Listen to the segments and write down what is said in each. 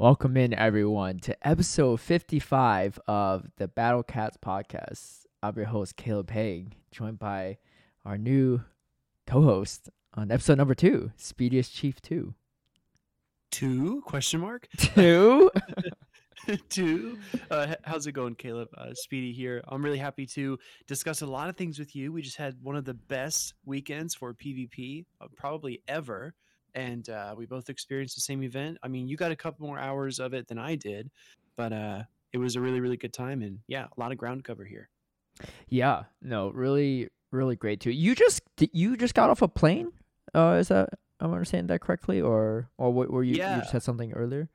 Welcome in, everyone, to episode 55 of the Battle Cats podcast. I'm your host, Caleb Peng, joined by our new co host on episode number two, Speediest Chief 2. Two? Question mark? Two? Two? Uh, how's it going, Caleb? Uh, Speedy here. I'm really happy to discuss a lot of things with you. We just had one of the best weekends for PvP, uh, probably ever. And uh, we both experienced the same event. I mean, you got a couple more hours of it than I did, but uh, it was a really, really good time. And yeah, a lot of ground cover here. yeah, no, really, really great too. You just you just got off a plane? Uh, is that I'm understanding that correctly, or or what were you? You Yeah. just had something earlier.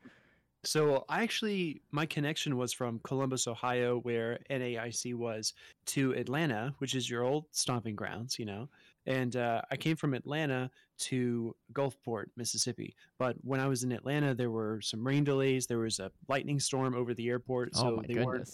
So I actually, my connection was from Columbus, Ohio, where NAIC was, to Atlanta, which is your old stomping grounds, you know. And uh, I came from Atlanta to Gulfport, Mississippi. But when I was in Atlanta, there were some rain delays. There was a lightning storm over the airport, so oh my they weren't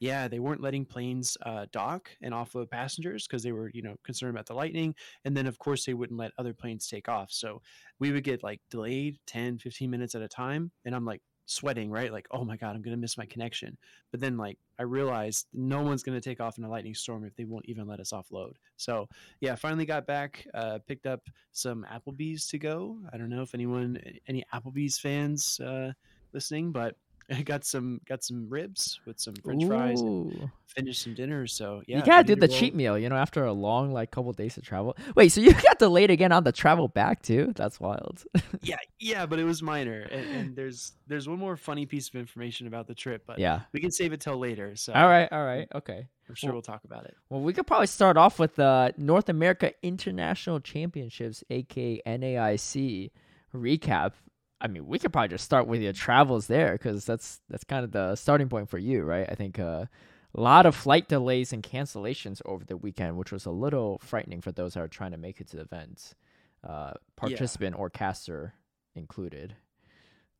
yeah, they weren't letting planes uh, dock and offload passengers because they were, you know, concerned about the lightning. And then, of course, they wouldn't let other planes take off. So we would get like delayed 10, 15 minutes at a time. And I'm like sweating, right? Like, oh my God, I'm going to miss my connection. But then, like, I realized no one's going to take off in a lightning storm if they won't even let us offload. So, yeah, finally got back, uh, picked up some Applebee's to go. I don't know if anyone, any Applebee's fans uh, listening, but I got some got some ribs with some French fries and finished some dinner. So yeah, you gotta do the roll. cheat meal, you know, after a long like couple days of travel. Wait, so you got delayed again on the travel back too? That's wild. Yeah, yeah, but it was minor. And, and there's there's one more funny piece of information about the trip, but yeah. we can save it till later. So All right, all right, okay. I'm sure Well- we'll talk about it. Well, we could probably start off with the North America International Championships, aka NAIC, recap. I mean, we could probably just start with your travels there because that's that's kind of the starting point for you, right? I think uh, a lot of flight delays and cancellations over the weekend, which was a little frightening for those that are trying to make it to the events, uh, participant or caster included.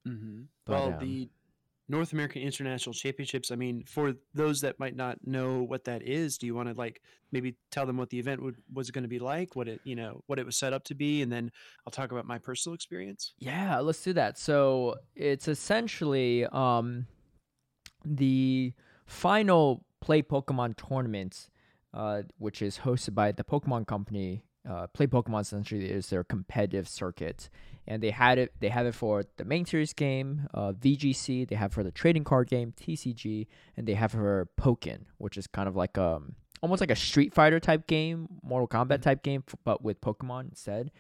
hmm But, well, um, the North American International Championships. I mean, for those that might not know what that is, do you want to like maybe tell them what the event would, was going to be like, what it you know what it was set up to be, and then I'll talk about my personal experience. Yeah, let's do that. So it's essentially um, the final Play Pokemon tournament, uh, which is hosted by the Pokemon Company. Uh, Play Pokemon essentially is their competitive circuit, and they had it. They have it for the main series game, uh, VGC. They have for the trading card game, TCG, and they have for Pokken, which is kind of like um almost like a Street Fighter type game, Mortal Kombat Mhm. type game, but with Pokemon instead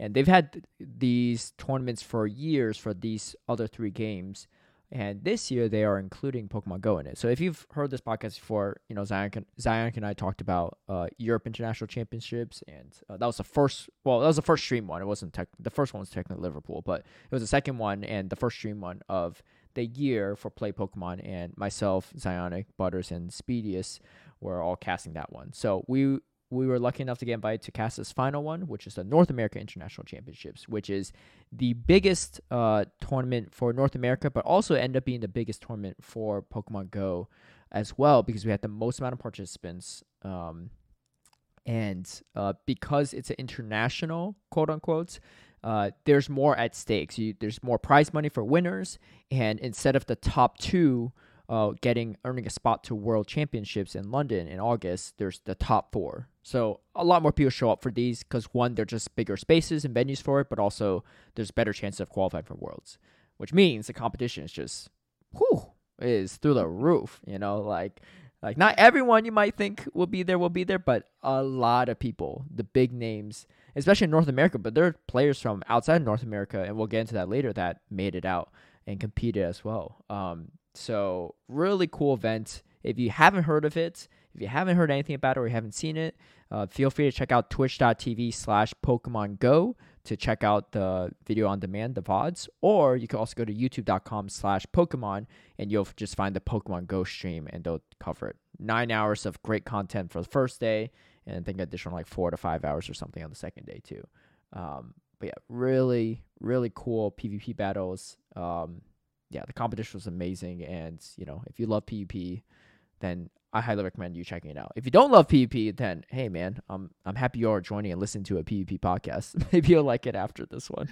and they've had th- these tournaments for years for these other three games and this year they are including pokemon go in it. So if you've heard this podcast before you know zion, zion and i talked about uh, europe international championships and uh, that was the first well that was the first stream one. It wasn't tech the first one was technically liverpool but it was the second one and the first stream one of the year for play pokemon. And myself zionic butters and speedius were all casting that one. So we we were lucky enough to get invited to cast this final one, which is the North America International Championships, which is the biggest uh, tournament for North America, but also ended up being the biggest tournament for Pokemon Go as well because we had the most amount of participants. Um, and uh, because it's an international quote unquote, uh, there's more at stake. So you, there's more prize money for winners, and instead of the top two uh, getting earning a spot to World Championships in London in August, there's the top four. So a lot more people show up for these because one, they're just bigger spaces and venues for it, but also there's better chances of qualifying for Worlds, which means the competition is just whew is through the roof. You know, like like not everyone you might think will be there will be there, but a lot of people, the big names, especially in North America, but there are players from outside North America, and we'll get into that later that made it out and competed as well. Um, so really cool event. If you haven't heard of it, if you haven't heard anything about it or you haven't seen it, uh, feel free to check out twitch.tv slash Pokemon Go to check out the video on demand, the VODs, or you can also go to youtube.com slash Pokemon and you'll just find the Pokemon Go stream and they'll cover it. Nine hours of great content for the first day, and I think additional like four to five hours or something on the second day too. Um, but yeah, really, really cool PvP battles. Um, yeah, the competition was amazing, and you know, if you love PvP, then I highly recommend you checking it out. If you don't love PvP, then hey man, I'm I'm happy you're joining and listening to a PvP podcast. Maybe you'll like it after this one.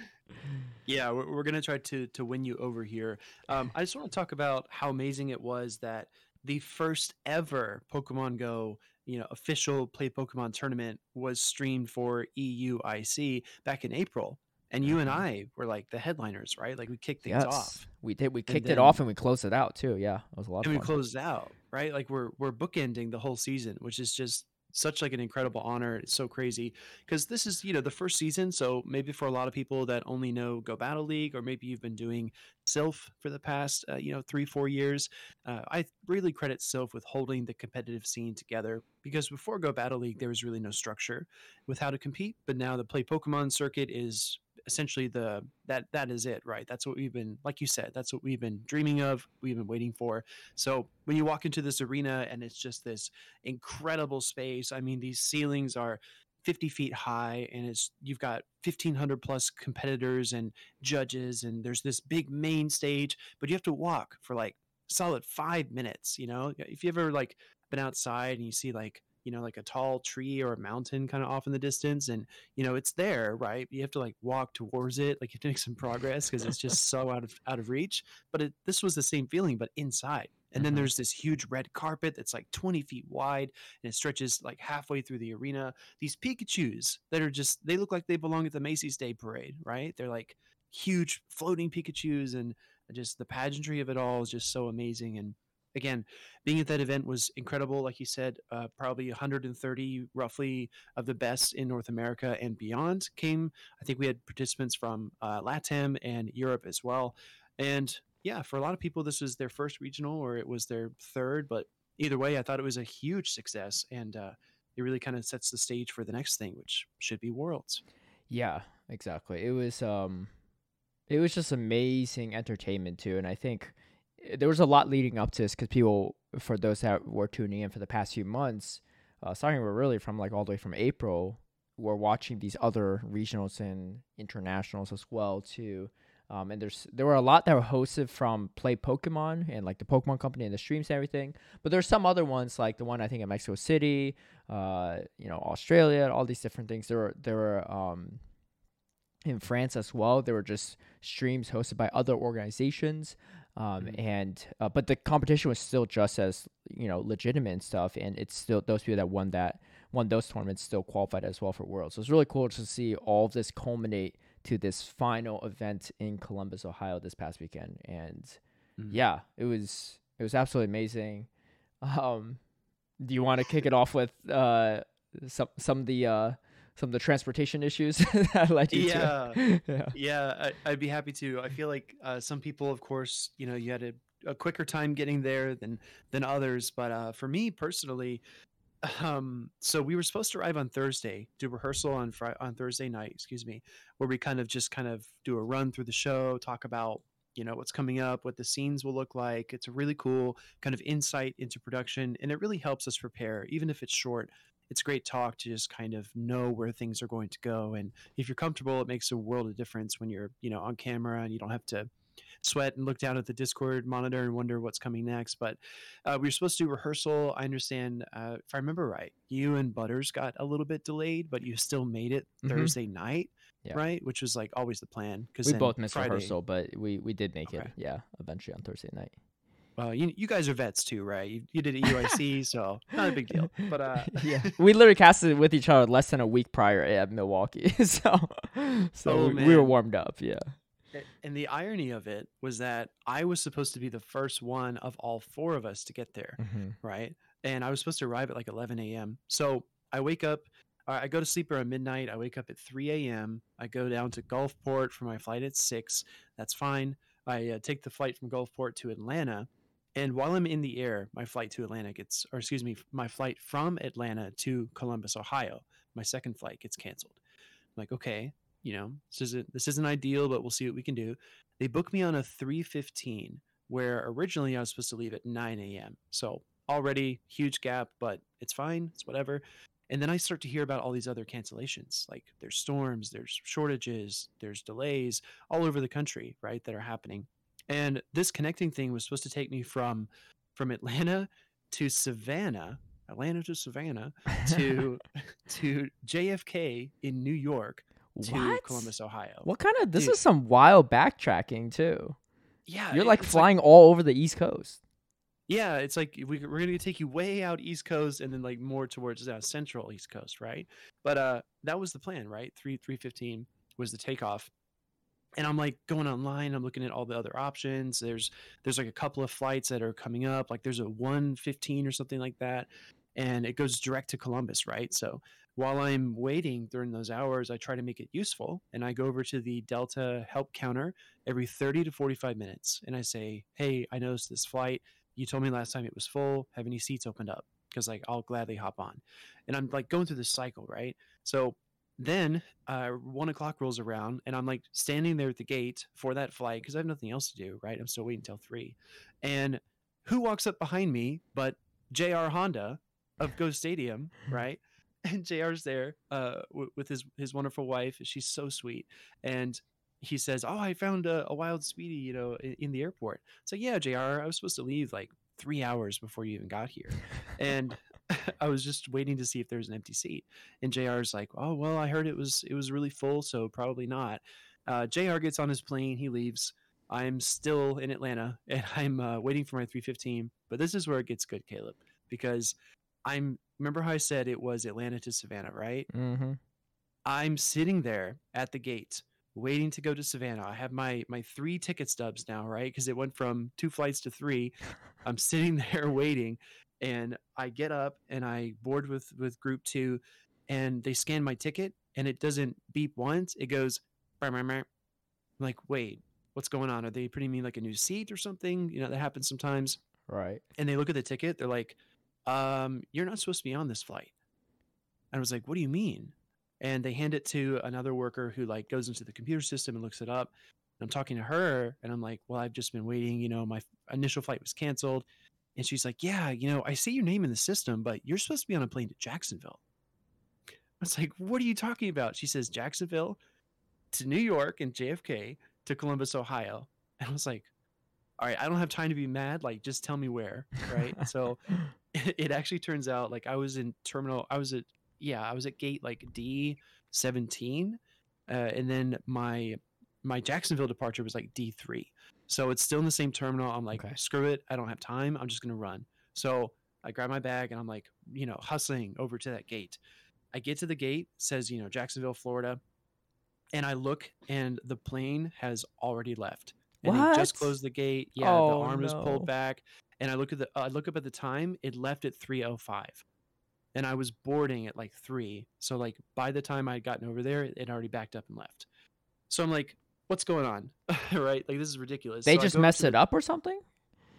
Yeah, we're, we're gonna try to to win you over here. Um, I just want to talk about how amazing it was that the first ever Pokemon Go, you know, official Play Pokemon tournament was streamed for EUIC back in April. And you and Mhm. I were like the headliners, right? Like we kicked things yes, off. we did. We kicked then- it off and we closed it out too. Yeah, it was a lot and we closed out right like we're we're bookending the whole season which is just such like an incredible honor it's so crazy because this is you know the first season so maybe for a lot of people that only know go battle league or maybe you've been doing Silph for the past uh, you know three four years uh, i really credit Silph with holding the competitive scene together because before go battle league there was really no structure with how to compete but now the play pokemon circuit is essentially the that that is it right? That's what we've been like you said that's what we've been dreaming of we've been waiting for. So when you walk into this arena and it's just this incredible space i mean these ceilings are 50 feet high and it's you've got 1500 plus competitors and judges and there's this big main stage but you have to walk for like solid five minutes you know? If you ever like been outside and you see like you know like a tall tree or a mountain kind of off in the distance and you know it's there right? You have to like walk towards it like you have to make some progress because it's just so out of out of reach. But it, this was the same feeling but inside. And then Mhm. there's this huge red carpet that's like 20 feet wide and it stretches like halfway through the arena. These pikachus that are just they look like they belong at the macy's day parade right? They're like huge floating pikachus and just the pageantry of it all is just so amazing and again being at that event was incredible like you said uh, probably 130 roughly of the best in north america and beyond came i think we had participants from uh, latam and europe as well and yeah for a lot of people this was their first regional or it was their third but either way i thought it was a huge success and uh, it really kind of sets the stage for the next thing which should be worlds Yeah, exactly. It was um it was just amazing entertainment too and I think there was a lot leading up to this cuz people for those that were tuning in for the past few months uh starting with really from like all the way from April were watching these other regionals and internationals as well too. Um, and there's there were a lot that were hosted from Play Pokemon and like the Pokemon Company and the streams and everything. But there's some other ones like the one I think in Mexico City, uh, you know, Australia, all these different things. There were there were um in France as well. There were just streams hosted by other organizations. Um, Mhm. and uh, but the competition was still just as you know legitimate and stuff, and it's still those people that won that won those tournaments still qualified as well for Worlds. So it's really cool to see all of this culminate to this final event in Columbus, Ohio, this past weekend, and Mhm. yeah, it was it was absolutely amazing. Um, do you want to kick it off with uh some some of the uh some of the transportation issues that led you Yeah. to yeah Yeah, I, I'd be happy to. I feel like uh, some people, of course, you know, you had a, a quicker time getting there than than others. But uh, for me personally, um, so we were supposed to arrive on Thursday, do rehearsal on Friday, on Thursday night, excuse me, where we kind of just kind of do a run through the show, talk about you know what's coming up, what the scenes will look like. It's a really cool kind of insight into production, and it really helps us prepare, even if it's short. It's a great talk to just kind of know where things are going to go, and if you're comfortable, it makes a world of difference when you're you know on camera and you don't have to sweat and look down at the Discord monitor and wonder what's coming next. But uh, we were supposed to do rehearsal. I understand, uh, if I remember right, you and Butters got a little bit delayed, but you still made it Mhm. Thursday night, Yeah. right? Which was like always the plan. Because we both missed Friday, rehearsal but we we did make it yeah eventually on thursday night Well, you, you guys are vets too, right? You, you did UIC, so not a big deal. But uh, yeah we literally casted it with each other less than a week prior at milwaukee so so Oh, we, we were warmed up yeah And the irony of it was that I was supposed to be the first one of all four of us to get there, mm-hmm. right? And I was supposed to arrive at like 11 a.m. So I wake up, I go to sleep around midnight. I wake up at 3 a.m. I go down to Gulfport for my flight at 6. That's fine. I uh, take the flight from Gulfport to Atlanta. And while I'm in the air, my flight to Atlanta gets, or excuse me, my flight from Atlanta to Columbus, Ohio, my second flight gets canceled. I'm like, okay, you know, this isn't this isn't ideal, but we'll see what we can do. They booked me on a 3:15, where originally I was supposed to leave at 9 a.m. So already huge gap, but it's fine, it's whatever. And then I start to hear about all these other cancellations. Like there's storms, there's shortages, there's delays all over the country, right, that are happening. And this connecting thing was supposed to take me from from Atlanta to Savannah, Atlanta to Savannah to to JFK in New York to What? Columbus, Ohio. What kind of? This Dude. is some wild backtracking too. Yeah, You're like flying all over the East Coast. Yeah, it's like we, we're gonna take you way out East Coast and then like more towards uh, Central East Coast, right? But uh, that was the plan, right? Three three fifteen was the takeoff, and I'm like going online. I'm looking at all the other options. There's there's like a couple of flights that are coming up. Like there's a one fifteen or something like that, and it goes direct to Columbus, right? So while I'm waiting during those hours, I try to make it useful, and I go over to the Delta help counter every 30 to 45 minutes, and I say, "Hey, I noticed this flight." you told me last time it was full have any seats opened up because like i'll gladly hop on and i'm like going through this cycle right so then uh, one o'clock rolls around and i'm like standing there at the gate for that flight because i have nothing else to do right i'm still waiting until three and who walks up behind me but jr honda of go stadium right and jr's there uh, w- with his his wonderful wife she's so sweet and he says, "Oh, I found a, a wild speedy, you know, in, in the airport." So yeah, Jr. I was supposed to leave like three hours before you even got here, and I was just waiting to see if there was an empty seat. And Jr.'s like, "Oh, well, I heard it was it was really full, so probably not." Uh, Jr. gets on his plane, he leaves. I'm still in Atlanta, and I'm uh, waiting for my 315. But this is where it gets good, Caleb, because I'm remember how I said it was Atlanta to Savannah, right? Mm-hmm. I'm sitting there at the gate waiting to go to Savannah. I have my my three ticket stubs now, right? Because it went from two flights to three. I'm sitting there waiting, and I get up and I board with with group two, and they scan my ticket, and it doesn't beep once. It goes. I'm like, wait, what's going on? Are they putting me like a new seat or something? You know, that happens sometimes. Right. And they look at the ticket. They're like, um, "You're not supposed to be on this flight." And I was like, "What do you mean?" and they hand it to another worker who like goes into the computer system and looks it up and i'm talking to her and i'm like well i've just been waiting you know my initial flight was canceled and she's like yeah you know i see your name in the system but you're supposed to be on a plane to jacksonville. I was like what are you talking about? She says jacksonville to new york and jfk to columbus ohio. And i was like all right i don't have time to be mad like just tell me where right? So it actually turns out like i was in terminal i was at yeah, I was at gate like D seventeen, uh, and then my my Jacksonville departure was like D three. So it's still in the same terminal. I'm like, Okay. screw it, I don't have time. I'm just gonna run. So I grab my bag and I'm like, you know, hustling over to that gate. I get to the gate, says you know Jacksonville, Florida, and I look and the plane has already left. And they just closed the gate. Yeah, Oh, the arm is pulled back. And I look at the I look up at the time. It left at 3:05 and I was boarding at like three. So like by the time I had gotten over there, it already backed up and left. So I'm like, what's going on? right? Like this is ridiculous. They So just go messed it the- up or something.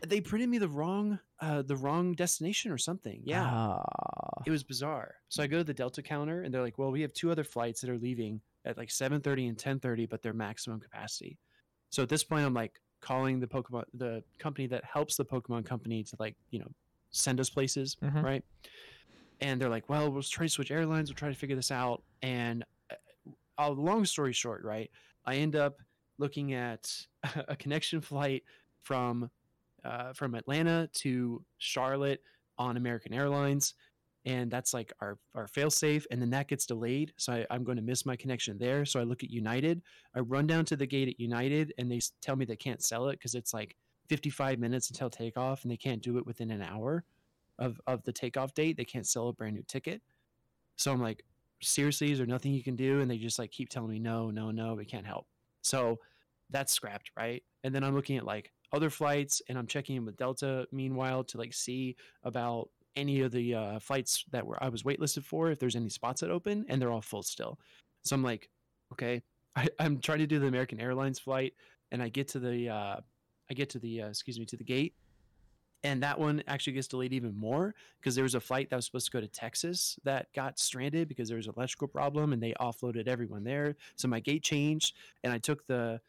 They printed me the wrong uh the wrong destination or something. Yeah. Ah. It was bizarre. So I go to the Delta counter and they're like, "Well, we have two other flights that are leaving at like 7:30 and 10:30, but they're maximum capacity." So at this point I'm like calling the Pokemon the company that helps the Pokemon company to like, you know, send us places, Mhm. right? And they're like, "Well, we'll try to switch airlines, we'll try to figure this out." And uh, uh, long story short, right? I end up looking at a connection flight from uh, from Atlanta to Charlotte on American Airlines, and that's like our our failsafe. And then that gets delayed, so I, I'm going to miss my connection there. So I look at United. I run down to the gate at United, and they tell me they can't sell it because it's like 55 minutes until takeoff, and they can't do it within an hour of of the takeoff date. They can't sell a brand new ticket. So I'm like, seriously, is there nothing you can do? And they just like keep telling me, no, no, no, we can't help. So that's scrapped, right? And then I'm looking at like other flights and I'm checking in with Delta meanwhile to like see about any of the uh, flights that were I was waitlisted for if there's any spots that open and they're all full still. So I'm like, okay, I, I'm trying to do the American Airlines flight and I get to the uh, I get to the uh, excuse me to the gate and that one actually gets delayed even more because there was a flight that was supposed to go to Texas that got stranded because there was an electrical problem and they offloaded everyone there. So my gate changed and I took the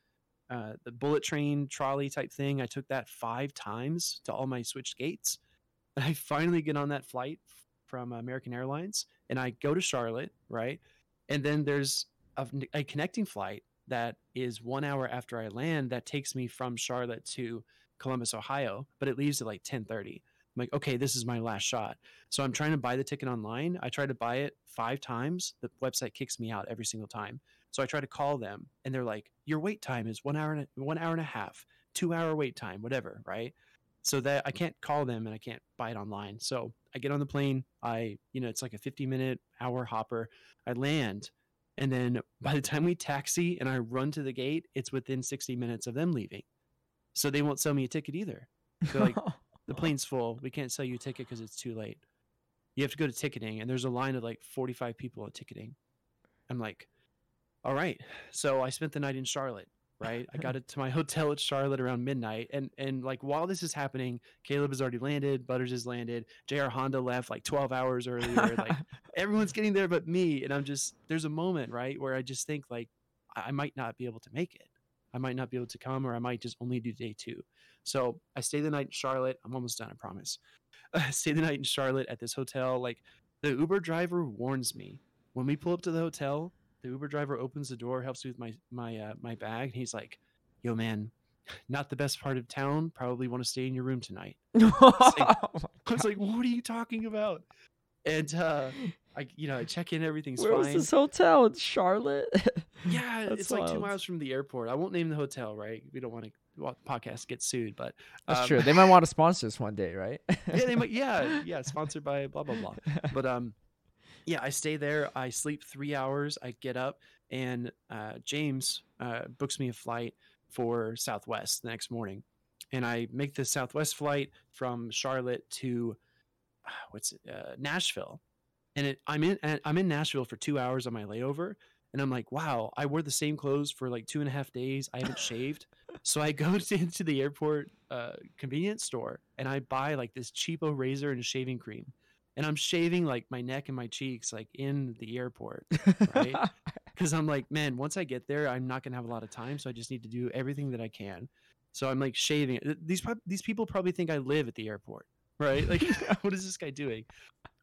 uh, the bullet train trolley type thing. I took that five times to all my switched gates, and I finally get on that flight from American Airlines, and I go to Charlotte, right? And then there's a, a connecting flight that is one hour after I land that takes me from Charlotte to Columbus, Ohio, but it leaves at like 10:30. I'm like, okay, this is my last shot. So I'm trying to buy the ticket online. I try to buy it five times. The website kicks me out every single time. So I try to call them, and they're like, your wait time is one hour and a, one hour and a half, two hour wait time, whatever, right? So that I can't call them and I can't buy it online. So I get on the plane. I, you know, it's like a 50 minute hour hopper. I land, and then by the time we taxi and I run to the gate, it's within 60 minutes of them leaving. So they won't sell me a ticket either. They're like, the plane's full. We can't sell you a ticket because it's too late. You have to go to ticketing, and there's a line of like 45 people at ticketing. I'm like, all right. So I spent the night in Charlotte, right? I got it to my hotel at Charlotte around midnight. And and like while this is happening, Caleb has already landed, Butters has landed, JR Honda left like 12 hours earlier. Like everyone's getting there but me. And I'm just there's a moment, right, where I just think like I I might not be able to make it. I might not be able to come, or I might just only do day two. So I stay the night in Charlotte. I'm almost done, I promise. I stay the night in Charlotte at this hotel. Like the Uber driver warns me when we pull up to the hotel. The Uber driver opens the door, helps me with my my uh, my bag, and he's like, "Yo, man, not the best part of town. Probably want to stay in your room tonight." I was like, "What are you talking about?" And uh, I, you know, I check in, everything's Where was fine. this hotel in Charlotte? Yeah, That's it's like two miles from the airport. I won't name the hotel, right? We don't want to well, podcast get sued, but That's um, true. They might want to sponsor us one day, right? yeah, they might. Yeah, yeah, sponsored by blah blah blah. But um, yeah, I stay there. I sleep three hours. I get up, and uh, James uh, books me a flight for Southwest the next morning, and I make the Southwest flight from Charlotte to what's it, uh, Nashville, and it, I'm in and I'm in Nashville for two hours on my layover, and I'm like, wow, I wore the same clothes for like two and a half days. I haven't shaved, so I go to, into the airport uh, convenience store and I buy like this cheapo razor and shaving cream, and I'm shaving like my neck and my cheeks like in the airport right? because I'm like, man, once I get there, I'm not gonna have a lot of time, so I just need to do everything that I can. So I'm like shaving. These these people probably think I live at the airport, right? Like, what is this guy doing?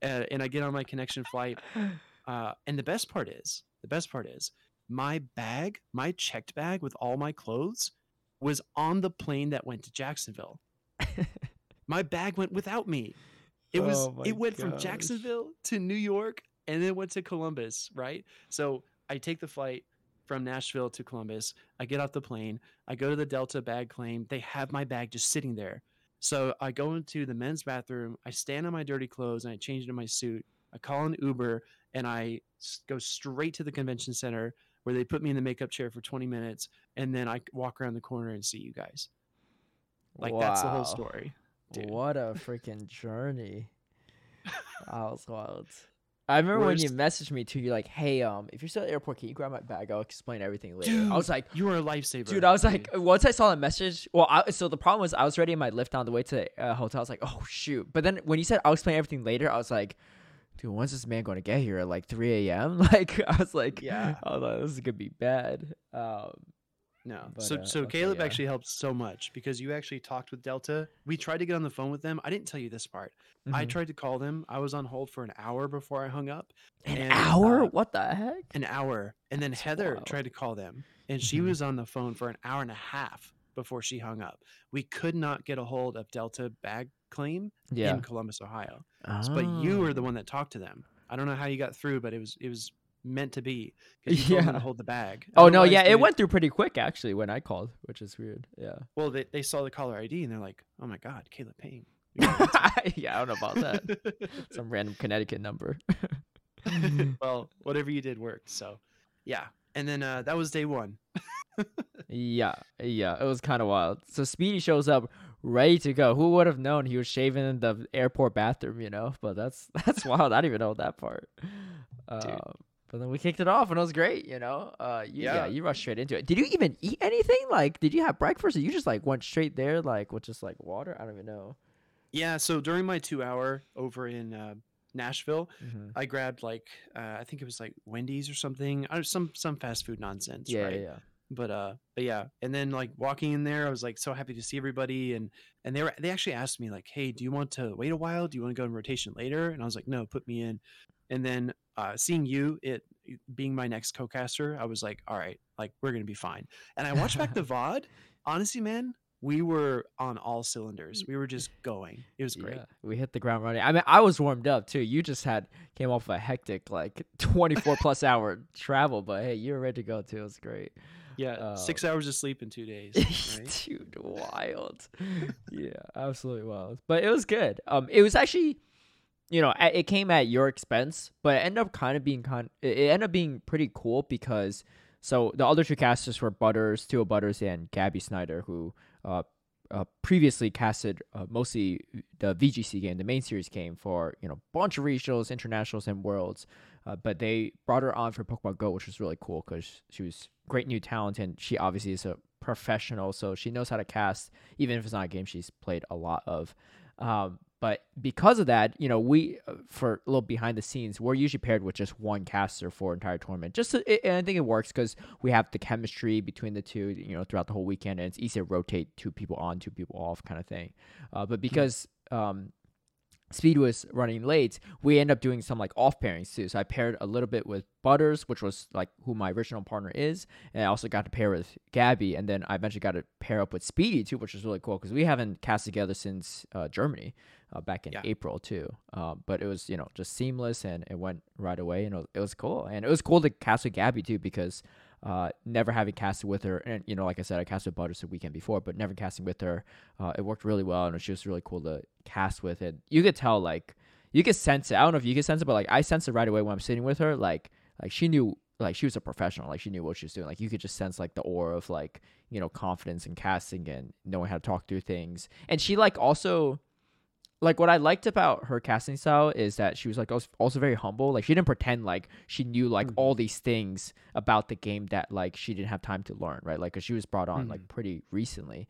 Uh, and I get on my connection flight, uh, and the best part is, the best part is, my bag, my checked bag with all my clothes, was on the plane that went to Jacksonville. my bag went without me. It was Oh it went from. Jacksonville to New York and then went to Columbus, right? So I take the flight from Nashville to Columbus. I get off the plane. I go to the Delta bag claim. They have my bag just sitting there. So I go into the men's bathroom. I stand on my dirty clothes and I change into my suit. I call an Uber and I go straight to the convention center where they put me in the makeup chair for 20 minutes and then I walk around the corner and see you guys. Like that's the whole story. dude. What a freaking journey. That was wild. I remember when you messaged me too. You're like, "Hey, um, if you're still at the airport, can you grab my bag? I'll explain everything later." I was like, You are a lifesaver. Dude, I was like, once I saw the message, well, I, so the problem was I was ready in my Lyft on the way to the uh, hotel. I was like, oh shoot! But then when you said I'll explain everything later, I was like, dude, when's this man going to get here? At like 3 a.m. Like I was like, Yeah. I was this is gonna be bad. Um, No. But, so uh, so okay, Caleb yeah. actually helped so much because you actually talked with Delta. We tried to get on the phone with them. I didn't tell you this part. I mhm. tried to call them. I was on hold for an hour before I hung up. an and, hour. uh, what the heck? An hour. And then That's Heather wild. tried to call them and she Mhm. was on the phone for an hour and a half before she hung up. We could not get a hold of Delta bag claim Yeah. in Columbus, Ohio. S- But you were the Oh. one that talked to them. I don't know how you got through, but it was it was meant to be because you told them Yeah. to hold the bag. Oh no, yeah, they it went through pretty quick actually when I called, which is weird. Yeah. Well, they, they saw the caller ID and they're like, "Oh my God, Caleb Peng." yeah, I don't know about that. Some random Connecticut number. well, whatever you did worked. So, yeah. And then uh, that was day one. Yeah, yeah, it was kind of wild. So Speedy shows up ready to go. Who would have known he was shaving in the airport bathroom? You know, but that's that's wild. I don't even know that part. Uh, but then we kicked it off and it was great. You know, uh, you, yeah. Yeah. you rushed straight into it. Did you even eat anything? Like, did you have breakfast? Or you just like went straight there, like with just like water? I don't even know. Yeah. So during my two hour over in uh, Nashville, Mhm. I grabbed like uh, I think it was like Wendy's or something, or some some fast food nonsense, Yeah, right? yeah, yeah. But uh, but yeah. And then like walking in there, I was like so happy to see everybody, and and they were they actually asked me like, hey, do you want to wait a while? Do you want to go in rotation later? And I was like, no, put me in. And then uh, seeing you, it being my next co-caster, I was like, all right, like we're gonna be fine. And I watched back the VOD. Honestly, man, we were on all cylinders. We were just going. It was great. Yeah, we hit the ground running. I mean, I was warmed up too. You just had came off a hectic like 24 plus hour travel, but hey, you were ready to go too. It was great. Yeah, uh, six hours of sleep in two days. Right? Dude, wild. yeah, absolutely wild. But it was good. Um, it was actually, you know, it came at your expense, but it ended up kind of being kind. It ended up being pretty cool because so the other two casters were Butters, Tua Butters, and Gabby Snyder, who uh, uh, previously casted uh, mostly the VGC game, the main series game for you know bunch of regionals, internationals, and worlds. Uh, but they brought her on for Pokemon Go, which was really cool because she was great new talent, and she obviously is a professional, so she knows how to cast, even if it's not a game she's played a lot of. Um, but because of that, you know, we uh, for a little behind the scenes, we're usually paired with just one caster for entire tournament. Just and I think it works because we have the chemistry between the two, you know, throughout the whole weekend, and it's easy to rotate two people on, two people off, kind of thing. Uh, but because um, Speed was running late, we end up doing some like off pairings too. So I paired a little bit with Butters, which was like who my original partner is, and I also got to pair with Gabby, and then I eventually got to pair up with Speedy too, which was really cool because we haven't cast together since uh, Germany uh, back in yeah. April too. Uh, but it was you know just seamless and it went right away, and it was, it was cool, and it was cool to cast with Gabby too because uh, never having casted with her, and you know, like I said, I casted with Butters the weekend before, but never casting with her, uh, it worked really well, and she was really cool to cast with. And you could tell, like, you could sense it. I don't know if you could sense it, but like, I sense it right away when I'm sitting with her. Like, like she knew, like, she was a professional. Like, she knew what she was doing. Like, you could just sense like the aura of like, you know, confidence and casting and knowing how to talk through things. And she like also like what I liked about her casting style is that she was like also very humble. Like she didn't pretend like she knew like mm-hmm. all these things about the game that like she didn't have time to learn, right? Like cause she was brought on mm-hmm. like pretty recently,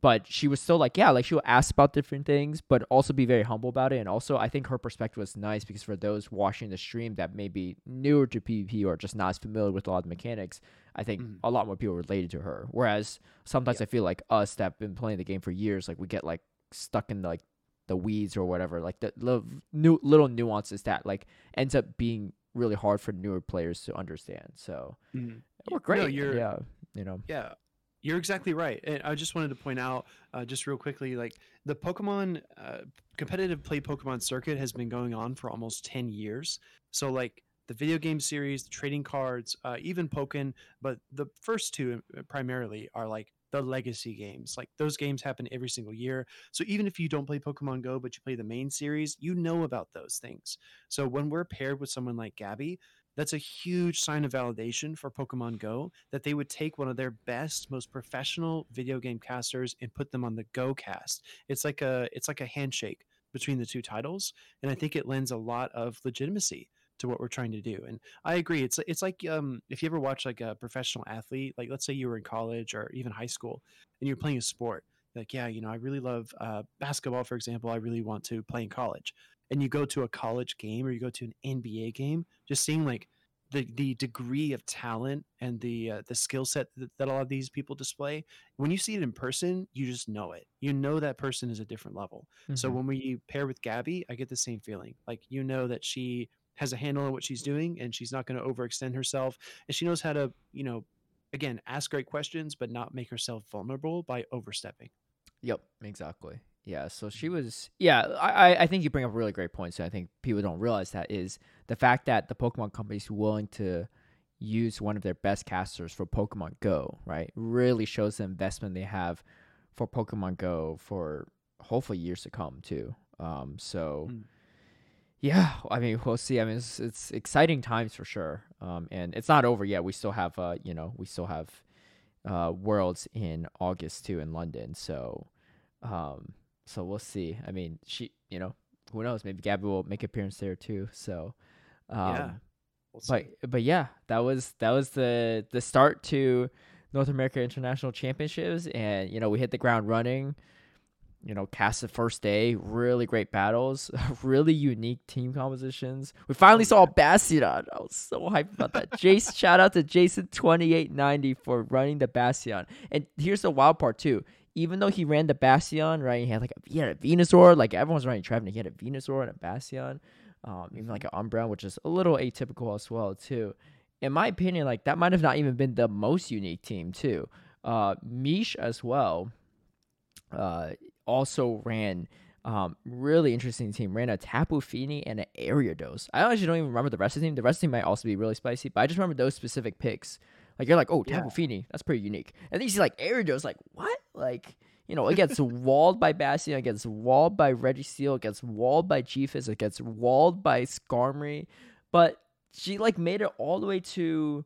but she was still like yeah, like she would ask about different things, but also be very humble about it. And also I think her perspective was nice because for those watching the stream that may be newer to PvP or just not as familiar with a lot of the mechanics, I think mm-hmm. a lot more people related to her. Whereas sometimes yeah. I feel like us that have been playing the game for years, like we get like stuck in like the weeds or whatever, like the little, new, little nuances that like ends up being really hard for newer players to understand. So mm-hmm. we're great. No, you're, yeah, you know. Yeah, you're exactly right. And I just wanted to point out, uh, just real quickly, like the Pokemon uh, competitive play Pokemon circuit has been going on for almost ten years. So like the video game series, the trading cards, uh, even Pokken, but the first two uh, primarily are like the legacy games. Like those games happen every single year. So even if you don't play Pokemon Go, but you play the main series, you know about those things. So when we're paired with someone like Gabby, that's a huge sign of validation for Pokemon Go that they would take one of their best, most professional video game casters and put them on the Go cast. It's like a it's like a handshake between the two titles, and I think it lends a lot of legitimacy to what we're trying to do. And I agree. It's it's like um, if you ever watch like a professional athlete, like let's say you were in college or even high school, and you're playing a sport. Like, yeah, you know, I really love uh, basketball, for example. I really want to play in college. And you go to a college game or you go to an NBA game, just seeing like the the degree of talent and the uh, the skill set that, that a lot of these people display when you see it in person you just know it you know that person is a different level mm-hmm. so when we pair with gabby i get the same feeling like you know that she has a handle on what she's doing and she's not going to overextend herself and she knows how to you know again ask great questions but not make herself vulnerable by overstepping. Yep exactly. Yeah so she mm-hmm. was yeah i i think you bring up a really great point so i think people don't realize that is the fact that the pokemon company's willing to use one of their best casters for pokemon go right really shows the investment they have for pokemon go for hopefully years to come too. Um so mm yeah, I mean, we'll see. I mean, it's, it's exciting times for sure. Um, and it's not over yet. We still have, uh, you know, we still have, uh, Worlds in August too in London. So, um, so we'll see. I mean, she, you know, who knows? Maybe Gabby will make appearance there too. So, um, yeah. We'll but but yeah, that was that was the the start to North America International Championships, and you know we hit the ground running you know, cast the first day, really great battles, really unique team compositions. We finally saw Bastion. I was so hyped about that. Jason, shout out to Jason twenty eight ninety for running the Bastion. And here's the wild part too. Even though he ran the Bastion, right? He had like a, he had a Venusaur, like everyone's running Trevenant. He had a Venusaur and a Bastion, um, even like an Umbreon, which is a little atypical as well too. In my opinion, like that might have not even been the most unique team too. Uh, Mish as well uh, also ran um, really interesting team. Ran a Tapu Fini and an Ariados. I actually don't even remember the rest of the team. The rest of the team might also be really spicy, but I just remember those specific picks. Like you're like, oh, Tapu Yeah. Fini, that's pretty unique. And then you see like Ariados, like what? Like you know, it gets walled by Bastion, it gets walled by Registeel, it gets walled by Chiefus, it gets walled by Skarmory, but she like made it all the way to.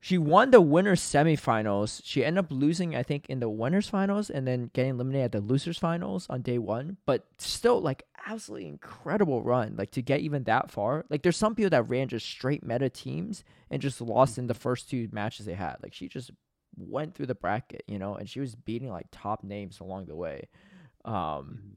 She won the winners semifinals. She ended up losing, I think, in the winners finals, and then getting eliminated at the losers finals on day one. But still, like, absolutely incredible run. Like to get even that far. Like, there's some people that ran just straight meta teams and just lost in the first two matches they had. Like, she just went through the bracket, you know, and she was beating like top names along the way. Um,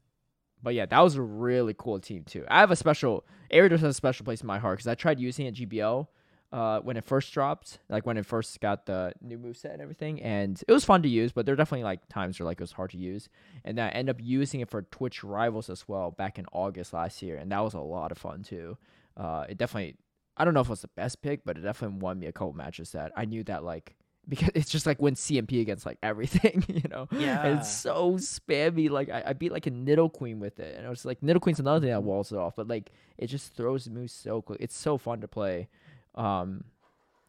but yeah, that was a really cool team too. I have a special Ariados has a special place in my heart because I tried using it GBL uh, when it first dropped, like when it first got the new moveset and everything, and it was fun to use. But there are definitely like times where like it was hard to use, and then I ended up using it for Twitch Rivals as well back in August last year, and that was a lot of fun too. Uh, it definitely, I don't know if it was the best pick, but it definitely won me a couple matches that I knew that like because it's just like win CMP against like everything, you know. And Yeah. it's so spammy. Like I, I beat like a Nidoqueen with it, and it was like Nidoqueen's another thing that walls it off, but like it just throws moves so quick. It's so fun to play. Um,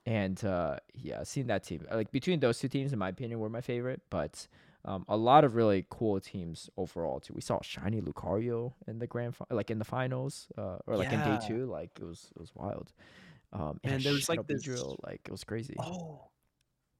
and uh, yeah, seeing that team like between those two teams, in my opinion, were my favorite. But um, a lot of really cool teams overall too. We saw Shiny Lucario in the grand, fi- like in the finals, uh, or like in day two. Like it was it was wild. Um, Man, and there was, like, this- Beedrill, like it was crazy. Oh.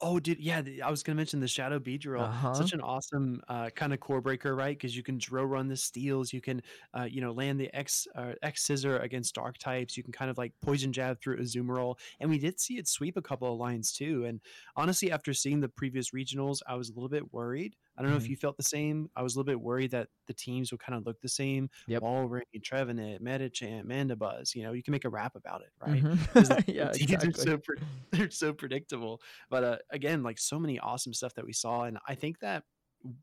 Oh, dude, yeah, I was gonna mention the Shadow Beedrill. Uh-huh. Such an awesome uh, kind of core breaker, right? Because you can drill run the steals, you can, uh, you know, land the X uh, X scissor against dark types. You can kind of like poison jab through Azumarill, and we did see it sweep a couple of lines too. And honestly, after seeing the previous regionals, I was a little bit worried. I don't know if Mhm. you felt the same. I was a little bit worried that the teams would kind of look the same. Yep. Walrein, Trevenant, Medicham, Mandibuzz. You know, you can make a rap about it, right? Mhm. the- yeah, exactly. are so pre- they're so predictable. But uh, again, like so many awesome stuff that we saw, and I think that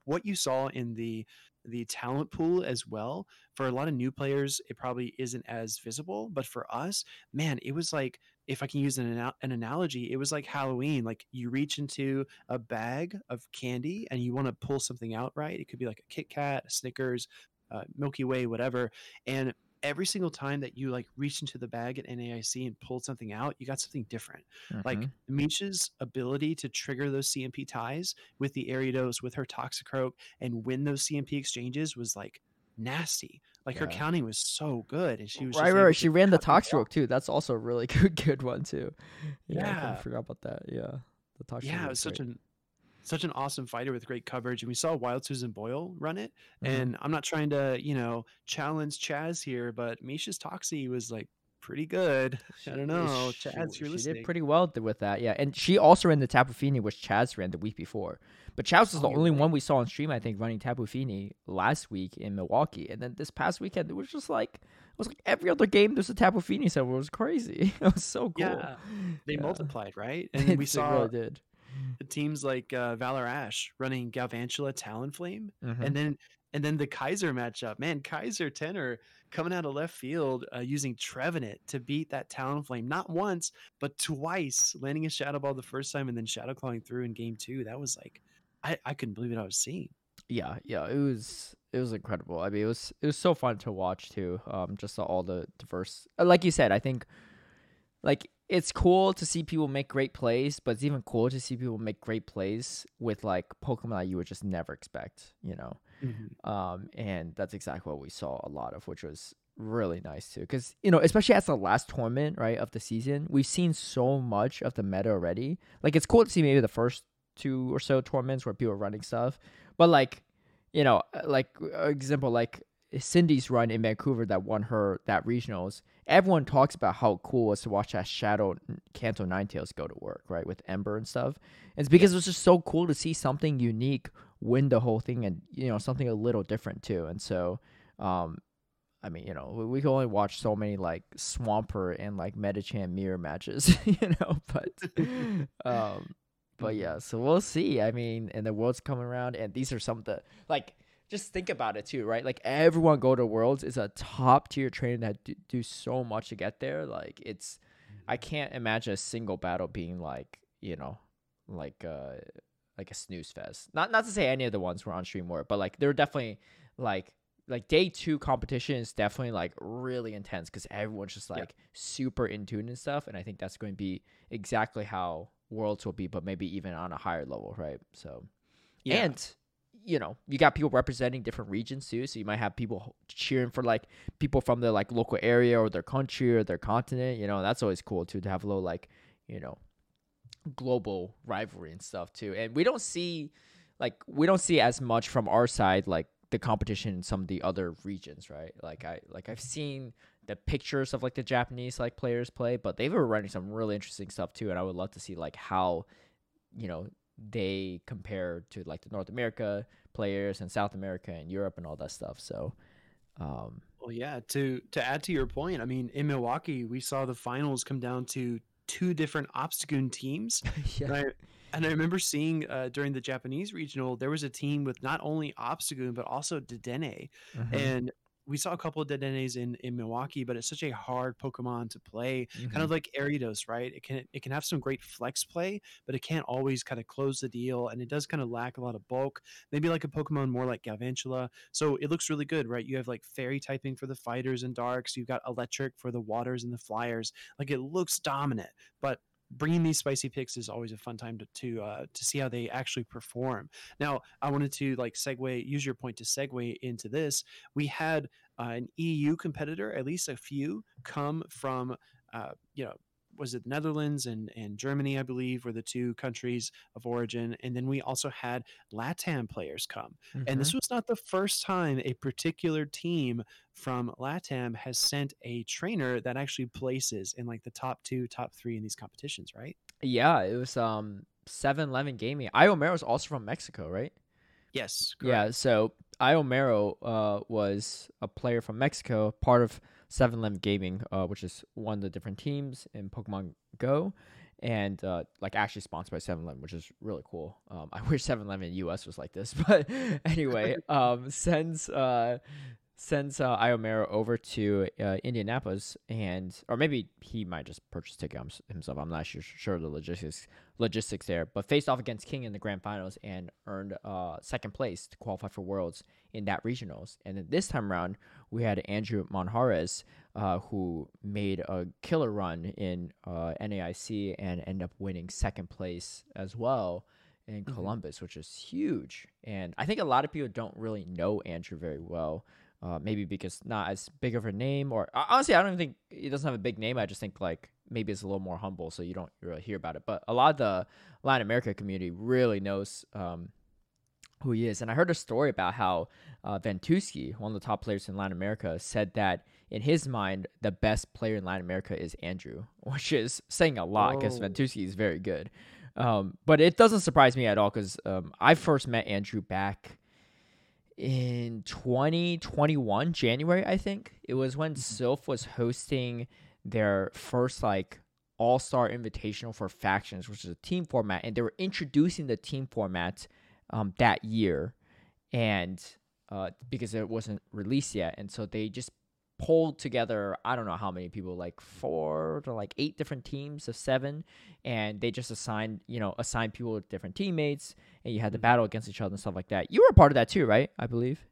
what you saw in the the talent pool as well for a lot of new players it probably isn't as visible but for us man it was like if i can use an, an analogy it was like halloween like you reach into a bag of candy and you want to pull something out right it could be like a kit kat a snickers uh, milky way whatever and every single time that you like reached into the bag at NAIC and pulled something out, you got something different. Like Mhm. Misha's ability to trigger those CMP ties with the Ariados, with her Toxicroak, and win those CMP exchanges was like nasty. Like her Yeah. counting was so good, and she was right, right, able right. to She ran the off. Toxrook too. That's also a really good, good one too. Yeah, I Yeah. kinda forgot about that. Yeah, the Toxrook. Yeah, it was such an such an awesome fighter with great coverage, and we saw Wild Susan Boyle run it. Mm-hmm. And I'm not trying to, you know, challenge Chaz here, but Misha's Toxie was like pretty good. I don't know, She, Chaz, she you're listening. did pretty well with that. Yeah, and she also ran the Tapu Fini, which Chaz ran the week before. But was Oh, the you're only right. one we saw on stream, I think, running Tapu Fini last week in Milwaukee. And then this past weekend, it was just like it was like every other game. There's a Tapu Fini somewhere. It was crazy. It was so cool. Yeah, they Yeah. multiplied, right? And we saw really did. teams like uh, Valor Ash running Galvantula Talonflame, Mhm. and then and then the Kaiser matchup. Man, Kaiser Tenor coming out of left field uh, using Trevenant to beat that Talonflame not once but twice, landing a Shadow Ball the first time and then Shadow Clawing through in game two. That was like, I I couldn't believe what I was seeing. yeah yeah it was it was incredible. I mean it was it was so fun to watch too um just all the diverse uh, like you said i think like it's cool to see people make great plays but it's even cool to see people make great plays with like pokemon that you would just never expect you know? Um and that's exactly what we saw a lot of which was really nice too because you know especially as the last tournament right of the season we've seen so much of the meta already. Like it's cool to see maybe the first two or so tournaments where people are running stuff. But like you know uh, like uh, example like cindy's run in vancouver that won her that regionals. Everyone talks about how cool it was to watch that shadow Kanto ninetales go to work right with ember and stuff. It's because it was just so cool to see something unique win the whole thing and you know something a little different too. And so um i mean you know we, we can only watch so many like Swampert and like Medicham mirror matches you know but um but yeah so we'll see i mean and the world's coming around and these are some of the like just think about it too right like everyone go to worlds is a top tier trainer that do, do so much to get there like it's i can't imagine a single battle being like you know like uh like a snooze fest. Not not to say any of the ones were on stream were, but like they're definitely like like day two competition is definitely like really intense because everyone's just like yeah. super in tune and stuff. And I think that's going to be exactly how worlds will be, but maybe even on a higher level, right? So, yeah. and you know, you got people representing different regions too. So you might have people cheering for like people from their like local area or their country or their continent. You know, that's always cool too to have a little like you know global rivalry and stuff too. And we don't see like we don't see as much from our side like the competition in some of the other regions, right? Like I like I've seen the pictures of like the Japanese like players play, but they were running some really interesting stuff too, and I would love to see like how you know they compare to like the North America players and South America and Europe and all that stuff. So um well yeah, to to add to your point, I mean in Milwaukee we saw the finals come down to two different Obstagoon teams. yeah. And I remember seeing uh, during the Japanese regional, there was a team with not only Obstagoon but also Dedenne, mm-hmm. and we saw a couple of Dedennes in in Milwaukee, but it's such a hard Pokemon to play, mm-hmm. kind of mm-hmm. like Ariados, right? It can it can have some great flex play, but it can't always kind of close the deal, and it does kind of lack a lot of bulk. Maybe like a Pokemon more like Galvantula. So it looks really good, right? You have like Fairy typing for the fighters and darks. You've got Electric for the waters and the flyers. Like it looks dominant, but bringing these spicy picks is always a fun time to to uh, to see how they actually perform. Now, I wanted to like segue, use your point to segue into this. We had uh, an EU competitor, at least a few, come from uh, you know was it Netherlands and, and Germany, I believe, were the two countries of origin. And then we also had LATAM players come. Mm-hmm. And this mm-hmm. was not the first time a particular team from LATAM has sent a trainer that actually places in like the top two, top three in these competitions, right? Yeah, it was um 7-Eleven Gaming. Iomero is also from Mexico, right? Yes. Correct. Yeah, so Iomero uh, was a player from Mexico, part of 7-Eleven Gaming, uh, which is one of the different teams in Pokemon Go, and uh, like actually sponsored by 7-Eleven, which is really cool. Um, I wish 7-Eleven US was like this, but anyway, um, sends uh, sends uh, Iomero over to uh, Indianapolis, and or maybe he might just purchase ticket himself. I'm not sure, sure the logistics logistics there, but faced off against King in the grand finals and earned uh, second place to qualify for Worlds in that regionals. And then this time around, we had Andrew Monjarez, uh, who made a killer run in uh, NAIC and end up winning second place as well in mm-hmm. Columbus, which is huge. And I think a lot of people don't really know Andrew very well. Uh, maybe because not as big of a name, or honestly, I don't even think he doesn't have a big name. I just think like maybe it's a little more humble, so you don't really hear about it. But a lot of the Latin America community really knows um, who he is. And I heard a story about how uh, Ventusky, one of the top players in Latin America, said that in his mind, the best player in Latin America is Andrew, which is saying a lot because Ventusky is very good. Um, but it doesn't surprise me at all because um, I first met Andrew back in 2021 January, I think. It was when mm-hmm. Silph was hosting their first like All Star Invitational for Factions, which is a team format, and they were introducing the team format um, that year, and uh, because it wasn't released yet, and so they just pulled together I don't know how many people, like four to like eight different teams of seven, and they just assigned you know assigned people with different teammates, and you had to mm-hmm. battle against each other and stuff like that. You were a part of that too, right? I believe.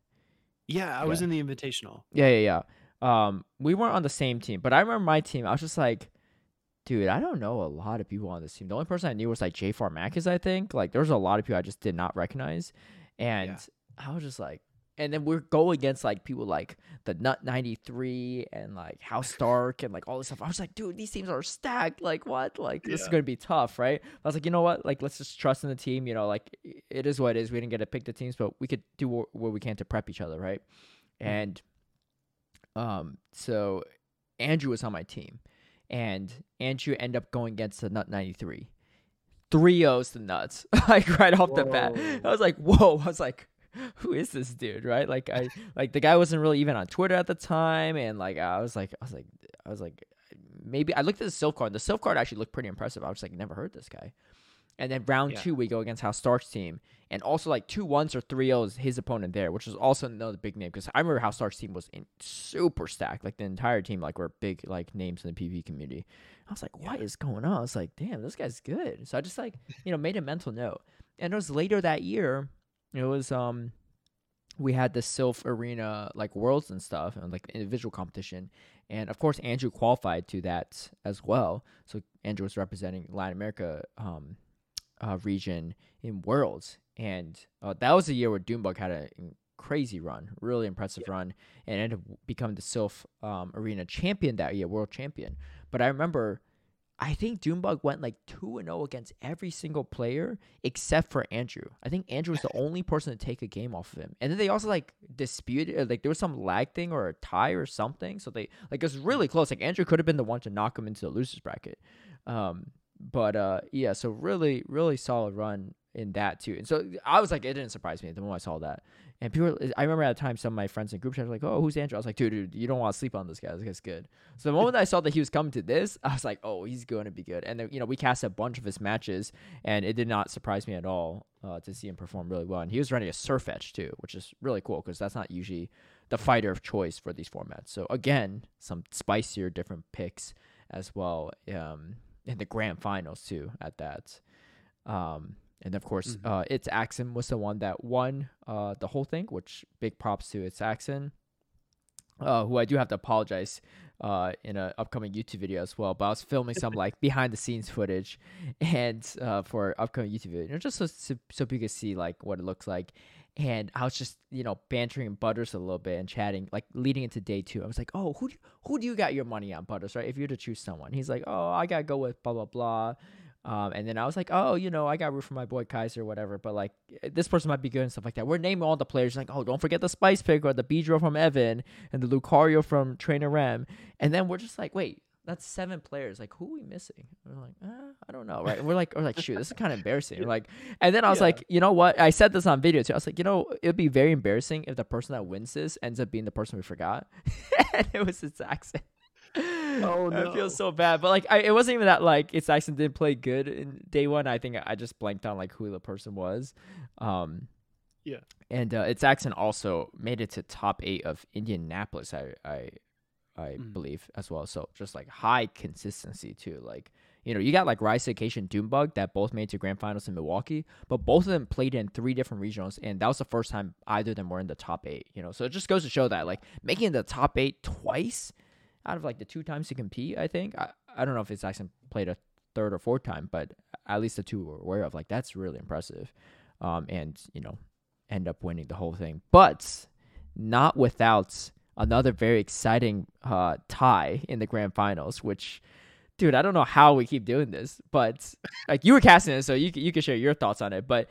Yeah, I yeah. was in the invitational. Yeah, yeah, yeah. Um, we weren't on the same team, but I remember my team. I was just like, dude, I don't know a lot of people on this team. The only person I knew was like J Marcus, I think. Like, there's a lot of people I just did not recognize, and yeah. I was just like, and then we're going against like people like the Nut 93 and like House Stark and like all this stuff. I was like, dude, these teams are stacked. Like, what? Like, this yeah. is going to be tough, right? I was like, you know what? Like, let's just trust in the team. You know, like, it is what it is. We didn't get to pick the teams, but we could do what, we can to prep each other, right? Mm-hmm. And, um, so Andrew was on my team, and Andrew ended up going against the Nut 93. Three O's to nuts, like right off whoa. the bat. I was like, whoa. I was like, who is this dude right like i like the guy wasn't really even on twitter at the time and like i was like i was like i was like maybe i looked at the Silph card the Silph card actually looked pretty impressive i was like never heard this guy And then round Yeah. two, we go against House Stark's team, and also like two ones or three O's his opponent there, which was also another big name because I remember House Stark's team was in super stacked, like the entire team like were big like names in the PvP community. I was like, what is going on? I was like, damn, this guy's good. So I just like you know made a mental note, and it was later that year. It was um we had the Silph Arena like worlds and stuff and like individual competition. And of course Andrew qualified to that as well. So Andrew was representing Latin America um uh, region in worlds. And uh, that was the year where Doombug had a crazy run, really impressive run, and ended up becoming the Silph um, Arena champion that year, world champion. But I remember I think Doombug went like 2 and 0 against every single player except for Andrew. I think Andrew was the only person to take a game off of him. And then they also like disputed uh, like there was some lag thing or a tie or something. So they like it was really close. Like Andrew could have been the one to knock him into the losers bracket. Um but uh yeah, so really really solid run in that too. And so I was like it didn't surprise me the moment I saw that. And people I remember at the time some of my friends in group chat were like, "Oh, who's Andrew?" I was like, "Dude, dude, you don't want to sleep on this guy. This guy's good." So the moment I saw that he was coming to this, I was like, "Oh, he's going to be good." And then, you know, we cast a bunch of his matches, and it did not surprise me at all uh, to see him perform really well. And he was running a Sirfetch'd too, which is really cool because that's not usually the fighter of choice for these formats. So again, some spicier, different picks as well um, in the grand finals too. At that. Um, and of course, Mhm. uh, it's Axon was the one that won uh, the whole thing, which big props to it's Axon, uh, who I do have to apologize uh, in an upcoming YouTube video as well. But I was filming some like behind the scenes footage, and uh, for upcoming YouTube video, you know, just so, so so people can see like what it looks like. And I was just you know bantering Butters a little bit and chatting like leading into day two. I was like, oh, who do, who do you got your money on, Butters? Right? If you were to choose someone, he's like, oh, I gotta go with blah blah blah. Um, and then I was like, oh, you know, I got root for my boy Kaiser, whatever. But like, this person might be good and stuff like that. We're naming all the players, like, oh, don't forget the Spice Pick or the Beedrill from Evan and the Lucario from Trainer Ram. And then we're just like, wait, that's seven players. Like, who are we missing? And we're like, uh, I don't know, right? And we're like, we're like, shoot, this is kind of embarrassing. We're like, and then I was Yeah. like, you know what? I said this on video too. I was like, you know, it'd be very embarrassing if the person that wins this ends up being the person we forgot, and it was it's Axon. Oh, I no. feel so bad, but like, I, it wasn't even that like it's Axon didn't play good in day one. I think I just blanked on like who the person was. Um, Yeah. and uh, it's Axon also made it to top eight of Indianapolis. I I I Mm. believe as well. So just like high consistency too. Like you know, you got like Rise Vacation Doombug that both made to grand finals in Milwaukee, but both of them played in three different regionals, and that was the first time either of them were in the top eight. You know, so it just goes to show that like making the top eight twice out of like the two times to compete. I think I, I don't know if it's actually played a third or fourth time, but at least the two we're aware of. Like that's really impressive. Um, and you know, end up winning the whole thing, but not without another very exciting uh, tie in the grand finals, which. Dude, I don't know how we keep doing this, but like you were casting it, so you you can share your thoughts on it. But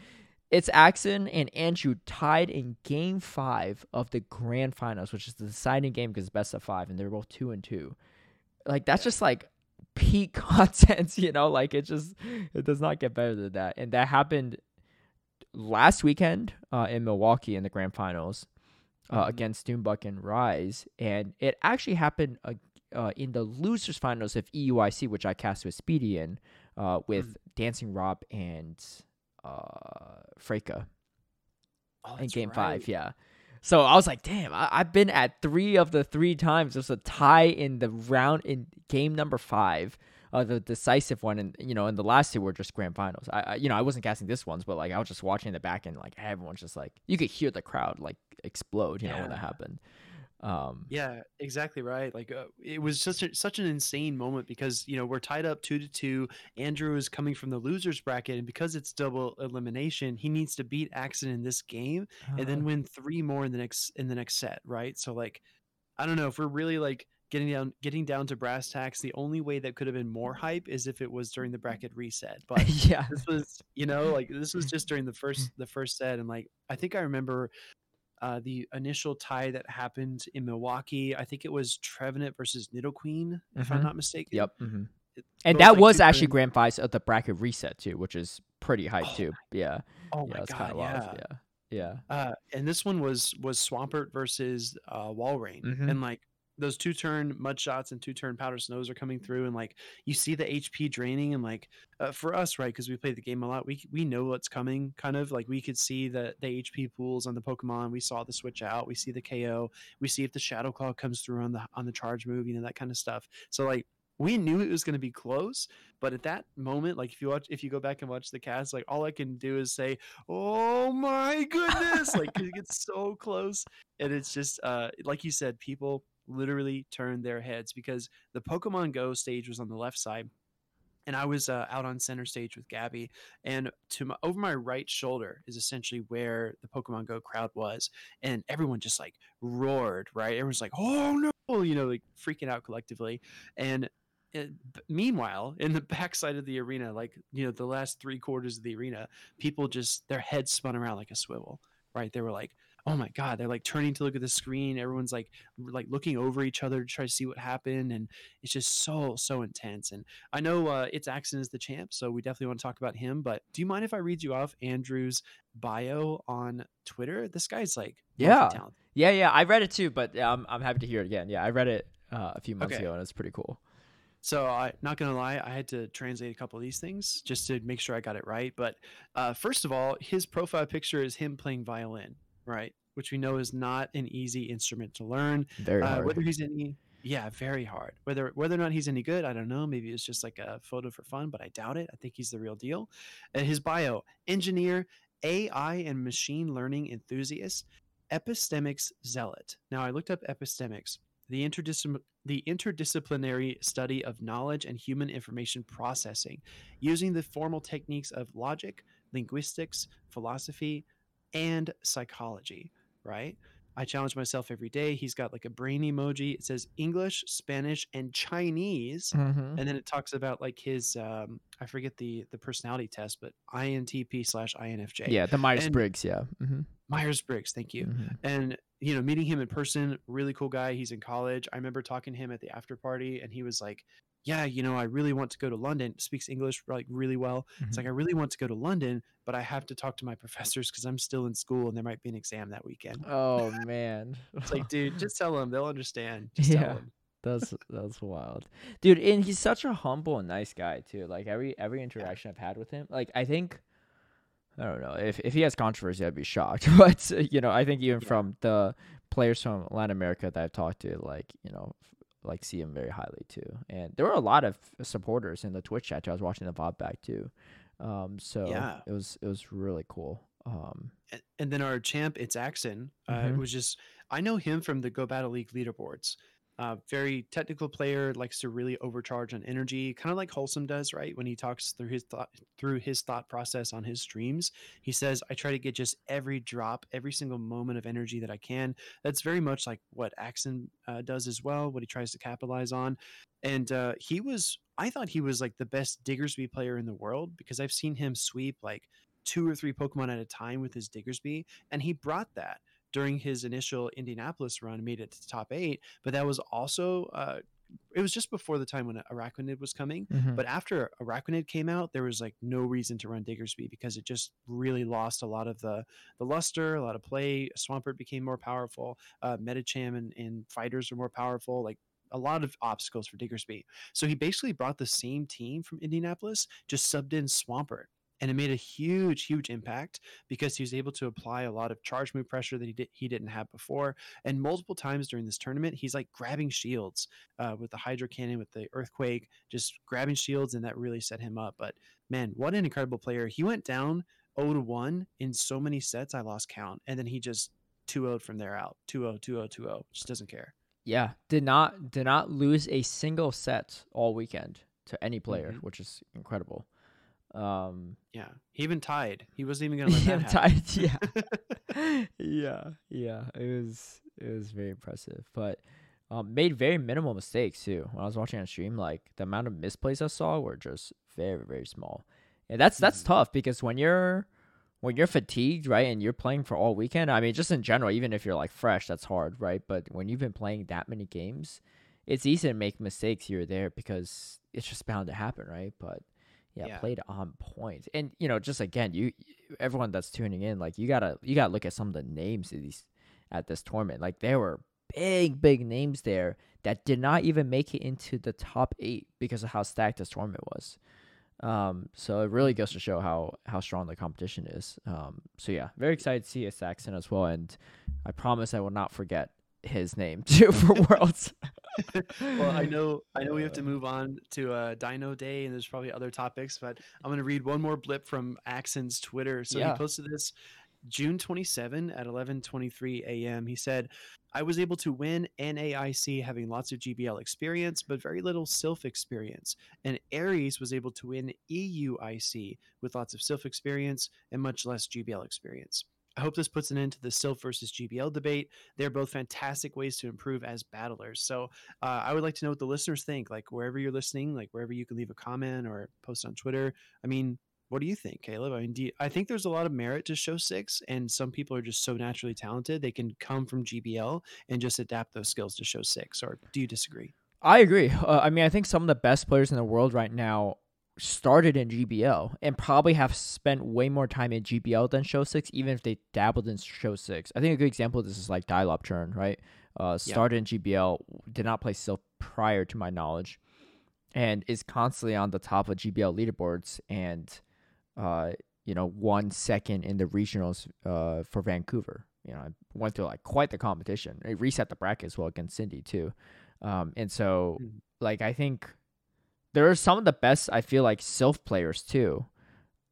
it's Axon and Andrew tied in Game Five of the Grand Finals, which is the deciding game because it's best of five, and they're both two and two. Like that's just like peak content, you know. Like it just it does not get better than that, and that happened last weekend uh, in Milwaukee in the Grand Finals uh, Mhm. against Doombug and Rise, and it actually happened uh, uh, in the losers finals of EUIC, which I cast with Speedy in, uh, with Dancing Rob and uh, Freka Oh, in game right. five. Yeah. So I was like, damn, I, I've been at three of the three times. There's a tie in the round in game number five, uh, the decisive one, and you know, and the last two were just grand finals. I, I, you know, I wasn't casting this ones, but like I was just watching the back end, like everyone's just like, you could hear the crowd like explode, you know, when that happened. Um, Yeah, exactly right. Like uh, it was just a, such an insane moment because you know we're tied up two to two. Andrew is coming from the losers bracket, and because it's double elimination, he needs to beat Axon in this game and then win three more in the next in the next set. Right. So like, I don't know if we're really like getting down getting down to brass tacks. The only way that could have been more hype is if it was during the bracket reset. But yeah, this was you know like this was just during the first the first set and like i think i remember uh the initial tie that happened in milwaukee i think it was trevenant versus nidoqueen if i'm Mhm. not mistaken yep. hmm It- And that like, was actually grand finals of the bracket reset too, which is pretty hype Oh too. Yeah. oh yeah, my god yeah. wild. Yeah. Yeah. uh and this one was was swampert versus uh walrein Mhm. and like those two turn mud shots and two turn powder snows are coming through and like you see the hp draining and like uh, for us right because we play the game a lot we we know what's coming kind of like we could see the the hp pools on the pokemon we saw the switch out we see the ko we see if the shadow claw comes through on the on the charge move you know that kind of stuff. So like we knew it was going to be close but at that moment like if you watch if you go back and watch the cast like all i can do is say oh my goodness! Like it gets so close. And it's just uh like you said people literally turned their heads because the Pokemon Go stage was on the left side. And I was uh, out on center stage with Gabby, and to my, over my right shoulder is essentially where the Pokemon Go crowd was, and everyone just like roared, right? Everyone's like, "Oh no!" You know, like freaking out collectively. And meanwhile, in the backside of the arena, like you know, the last three quarters of the arena, people just their heads spun around like a swivel, right? They were like, oh my god they're like turning to look at the screen everyone's like like looking over each other to try to see what happened and it's just so so intense and i know uh, it's Axon is the champ so we definitely want to talk about him but do you mind if i read you off andrew's bio on twitter? This guy's like yeah. yeah yeah i read it too but I'm, I'm happy to hear it again. Yeah i read it uh, a few months okay. ago and it's pretty cool. So I not gonna lie, I had to translate a couple of these things just to make sure I got it right. But uh, first of all, his profile picture is him playing violin, right? Which we know is not an easy instrument to learn. Very uh, hard. Whether he's any, yeah, very hard. Whether whether or not he's any good, I don't know. Maybe it's just like a photo for fun, but I doubt it. I think he's the real deal. Uh, his bio: engineer, AI and machine learning enthusiast, epistemics zealot. Now I looked up epistemics the, interdis- the interdisciplinary study of knowledge and human information processing using the formal techniques of logic, linguistics, philosophy, and psychology, right? I challenge myself every day. He's got like a brain emoji. It says English, Spanish, and Chinese, mm-hmm. and then it talks about like his um, I forget the the personality test, but INTP slash INFJ. Yeah, the Myers Briggs. Yeah, mm-hmm. Myers Briggs. Thank you. Mm-hmm. And you know, meeting him in person, really cool guy. He's in college. I remember talking to him at the after party, and he was like, yeah, you know, I really want to go to London. Speaks English like really well. Mm-hmm. It's like I really want to go to London, but I have to talk to my professors because I'm still in school and there might be an exam that weekend. Oh man, it's like, dude, just tell them. They'll understand. Just yeah. That's that's wild, dude. And he's such a humble and nice guy too. Like every every interaction I've had with him, like I think, I don't know if if he has controversy, I'd be shocked. But you know, I think even yeah. from the players from Latin America that I've talked to, like you know, like see him very highly too. And there were a lot of supporters in the Twitch chat too. I was watching the VOD back too. Um, so yeah. it was it was really cool. Um, and, and then our champ, it's Axon. Uh, mm-hmm. Was just I know him from the Go Battle League leaderboards. Uh, very technical player, likes to really overcharge on energy, kind of like Wholesome does, right? When he talks through his thought through his thought process on his streams, he says, "I try to get just every drop, every single moment of energy that I can." That's very much like what Axon uh, does as well. What he tries to capitalize on, and uh, he was, I thought he was like the best Diggersby player in the world because I've seen him sweep like two or three Pokemon at a time with his Diggersby, and he brought that during his initial Indianapolis run, made it to the top eight. But that was also uh, it was just before the time when Araquanid was coming. Mm-hmm. But after Araquanid came out, there was like no reason to run Diggersby because it just really lost a lot of the the luster, a lot of play. Swampert became more powerful. Uh, Medicham and, and fighters were more powerful. Like a lot of obstacles for Diggersby. So he basically brought the same team from Indianapolis, just subbed in Swampert and it made a huge huge impact because he was able to apply a lot of charge move pressure that he did he didn't have before and multiple times during this tournament he's like grabbing shields uh, with the hydro cannon with the earthquake just grabbing shields and that really set him up but man what an incredible player. He went down 0 to 1 in so many sets i lost count and then he just 2-0 from there out 2-0 2-0 2-0 just doesn't care. Yeah did not did not lose a single set all weekend to any player mm-hmm. which is incredible um, yeah, he even tied. He wasn't even gonna let that happen. tied. Yeah, yeah, yeah. It was it was very impressive, but um, made very minimal mistakes too. When I was watching on stream, like the amount of misplays I saw were just very very small, and that's that's mm-hmm. tough because when you're when you're fatigued, right, and you're playing for all weekend. I mean, just in general, even if you're like fresh, that's hard, right? But when you've been playing that many games, it's easy to make mistakes here or there because it's just bound to happen, right? But yeah, yeah, played on point. And you know, just again, you everyone that's tuning in, like you gotta you gotta look at some of the names of these at this tournament. Like there were big, big names there that did not even make it into the top eight because of how stacked this tournament was. Um, so it really goes to show how how strong the competition is. Um, so yeah, very excited to see a Saxon as well, and I promise I will not forget his name too for Worlds. Well, I know I know we have to move on to uh, Dino Day, and there's probably other topics, but I'm going to read one more blip from Axon's Twitter. So Yeah. he posted this June 27 at 11:23 a.m. He said, "I was able to win NAIC having lots of GBL experience, but very little Silph experience. And Aries was able to win EUIC with lots of Silph experience and much less GBL experience." I hope this puts an end to the Silph versus GBL debate. They're both fantastic ways to improve as battlers. So uh, I would like to know what the listeners think. Like wherever you're listening, like wherever you can leave a comment or post on Twitter. I mean, what do you think, Caleb? I mean, you, I think there's a lot of merit to Show Six, and some people are just so naturally talented they can come from GBL and just adapt those skills to Show Six. Or do you disagree? I agree. Uh, I mean, I think some of the best players in the world right now started in GBL and probably have spent way more time in GBL than Show Six, even if they dabbled in Show Six. I think a good example of this is like Dialop Churn, right? Uh, started in GBL, did not play Silph prior to my knowledge, and is constantly on the top of GBL leaderboards and, uh, you know, one second in the regionals uh, for Vancouver. You know, I went through like quite the competition. It reset the bracket as well against Cindy too. Um, and so, Mhm. like, I think there are some of the best, I feel like, Silph players too,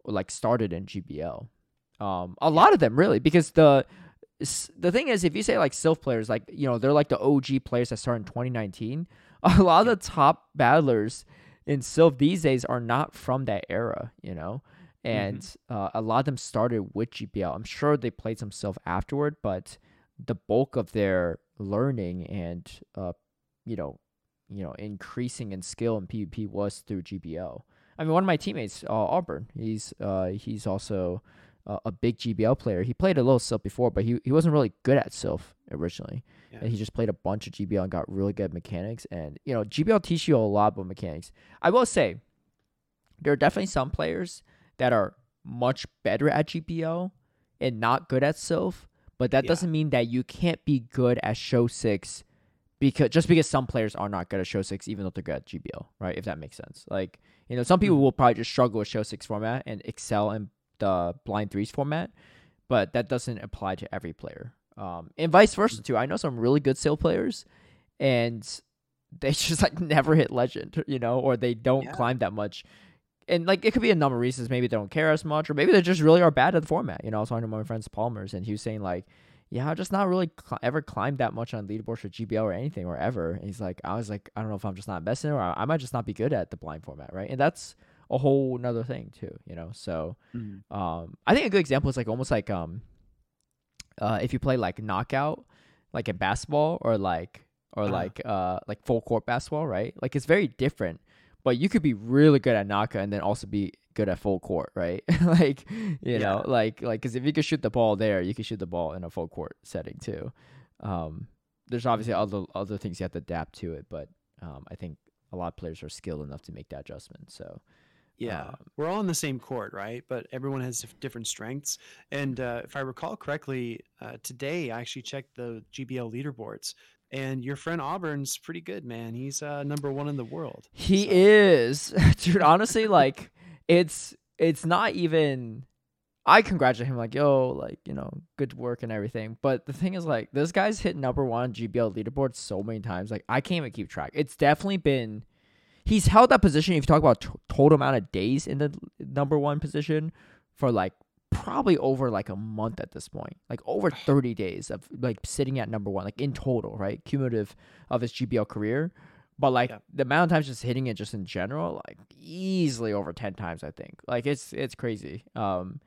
like, started in GBL. Um, a lot of them, really, because the the thing is, if you say like Silph players, like, you know, they're like the OG players that started in 2019, a lot of the top battlers in Silph these days are not from that era, you know? And uh, a lot of them started with GBL. I'm sure they played some Silph afterward, but the bulk of their learning and uh, you know, you know, increasing in skill in PvP was through GBL. I mean, one of my teammates, uh, Auburn, he's uh, he's also uh, a big GBL player. He played a little Silph before, but he, he wasn't really good at Silph originally. Yeah. And he just played a bunch of GBL and got really good mechanics. And, you know, GBL teaches you a lot about mechanics. I will say, there are definitely some players that are much better at GBL and not good at Silph, but that Yeah. doesn't mean that you can't be good at Show 6 because just because some players are not good at Show 6 even though they're good at GBL, right? If that makes sense. Like, you know, some people Mhm. will probably just struggle with Show 6 format and excel in the blind threes format, but that doesn't apply to every player. Um, and vice versa too. I know some really good Sail players, and they just like never hit legend, you know, or they don't Yeah. climb that much. And like it could be a number of reasons. Maybe they don't care as much, or maybe they just really are bad at the format. You know, I was talking to one of my friends Palmer's, and he was saying like, "Yeah, I just not really cl- ever climbed that much on leaderboards for GBL or anything or ever." And he's like, "I was like, I don't know if I'm just not investing, or I, I might just not be good at the blind format, right?" And that's a whole another thing too, you know. So Mhm. um, I think a good example is like almost like um, uh, if you play like knockout, like in basketball, or like or Uh-huh. like uh like full court basketball, right? Like it's very different. But you could be really good at knockout and then also be good at full court, right? like you know, like like because if you could shoot the ball there, you could shoot the ball in a full court setting too. Um, there's obviously other other things you have to adapt to it, but um, I think a lot of players are skilled enough to make that adjustment. So Yeah, Um, we're all in the same court, right? But everyone has different strengths. And uh, if I recall correctly, uh, today I actually checked the GBL leaderboards, and your friend Auburn's pretty good, man. He's uh, number one in the world. He So- is, dude. Honestly, like it's it's not even. I congratulate him, like yo, like you know, good work and everything. But the thing is, like this guy's hit number one on GBL leaderboard so many times, like I can't even keep track. It's definitely been. He's held that position. If you talk about t- total amount of days in the number one position, for like probably over like a month at this point, like over thirty days of like sitting at number one, like in total, right? Cumulative of his GBL career. But like Yeah. the amount of times just hitting it just in general, like easily over ten times, I think. Like it's it's crazy. Um,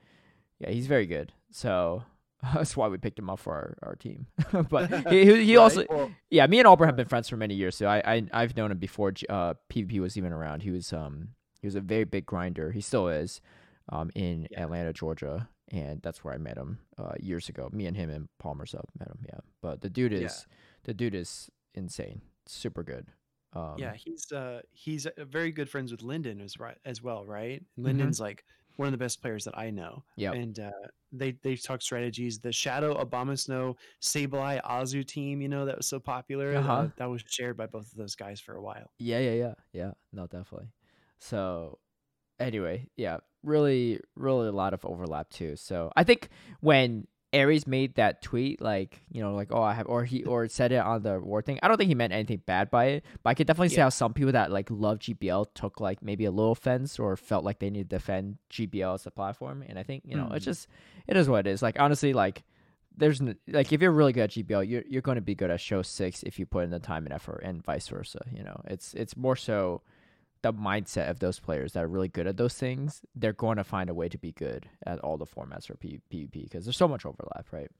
yeah, he's very good. So that's why we picked him up for our, our team. but he he, he Right? also Well, yeah, me and Auburn have been friends for many years. So I, I I've known him before uh PvP was even around. He was um he was a very big grinder. He still is, um in Yeah. Atlanta, Georgia, and that's where I met him uh years ago. Me and him and Palmer Sub met him. Yeah, but the dude is Yeah. the dude is insane, super good. Um, yeah, he's uh, he's uh, very good friends with Lyndon as right as well, right? Mm-hmm. Lyndon's like one of the best players that I know. Yeah. And uh, they they talk strategies. The Shadow Abomasnow Sableye Azu team, you know, that was so popular. Uh-huh. Uh, that was shared by both of those guys for a while. Yeah, yeah, yeah, yeah. No, definitely. So, anyway, yeah, really, really a lot of overlap too. So I think when Aries made that tweet, like you know, like oh I have, or he or said it on the war thing. I don't think he meant anything bad by it, but I could definitely see how some people that like love GBL took like maybe a little offense or felt like they need to defend GBL as a platform. And I think you know it's Mm. just it is what it is. Like honestly, like there's n- like if you're really good at GBL, you're you're going to be good at show six if you put in the time and effort, and vice versa. You know, it's it's more so the mindset of those players that are really good at those things. They're going to find a way to be good at all the formats for P- PvP because there's so much overlap, right?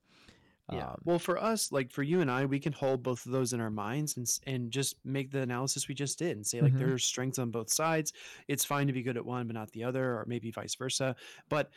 Yeah. Um, well, for us, like for you and I, we can hold both of those in our minds and and just make the analysis we just did and say like Mhm. there's strengths on both sides. It's fine to be good at one but not the other, or maybe vice versa. But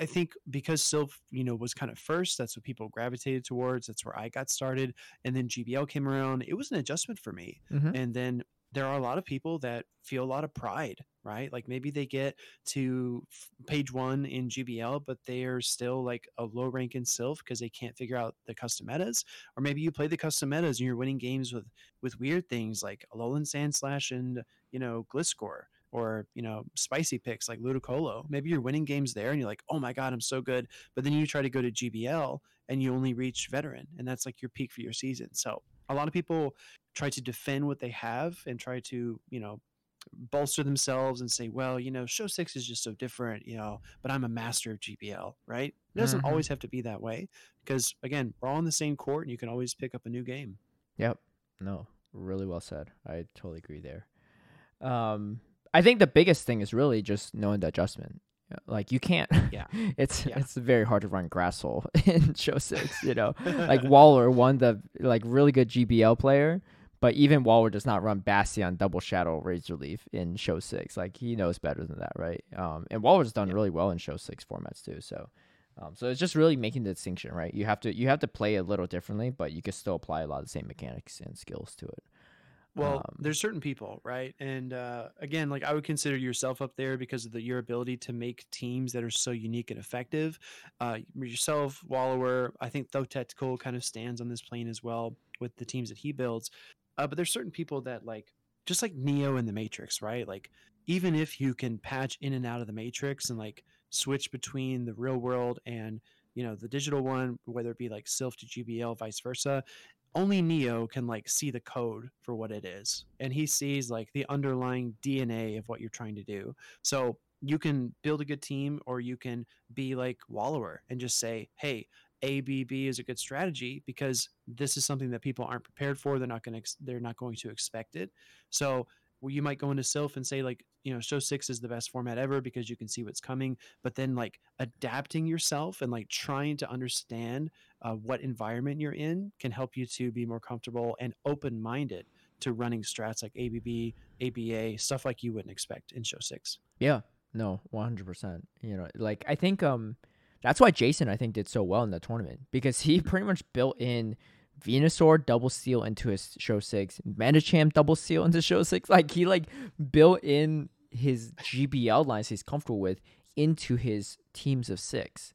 I think because Silph, you know, was kind of first, that's what people gravitated towards. That's where I got started, and then GBL came around. It was an adjustment for me, mhm. and then there are a lot of people that feel a lot of pride right? Like maybe they get to page one in gbl but they are still like a low rank in Silph because they can't figure out the custom metas. Or maybe you play the custom metas and you're winning games with with weird things like alolan Sandslash and you know gliscor or you know spicy picks like ludicolo. Maybe you're winning games there and you're like oh my god i'm so good. But then you try to go to gbl and you only reach veteran and that's like your peak for your season. So a lot of people try to defend what they have and try to you know bolster themselves and say well you know show six is just so different you know but i'm a master of gbl right it doesn't Mhm. always have to be that way because again we're all on the same court and you can always pick up a new game Yep. No, really well said. I totally agree there. Um, I think the biggest thing is really just knowing the adjustment. Like you can't. Yeah. it's Yeah. it's very hard to run Grassel in show six. You know, like Waller, won the like really good GBL player, but even Waller does not run Bastion double shadow razor leaf in show six. Like he knows better than that, right? Um, and Waller's done Yeah. really well in show six formats too. So, um, so it's just really making the distinction, right? You have to you have to play a little differently, but you can still apply a lot of the same mechanics and skills to it. Well, Um, there's certain people, right? And uh, again, like I would consider yourself up there because of the, your ability to make teams that are so unique and effective. Uh, yourself, Wallower, I think Though Tactical kind of stands on this plane as well with the teams that he builds. Uh, but there's certain people that like, just like Neo in the Matrix, right? Like, even if you can patch in and out of the Matrix and like switch between the real world and you know the digital one, whether it be like Silph to GBL, vice versa, only Neo can like see the code for what it is. And he sees like the underlying DNA of what you're trying to do. So you can build a good team or you can be like Wallower and just say, hey, ABB is a good strategy because this is something that people aren't prepared for. They're not going to, they're not going to expect it. So well, you might go into Silph and say like, you know, show six is the best format ever because you can see what's coming, but then like adapting yourself and like trying to understand uh, what environment you're in can help you to be more comfortable and open minded to running strats like ABB, ABA, stuff like you wouldn't expect in show six. Yeah, no, one hundred percent. You know, like I think um, that's why Jason I think did so well in the tournament because he pretty much built in Venusaur double seal into his show six, Medicham double seal into show six. Like he like built in his GBL lines he's comfortable with into his teams of six.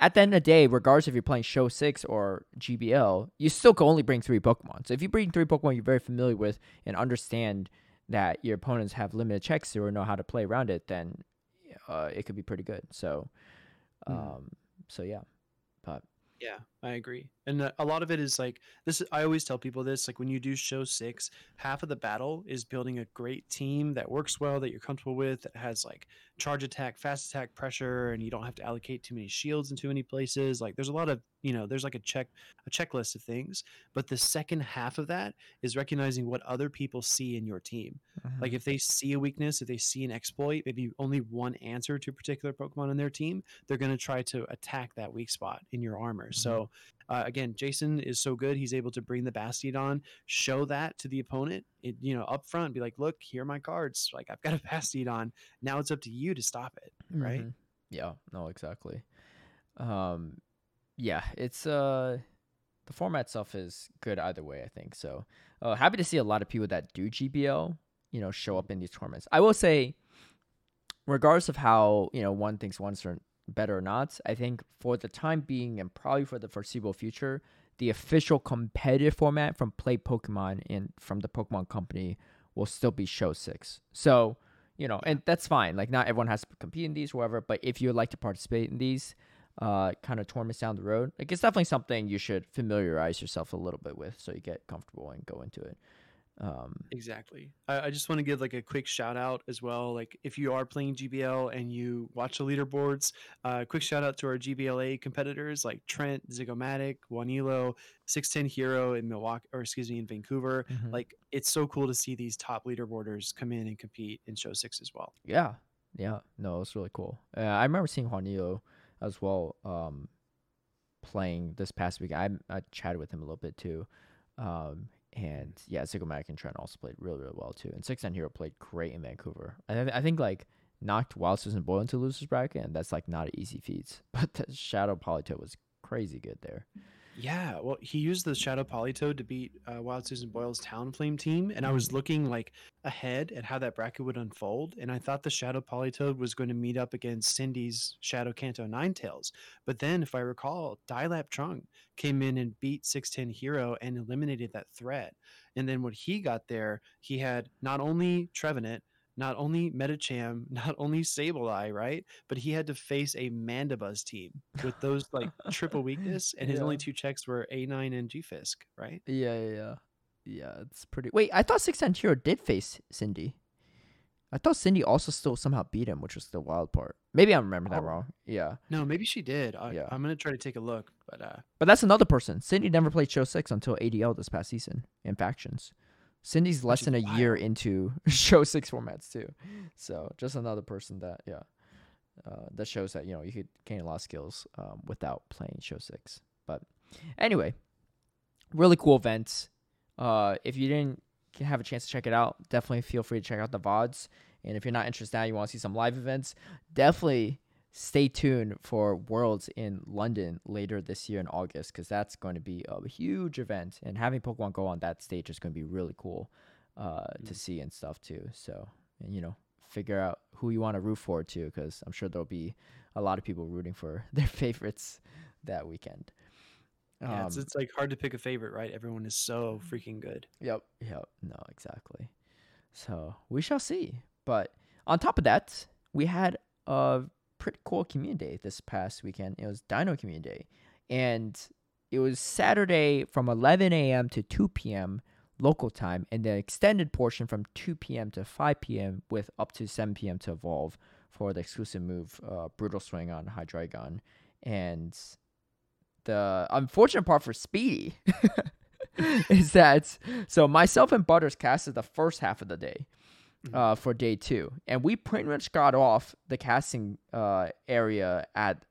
At the end of the day, regardless if you're playing show six or GBL, you still can only bring three Pokemon. So if you bring three Pokemon you're very familiar with and understand that your opponents have limited checks or know how to play around it, then uh, it could be pretty good. So, um, Mhm. so yeah, but Yeah, I agree. And uh, a lot of it is like this. I always tell people this: like when you do show six, half of the battle is building a great team that works well, that you're comfortable with, that has like charge attack, fast attack, pressure, and you don't have to allocate too many shields in too many places. Like there's a lot of you know, there's like a check, a checklist of things. But the second half of that is recognizing what other people see in your team. Like if they see a weakness, if they see an exploit, maybe only one answer to a particular Pokemon on their team, they're going to try to attack that weak spot in your armor. So uh, again, Jason is so good; he's able to bring the Bastiodon, show that to the opponent, it, you know, up front, be like, "Look, here are my cards. Like I've got a Bastiodon. Now it's up to you to stop it." right? Mhm. Yeah, no, exactly. Um, yeah, it's uh, the format itself is good either way. I think so. Uh, happy to see a lot of people that do GBL, you know, show up in these tournaments. I will say, regardless of how you know one thinks one's are better or not, I think for the time being and probably for the foreseeable future, the official competitive format from Play Pokemon and from the Pokemon Company will still be Show Six. So you know, and that's fine. Like not everyone has to compete in these, whatever. But if you would like to participate in these, uh, kind of tournaments down the road, like it's definitely something you should familiarize yourself a little bit with, so you get comfortable and go into it. Um, exactly. I, I just want to give like a quick shout out as well. Like if you are playing GBL and you watch the leaderboards, uh, quick shout out to our GBLA competitors like Trent, Zigomatic, Juanilo, 610 Hero in Milwaukee, or excuse me, in Vancouver. Mhm. Like it's so cool to see these top leaderboarders come in and compete in Show Six as well. yeah, yeah, no, it's really cool. Uh, I remember seeing Juanillo as well, um, playing this past week. I I chatted with him a little bit too. Um, and yeah, Zigomatic and Trent also played really, really well too. And Six Ten Hero played great in Vancouver. I, th- I think like knocked Wild Susan Boyle into losers bracket, and that's like not an easy feat. But the Shadow Politoed was crazy good there. Yeah, well, he used the Shadow Politoed to beat uh, Wild Susan Boyle's Talonflame team, and I was looking like ahead at how that bracket would unfold, and I thought the Shadow Politoed was going to meet up against Cindy's Shadow Kanto Ninetales. but then, if I recall, Dilap Trung came in and beat 610 Hero and eliminated that threat, and then when he got there, he had not only Trevenant, not only Medicham, not only Sableye, right? But he had to face a Mandibuzz team with those like triple weakness, and his only two checks were A9 and G-Fisk, right? Yeah, yeah, yeah. Yeah, it's pretty. Wait, I thought Six Hero did face Cindy. I thought Cindy also still somehow beat him, which was the wild part. Maybe I'm remembering that Oh. wrong. Yeah, No, maybe she did. I, Yeah. I'm gonna try to take a look, but uh, but that's another person. Cindy never played Show Six until ADL this past season in factions. Cindy's less than a year into Show Six formats too, so just another person that yeah, uh, that shows that you know you could gain a lot of skills um, without playing Show Six. But anyway, really cool event. Uh, if you didn't have a chance to check it out, definitely feel free to check out the VODs. And if you're not interested now, you want to see some live events, definitely stay tuned for Worlds in London later this year in August because that's going to be a huge event. And having Pokemon Go on that stage is going to be really cool uh, to Mm. see and stuff too. So, and, you know, figure out who you want to root for too because I'm sure there'll be a lot of people rooting for their favorites that weekend. yeah, it's, Um, it's like hard to pick a favorite, right? Everyone is so freaking good. Yep. Yep. No, exactly. So we shall see. But on top of that, we had a pretty cool community day this past weekend. It was Dino Community Day. And it was Saturday from 11 a.m. to 2 p.m. local time, and the extended portion from 2 p.m. to 5 p.m. with up to 7 p.m. to evolve for the exclusive move, uh, Brutal Swing on Hydreigon. And the unfortunate part for Speedy is that so myself and Butters casted the first half of the day Mhm. uh, for day two, and we pretty much got off the casting uh, area at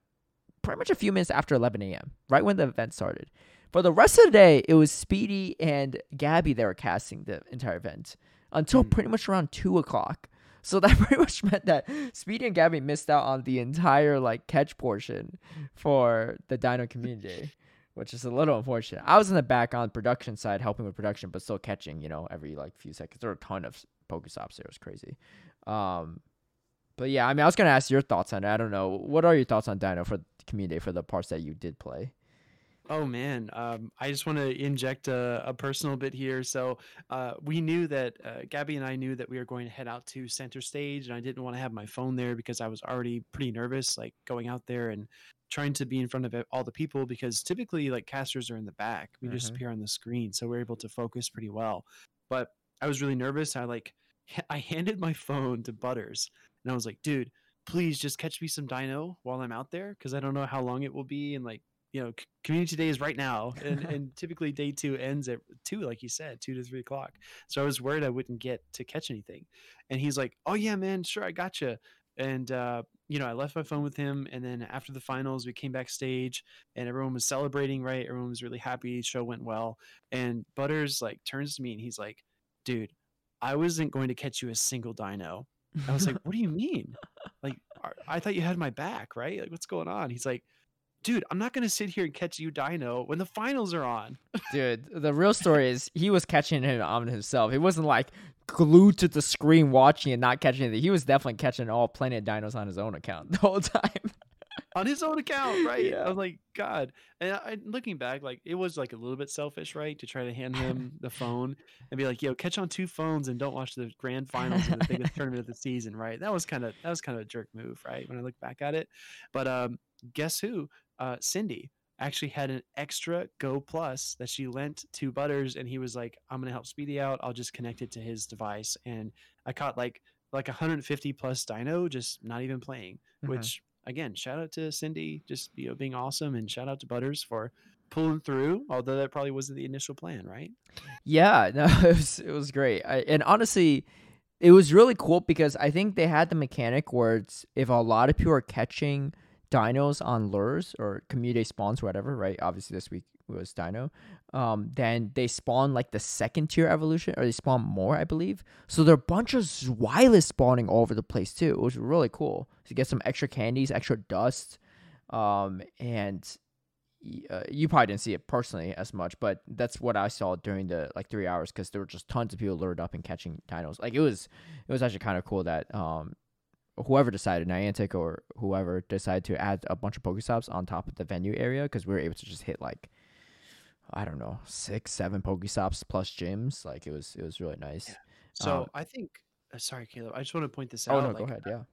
pretty much a few minutes after 11 a.m. right when the event started. For the rest of the day, it was Speedy and Gabby that were casting the entire event until Mm. pretty much around two o'clock. So that pretty much meant that Speedy and Gabby missed out on the entire like catch portion for the Dino Community which is a little unfortunate. I was in the back on production side helping with production, but still catching, you know, every like few seconds. There were a ton of Pokestops there. Was crazy. Um, but yeah, I mean, I was gonna ask your thoughts on it. I don't know. What are your thoughts on Dino for the Community for the parts that you did play? Oh man, um, I just want to inject a, a personal bit here. So uh, we knew that uh, Gabby and I knew that we were going to head out to center stage, and I didn't want to have my phone there because I was already pretty nervous, like going out there and trying to be in front of all the people. Because typically, like casters are in the back, we just Mhm. appear on the screen, so we're able to focus pretty well. But I was really nervous. I like I handed my phone to Butters, and I was like, "Dude, please just catch me some Dino while I'm out there, because I don't know how long it will be, and like." you know, community day is right now, and, and typically day two ends at two, like you said, two to three o'clock. So I was worried I wouldn't get to catch anything. And he's like, "Oh yeah, man, sure, I gotcha." And uh, you know, I left my phone with him, and then after the finals, we came backstage, and everyone was celebrating. Right, everyone was really happy. Show went well, and Butters like turns to me and he's like, "Dude, I wasn't going to catch you a single dino." I was like, "What do you mean? Like, I thought you had my back, right? Like, what's going on?" He's like, dude, I'm not gonna sit here and catch you Dino when the finals are on. Dude, the real story is he was catching it on himself. He wasn't like glued to the screen watching and not catching it. He was definitely catching all Planet Dinos on his own account the whole time. On his own account, right? Yeah. I was like, God. And I, looking back, like it was like a little bit selfish, right, to try to hand him the phone and be like, "Yo, catch on two phones and don't watch the grand finals of the biggest tournament of the season," right? That was kind of that was kind of a jerk move, right? When I look back at it, but um, guess who? Uh, Cindy actually had an extra Go Plus that she lent to Butters, and he was like, "I'm gonna help Speedy out. I'll just connect it to his device." And I caught like like 150 plus Dino, just not even playing, Mhm. which again, shout out to Cindy, just you know being awesome, and shout out to Butters for pulling through. Although that probably wasn't the initial plan, right? Yeah, no, it was it was great. I, and honestly, it was really cool because I think they had the mechanic where it's if a lot of people are catching dinos on lures or community spawns, whatever, right? Obviously, this week was dino. Um, then they spawn like the second tier evolution, or they spawn more, I believe. So there are a bunch of Zweilous spawning all over the place too. It was really cool to get some extra candies, extra dust, um, and uh, you probably didn't see it personally as much, but that's what I saw during the like three hours because there were just tons of people lured up and catching dinos. Like it was, it was actually kind of cool that um, whoever decided, Niantic or whoever decided to add a bunch of Pokestops on top of the venue area because we were able to just hit like, I don't know, six, seven Pokestops plus gyms. Like it was, it was really nice. So Um, I think. Uh, sorry, Caleb. I just want to point this out. Oh out. no, like, go ahead. Yeah.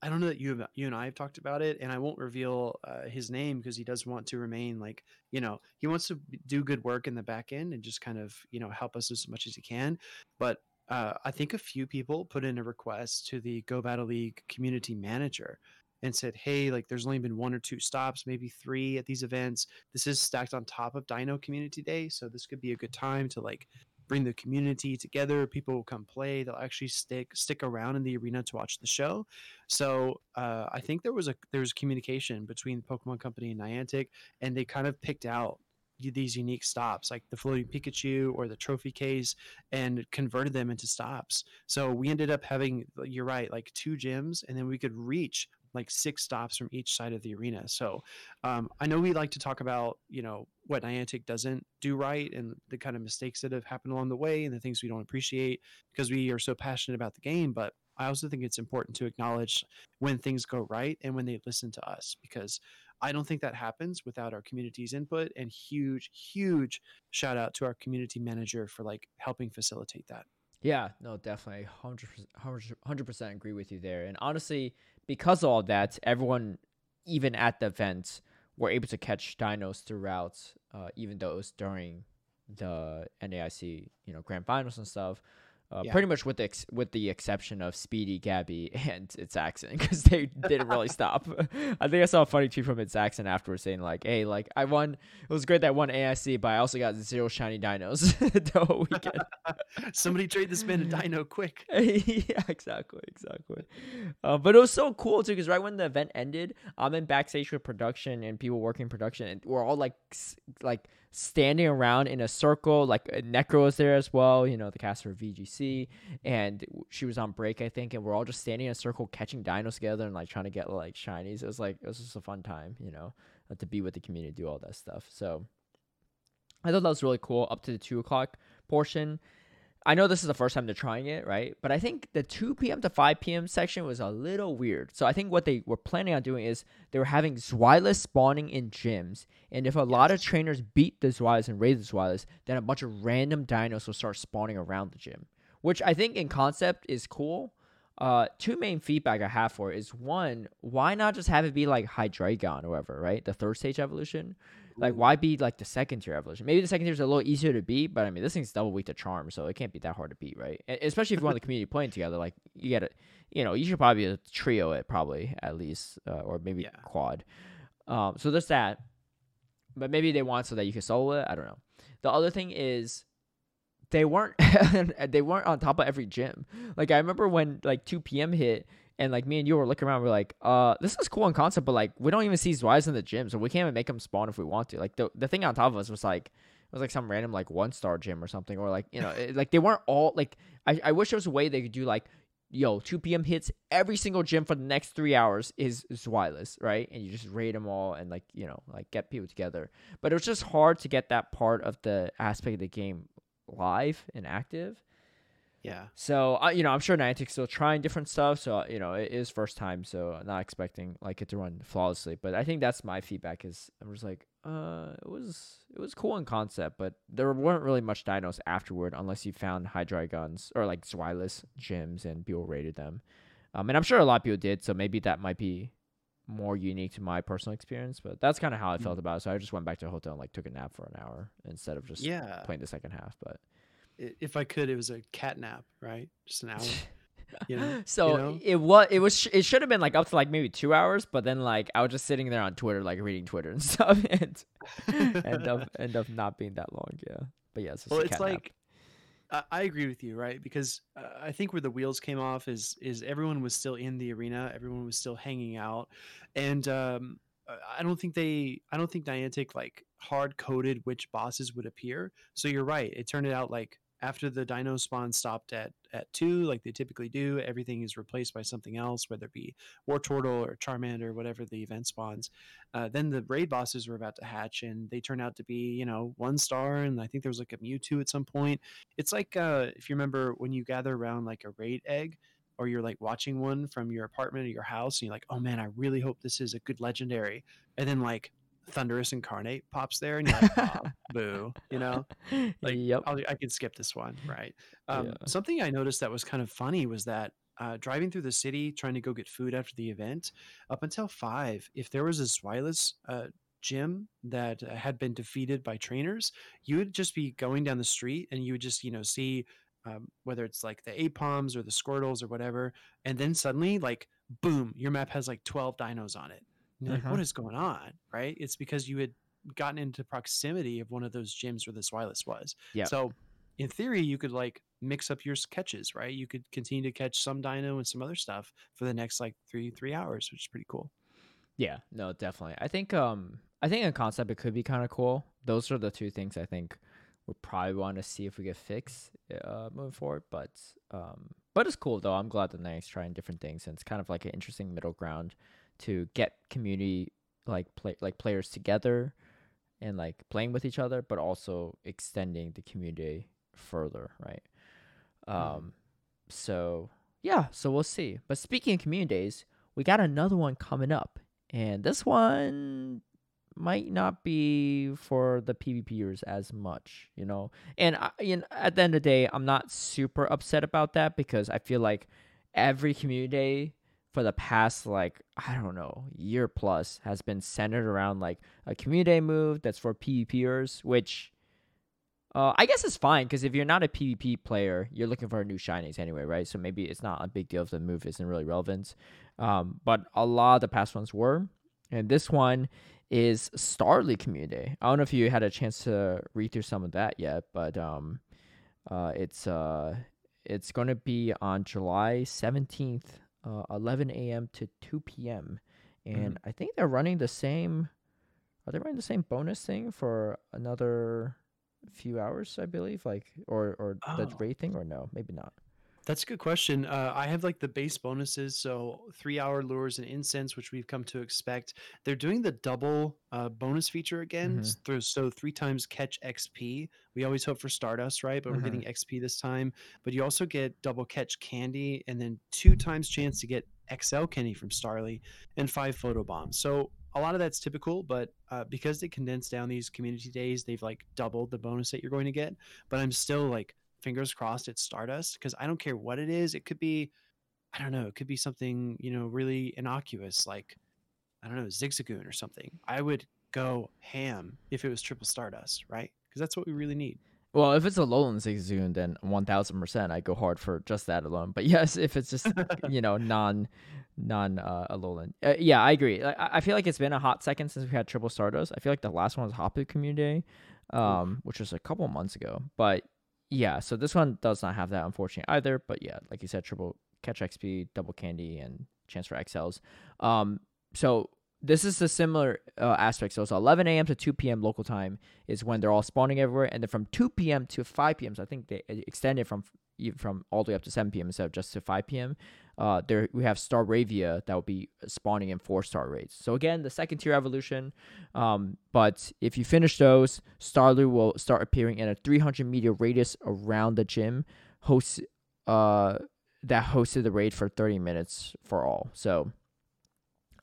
I don't know that you you and I have talked about it, and I won't reveal uh, his name because he does want to remain like you know he wants to do good work in the back end and just kind of you know help us as much as he can. But uh, I think a few people put in a request to the Go Battle League community manager and said, "Hey, like there's only been one or two stops, maybe three at these events. This is stacked on top of Dino Community Day, so this could be a good time to like." bring the community together people will come play they'll actually stick stick around in the arena to watch the show so uh, I think there was a there was communication between Pokemon Company and Niantic, and they kind of picked out these unique stops, like the floating Pikachu or the trophy case, and converted them into stops. So we ended up having, you're right, like two gyms, and then we could reach like six stops from each side of the arena. So um, I know we like to talk about, you know, what Niantic doesn't do right and the kind of mistakes that have happened along the way and the things we don't appreciate because we are so passionate about the game. But I also think it's important to acknowledge when things go right and when they listen to us because I don't think that happens without our community's input and huge, huge shout out to our community manager for like helping facilitate that. Yeah, no, definitely, 100 percent agree with you there. And honestly, because of all that, everyone, even at the event, were able to catch dinos throughout, uh, even though it was during the NAIC, you know, grand finals and stuff. Uh, Yeah. Pretty much with the ex- with the exception of Speedy, Gabby, and it's Axon, because they didn't really stop. I think I saw a funny tweet from it's Axon afterwards saying like, "Hey, like I won. It was great that I won NAIC, but I also got zero shiny dinos the whole weekend." Somebody trade this man a dino quick. yeah, exactly, exactly. Uh, but it was so cool too, because right when the event ended, I'm in backstage with production and people working production, and we're all like, like standing around in a circle. Like uh, Necro was there as well, you know, the caster of VGC, and she was on break, I think, and we're all just standing in a circle, catching dinos together, and like trying to get like shinies. It was like it was just a fun time, you know, uh, to be with the community, do all that stuff. So. I thought that was really cool up to the two o'clock portion. I know this is the first time they're trying it, right? But I think the 2 p.m. to 5 p.m. section was a little weird. So I think what they were planning on doing is they were having Zweilous spawning in gyms. And if a lot of trainers beat the Zweilous and raise the Zweilous, then a bunch of random dinos will start spawning around the gym, which I think in concept is cool. Uh, two main feedback I have for it is one, why not just have it be like Hydreigon or whatever, right? The third stage evolution. Like, why be like the second tier evolution? Maybe the second tier is a little easier to beat, but I mean, this thing's double weak to charm, so it can't be that hard to beat, right? E- Especially if you want the community playing together. Like, you get it, you know, you should probably trio it, probably at least, uh, or maybe Yeah. quad. Um, so there's that. But maybe they want so that you can solo it. I don't know. The other thing is, they weren't they weren't on top of every gym. Like I remember when like 2 p.m. hit and like me and you were looking around, we're like, uh, this is cool in concept, but like we don't even see Zweilous in the gym, so we can't even make them spawn if we want to. Like the the thing on top of us was like it was like some random like one star gym or something, or like you know, it, like they weren't all like I I wish there was a way they could do like yo, 2 p.m. hits every single gym for the next three hours is Zweilous, right? And you just raid them all and like you know like get people together. But it was just hard to get that part of the aspect of the game live and active. Yeah. So uh, you know, I'm sure Niantic's still trying different stuff. So you know, it is first time, so I'm not expecting like it to run flawlessly. But I think that's my feedback. Is I was like, uh, it was it was cool in concept, but there weren't really much dinos afterward, unless you found Hydreigons or like Zweilous gyms and people rated them. Um, and I'm sure a lot of people did. So maybe that might be more unique to my personal experience. But that's kind of how I felt about it. So I just went back to the hotel and like took a nap for an hour instead of just Yeah. playing the second half. But If I could, it was a cat nap, right? Just an hour. You know? so know? it was it was sh- it should have been like up to like maybe two hours, but then like I was just sitting there on Twitter like reading Twitter and stuff, and end up end up not being that long. Yeah, but yeah, well, a it's nap. like I I agree with you, right? Because uh, I think where the wheels came off is is everyone was still in the arena, everyone was still hanging out, and um, I don't think they, I don't think Niantic like hard coded which bosses would appear. So you're right. It turned out like after the Dino spawn stopped at at two, like they typically do, everything is replaced by something else, whether it be Wartortle or Charmander, whatever the event spawns. Uh, then the raid bosses were about to hatch, and they turn out to be, you know, one star, and I think there was like a Mewtwo at some point. It's like uh, if you remember when you gather around like a raid egg, or you're like watching one from your apartment or your house, and you're like, oh man, I really hope this is a good legendary, and then like Thundurus Incarnate pops there, and you're like, "Aw, boo, you know like yep. I'll, I could skip this one, right? Um, Yeah. Something I noticed that was kind of funny was that uh, driving through the city, trying to go get food after the event, up until five, if there was a Zweilous uh, gym that uh, had been defeated by trainers, you would just be going down the street and you would just, you know, see um, whether it's like the Aipoms or the Squirtles or whatever, and then suddenly, like, boom, your map has like 12 dinos on it. You're like, Mhm. what is going on? Right? It's because you had gotten into proximity of one of those gyms where the Zweilous was. Yeah. So in theory, you could like mix up your catches, right? You could continue to catch some dino and some other stuff for the next like three three hours, which is pretty cool. Yeah, no, definitely. I think um I think in concept it could be kind of cool. Those are the two things I think we probably want to see if we get fixed uh moving forward. But um but it's cool though. I'm glad that Nick's trying different things and it's kind of like an interesting middle ground to get community like play like players together and like playing with each other, but also extending the community further, right? Um so yeah, so we'll see. But speaking of community days, we got another one coming up. And this one might not be for the PvPers as much, you know. And I, you know, at the end of the day, I'm not super upset about that because I feel like every community day for the past like I don't know year plus has been centered around like a community move that's for PvPers, which uh, I guess it's fine because if you're not a PvP player, you're looking for a new shinies anyway, right? So maybe it's not a big deal if the move isn't really relevant. Um, but a lot of the past ones were, and this one is Starly Community I don't know if you had a chance to read through some of that yet, but um, uh, it's uh, it's going to be on July seventeenth, uh, eleven a.m. to two p.m. And I think they're running the same. Are they running the same bonus thing for another few hours? I believe, like or or the Oh. raid thing, or no? Maybe not. That's a good question. Uh, I have like the base bonuses, so three hour lures and incense, which we've come to expect. They're doing the double uh, bonus feature again, Mhm. through- so three times catch XP. We always hope for Stardust, right? But Mhm. we're getting XP this time. But you also get double catch candy, and then two times chance to get XL candy from Starly, and five photo bombs. So a lot of that's typical, but uh, because they condensed down these community days, they've like doubled the bonus that you're going to get. But I'm still like fingers crossed it's Stardust because I don't care what it is. It could be, I don't know, it could be something, you know, really innocuous like, I don't know, Zigzagoon or something. I would go ham if it was triple Stardust, right? Because that's what we really need. Well, if it's a Alolan Zigzagoon, then one thousand percent I go hard for just that alone. But yes, if it's just you know non non uh, Alolan, uh, yeah, I agree. I I feel like it's been a hot second since we had Triple Stardust. I feel like the last one was Hoppip Community Day, um, which was a couple months ago. But yeah, so this one does not have that unfortunately either. But yeah, like you said, triple catch XP, double candy, and chance for XLs. Um, so this is a similar uh, aspect. So it's 11 a.m. to 2 p.m. local time is when they're all spawning everywhere, and then from 2 p.m. to 5 p.m. So I think they extended from from all the way up to 7 p.m. instead of just to 5 p.m. Uh, there we have Staravia that will be spawning in four star raids. So again, the second tier evolution. Um, but if you finish those, Starly will start appearing in a 300 meter radius around the gym, host uh that hosted the raid for 30 minutes for all. So,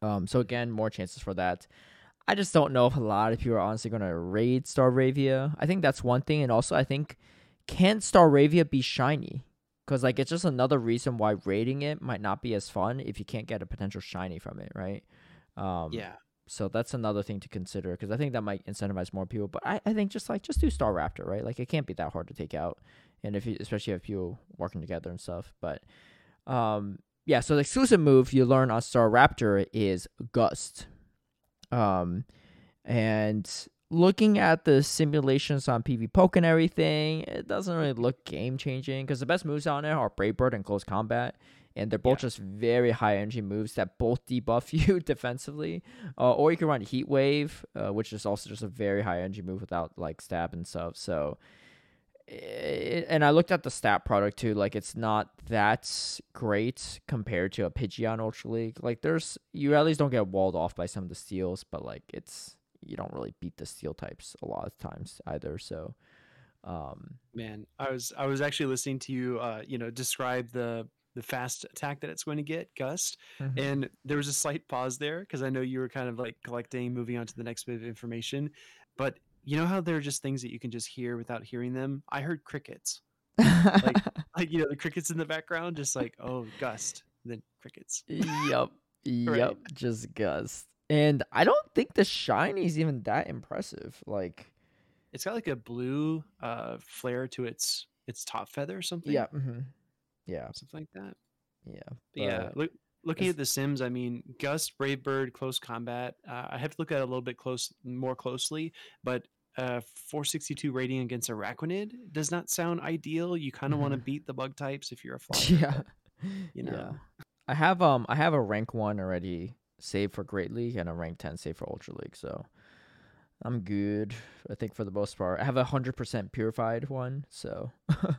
um, so again, more chances for that. I just don't know if a lot of people are honestly going to raid Staravia. I think that's one thing, and also I think can Staravia be shiny? Because like it's just another reason why raiding it might not be as fun if you can't get a potential shiny from it, right? Um, yeah. So that's another thing to consider because I think that might incentivize more people. But I, I think just like just do Staraptor, right? Like it can't be that hard to take out, and if you especially if people working together and stuff. But um, yeah. So the exclusive move you learn on Staraptor is Gust. Um, and looking at the simulations on PvPoke and everything, it doesn't really look game changing because the best moves on there are Brave Bird and Close Combat. And they're both Yeah. just very high energy moves that both debuff you defensively. Uh, or you can run Heat Wave, uh, which is also just a very high energy move without like stab and stuff. So, it, and I looked at the stat product too. Like it's not that great compared to a Pidgeon Ultra League. Like there's you at least don't get walled off by some of the steals, but like it's you don't really beat the steel types a lot of times either. So, um, Man, I was I was actually listening to you uh, you know, describe the the fast attack that it's going to get, Gust. Mm-hmm. And there was a slight pause there because I know you were kind of like collecting, moving on to the next bit of information. But you know how there are just things that you can just hear without hearing them? I heard crickets. like like you know, the crickets in the background, just like, oh, gust, then crickets. yep, yep, just gust. And I don't think the shiny is even that impressive. Like, It's got like a blue uh flare to its its top feather or something. yeah, mm-hmm. yeah, Something like that. yeah, But yeah, look, looking at the Sims, I mean, Gust, Brave Bird, Close Combat. Uh, I have to look at it a little bit close, more closely, but uh, 462 rating against Araquanid does not sound ideal. You kind of want to Mhm. beat the bug types if you're a flyer. yeah, you yeah. know. I have um, I have a rank one already saved for Great League and a rank ten save for Ultra League, so I'm good. I think for the most part, I have a hundred percent purified one, so.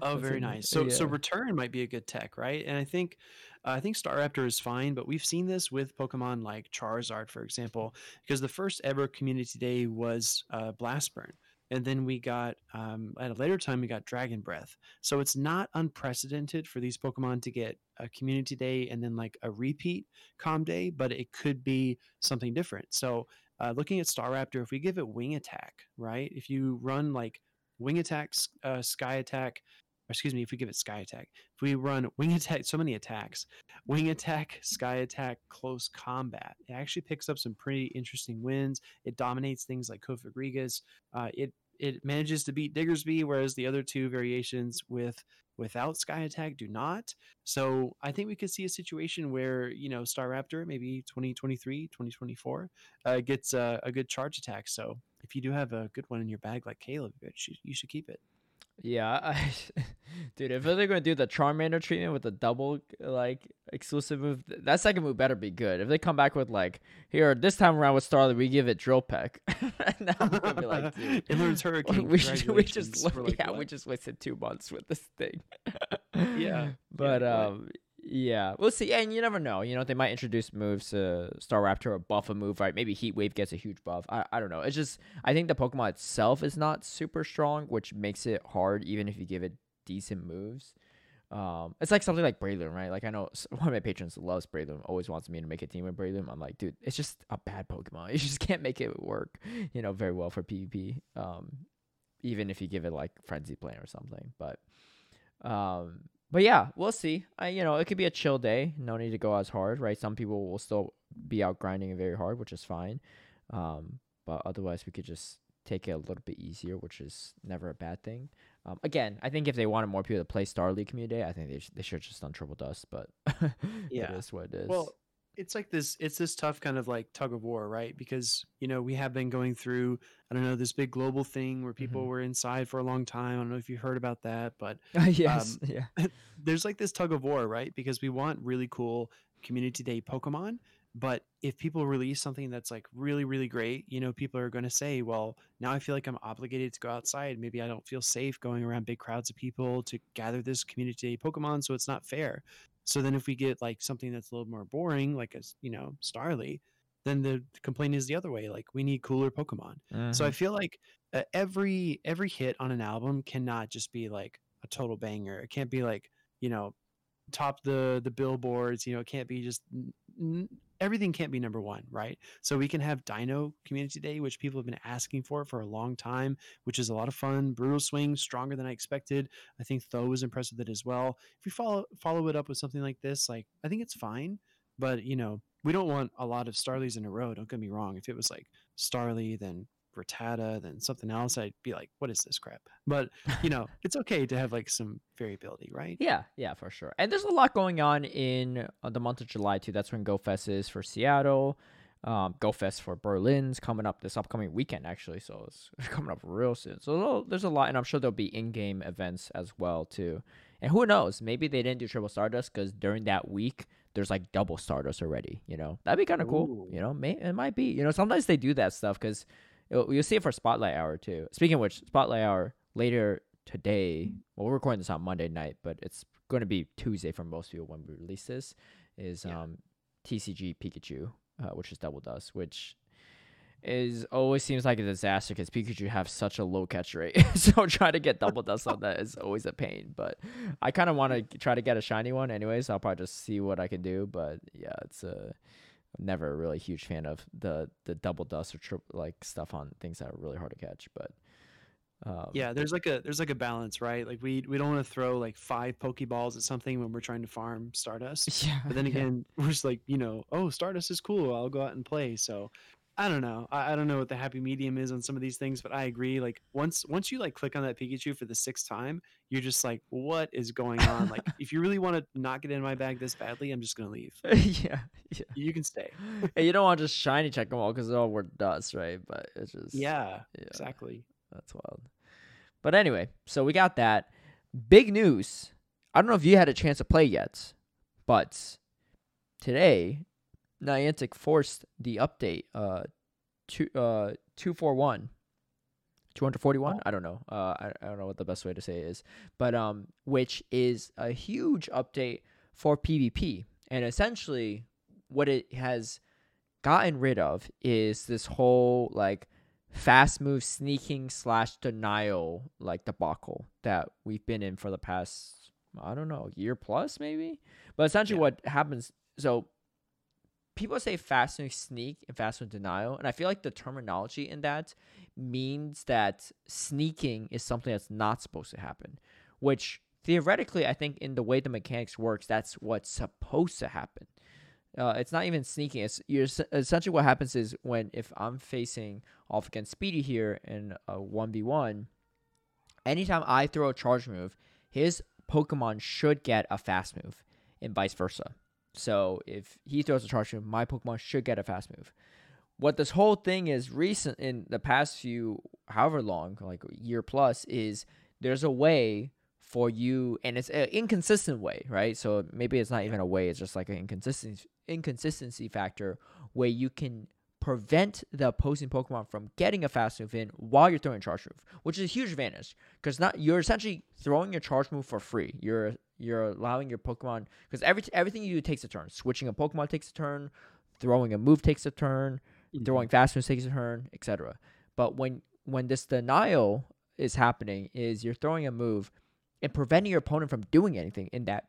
Oh, very nice. So, so return might be a good tech, right? And I think, uh, I think Star Staraptor is fine, but we've seen this with Pokemon like Charizard, for example, because the first ever Community Day was uh, Blast Burn, and then we got um, at a later time we got Dragon Breath. So it's not unprecedented for these Pokemon to get a Community Day and then like a repeat Com Day, but it could be something different. So. Uh, looking at Staraptor, if we give it Wing Attack, right? If you run like Wing Attack, uh, Sky Attack, excuse me, if we give it Sky Attack, if we run Wing Attack, so many attacks, Wing Attack, Sky Attack, Close Combat, it actually picks up some pretty interesting wins. It dominates things like Cofagrigus. Uh, it it manages to beat Diggersby, whereas the other two variations with without Sky Attack do not. So I think we could see a situation where you know Staraptor maybe 2023, 2024 uh, gets uh, a good charge attack. So if you do have a good one in your bag like Caleb, you should, you should keep it. Yeah, I, dude. If they're gonna do the Charmander treatment with the double like exclusive move, that second move better be good. If they come back with like, here this time around with Starly, we give it Drill Peck, now I'm gonna be like, dude, it learns Hurricane. we just we just We're like, yeah we just wasted two months with this thing. Yeah, but what? um, yeah, we'll see. And you never know. You know, they might introduce moves to Staraptor or buff a move, right? Maybe Heat Wave gets a huge buff. I, I don't know. It's just I think the Pokemon itself is not super strong, which makes it hard even if you give it decent moves. Um, it's like something like Breloom, right? Like I know one of my patrons loves Breloom, always wants me to make a team with Breloom. I'm like, dude, it's just a bad Pokemon. You just can't make it work, you know, very well for PvP. Um, even if you give it like Frenzy Plant or something. But, um, but yeah, we'll see. I, you know, it could be a chill day. No need to go as hard, right? Some people will still be out grinding very hard, which is fine. Um, but otherwise, we could just take it a little bit easier, which is never a bad thing. Um, again, I think if they wanted more people to play Starly Community, Day, I think they sh- they should have just done Triple Dust. But Yeah. it is what it is. Well, it's like this. It's this tough kind of like tug of war, right? Because you know we have been going through. I don't know this big global thing where people Mhm. were inside for a long time. I don't know if you heard about that, but yes, yeah, there's like this tug of war, right? Because we want really cool community day Pokemon, But if people release something that's like really, really great, you know, people are going to say, well, now I feel like I'm obligated to go outside. Maybe I don't feel safe going around big crowds of people to gather this community day Pokemon. So it's not fair. So then if we get like something that's a little more boring, like a, you know, Starly, then the complaint is the other way. Like we need cooler Pokemon. Mm-hmm. So I feel like uh, every every hit on an album cannot just be like a total banger. It can't be like you know top the the billboards. You know, it can't be just n- everything can't be number one, right? So we can have Dino Community Day, which people have been asking for for a long time, which is a lot of fun. Brutal Swing, stronger than I expected. I think Tho was impressed with it as well. If we follow follow it up with something like this, like I think it's fine, but you know we don't want a lot of Starlies in a row. Don't get me wrong. If it was like Starly, then Rattata, then something else, I'd be like, what is this crap? But, you know, it's okay to have like some variability, right? Yeah, yeah, for sure. And there's a lot going on in uh, the month of July, too. That's when Go Fest is for Seattle. Um, Go Fest for Berlin's coming up this upcoming weekend, actually. So it's coming up real soon. So there's a lot, and I'm sure there'll be in game events as well, too. And who knows? Maybe they didn't do Triple Stardust because during that week, there's like double Stardust already. You know, that'd be kind of cool. You know, may, it might be. You know, sometimes they do that stuff because you'll see it for Spotlight Hour too. Speaking of which, Spotlight Hour later today. Well, we're recording this on Monday night, but it's going to be Tuesday for most people when we release this. Is yeah. um, TCG Pikachu, uh, which is Double Dust, which is always seems like a disaster because Pikachu have such a low catch rate. so trying to get double dust on that is always a pain. But I kind of want to try to get a shiny one anyways. I'll probably just see what I can do. But yeah, it's a Never a really huge fan of the the double dust or triple like stuff on things that are really hard to catch. But um, yeah, there's like a there's like a balance, right? Like we we don't want to throw like five Pokeballs at something when we're trying to farm Stardust. Yeah. But then again, yeah. we're just like you know, oh Stardust is cool. I'll go out and play. So I don't know. I, I, don't know what the happy medium is on some of these things, but I agree. Like once once you like click on that Pikachu for the sixth time, you're just like, what is going on? like if you really want to not get in my bag this badly, I'm just gonna leave. yeah, yeah. You can stay. and you don't want to just shiny check them all because they're all word dust, right? But it's just yeah, yeah, exactly. That's wild. But anyway, so we got that big news. I don't know if you had a chance to play yet, but today Niantic forced the update uh two uh 241 241 i don't know. Uh I, I don't know what the best way to say it is. But um which is a huge update for pvp and essentially what it has gotten rid of is this whole like fast move sneaking slash denial like debacle that we've been in for the past i don't know year plus maybe? But essentially yeah. what happens so people say fast move sneak and fast move denial, and I feel like the terminology in that means that sneaking is something that's not supposed to happen, which theoretically, I think in the way the mechanics works, that's what's supposed to happen. Uh, it's not even sneaking. It's you're essentially what happens is when if I'm facing off against Speedy here in a one v one, anytime I throw a charge move, his Pokemon should get a fast move, and vice versa. So if he throws a charge move, my Pokemon should get a fast move. What this whole thing is recent in the past few, however long, like year plus, is there's a way for you, and it's an inconsistent way, right? So maybe it's not even a way; it's just like an inconsistency inconsistency factor where you can prevent the opposing Pokemon from getting a fast move in while you're throwing a charge move, which is a huge advantage because not you're essentially throwing your charge move for free. You're you're allowing your Pokemon because every everything you do takes a turn. Switching a Pokemon takes a turn, throwing a move takes a turn, mm-hmm. throwing fast moves takes a turn, etc. But when when this denial is happening, is you're throwing a move and preventing your opponent from doing anything in that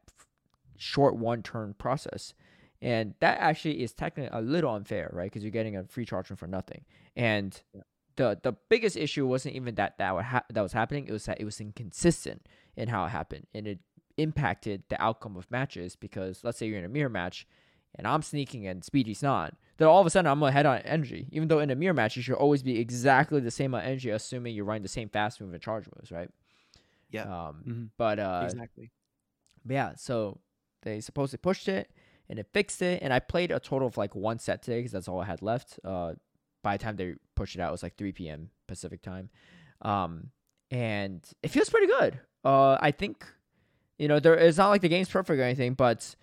short one turn process. And that actually is technically a little unfair, right? Because you're getting a free charge for nothing. And yeah. the the biggest issue wasn't even that that, ha- that was happening. It was that it was inconsistent in how it happened, and it impacted the outcome of matches. Because let's say you're in a mirror match, and I'm sneaking and Speedy's not. Then all of a sudden I'm ahead on energy. Even though in a mirror match you should always be exactly the same on energy, assuming you're running the same fast move and charge moves, right? Yeah. Um. Mm-hmm. But uh. Exactly. yeah. So they supposedly pushed it and it fixed it. And I played a total of like one set today because that's all I had left. Uh, by the time they pushed it out, it was like 3 p.m. Pacific time. Um, and it feels pretty good. Uh, I think, you know, there it's not like the game's perfect or anything, but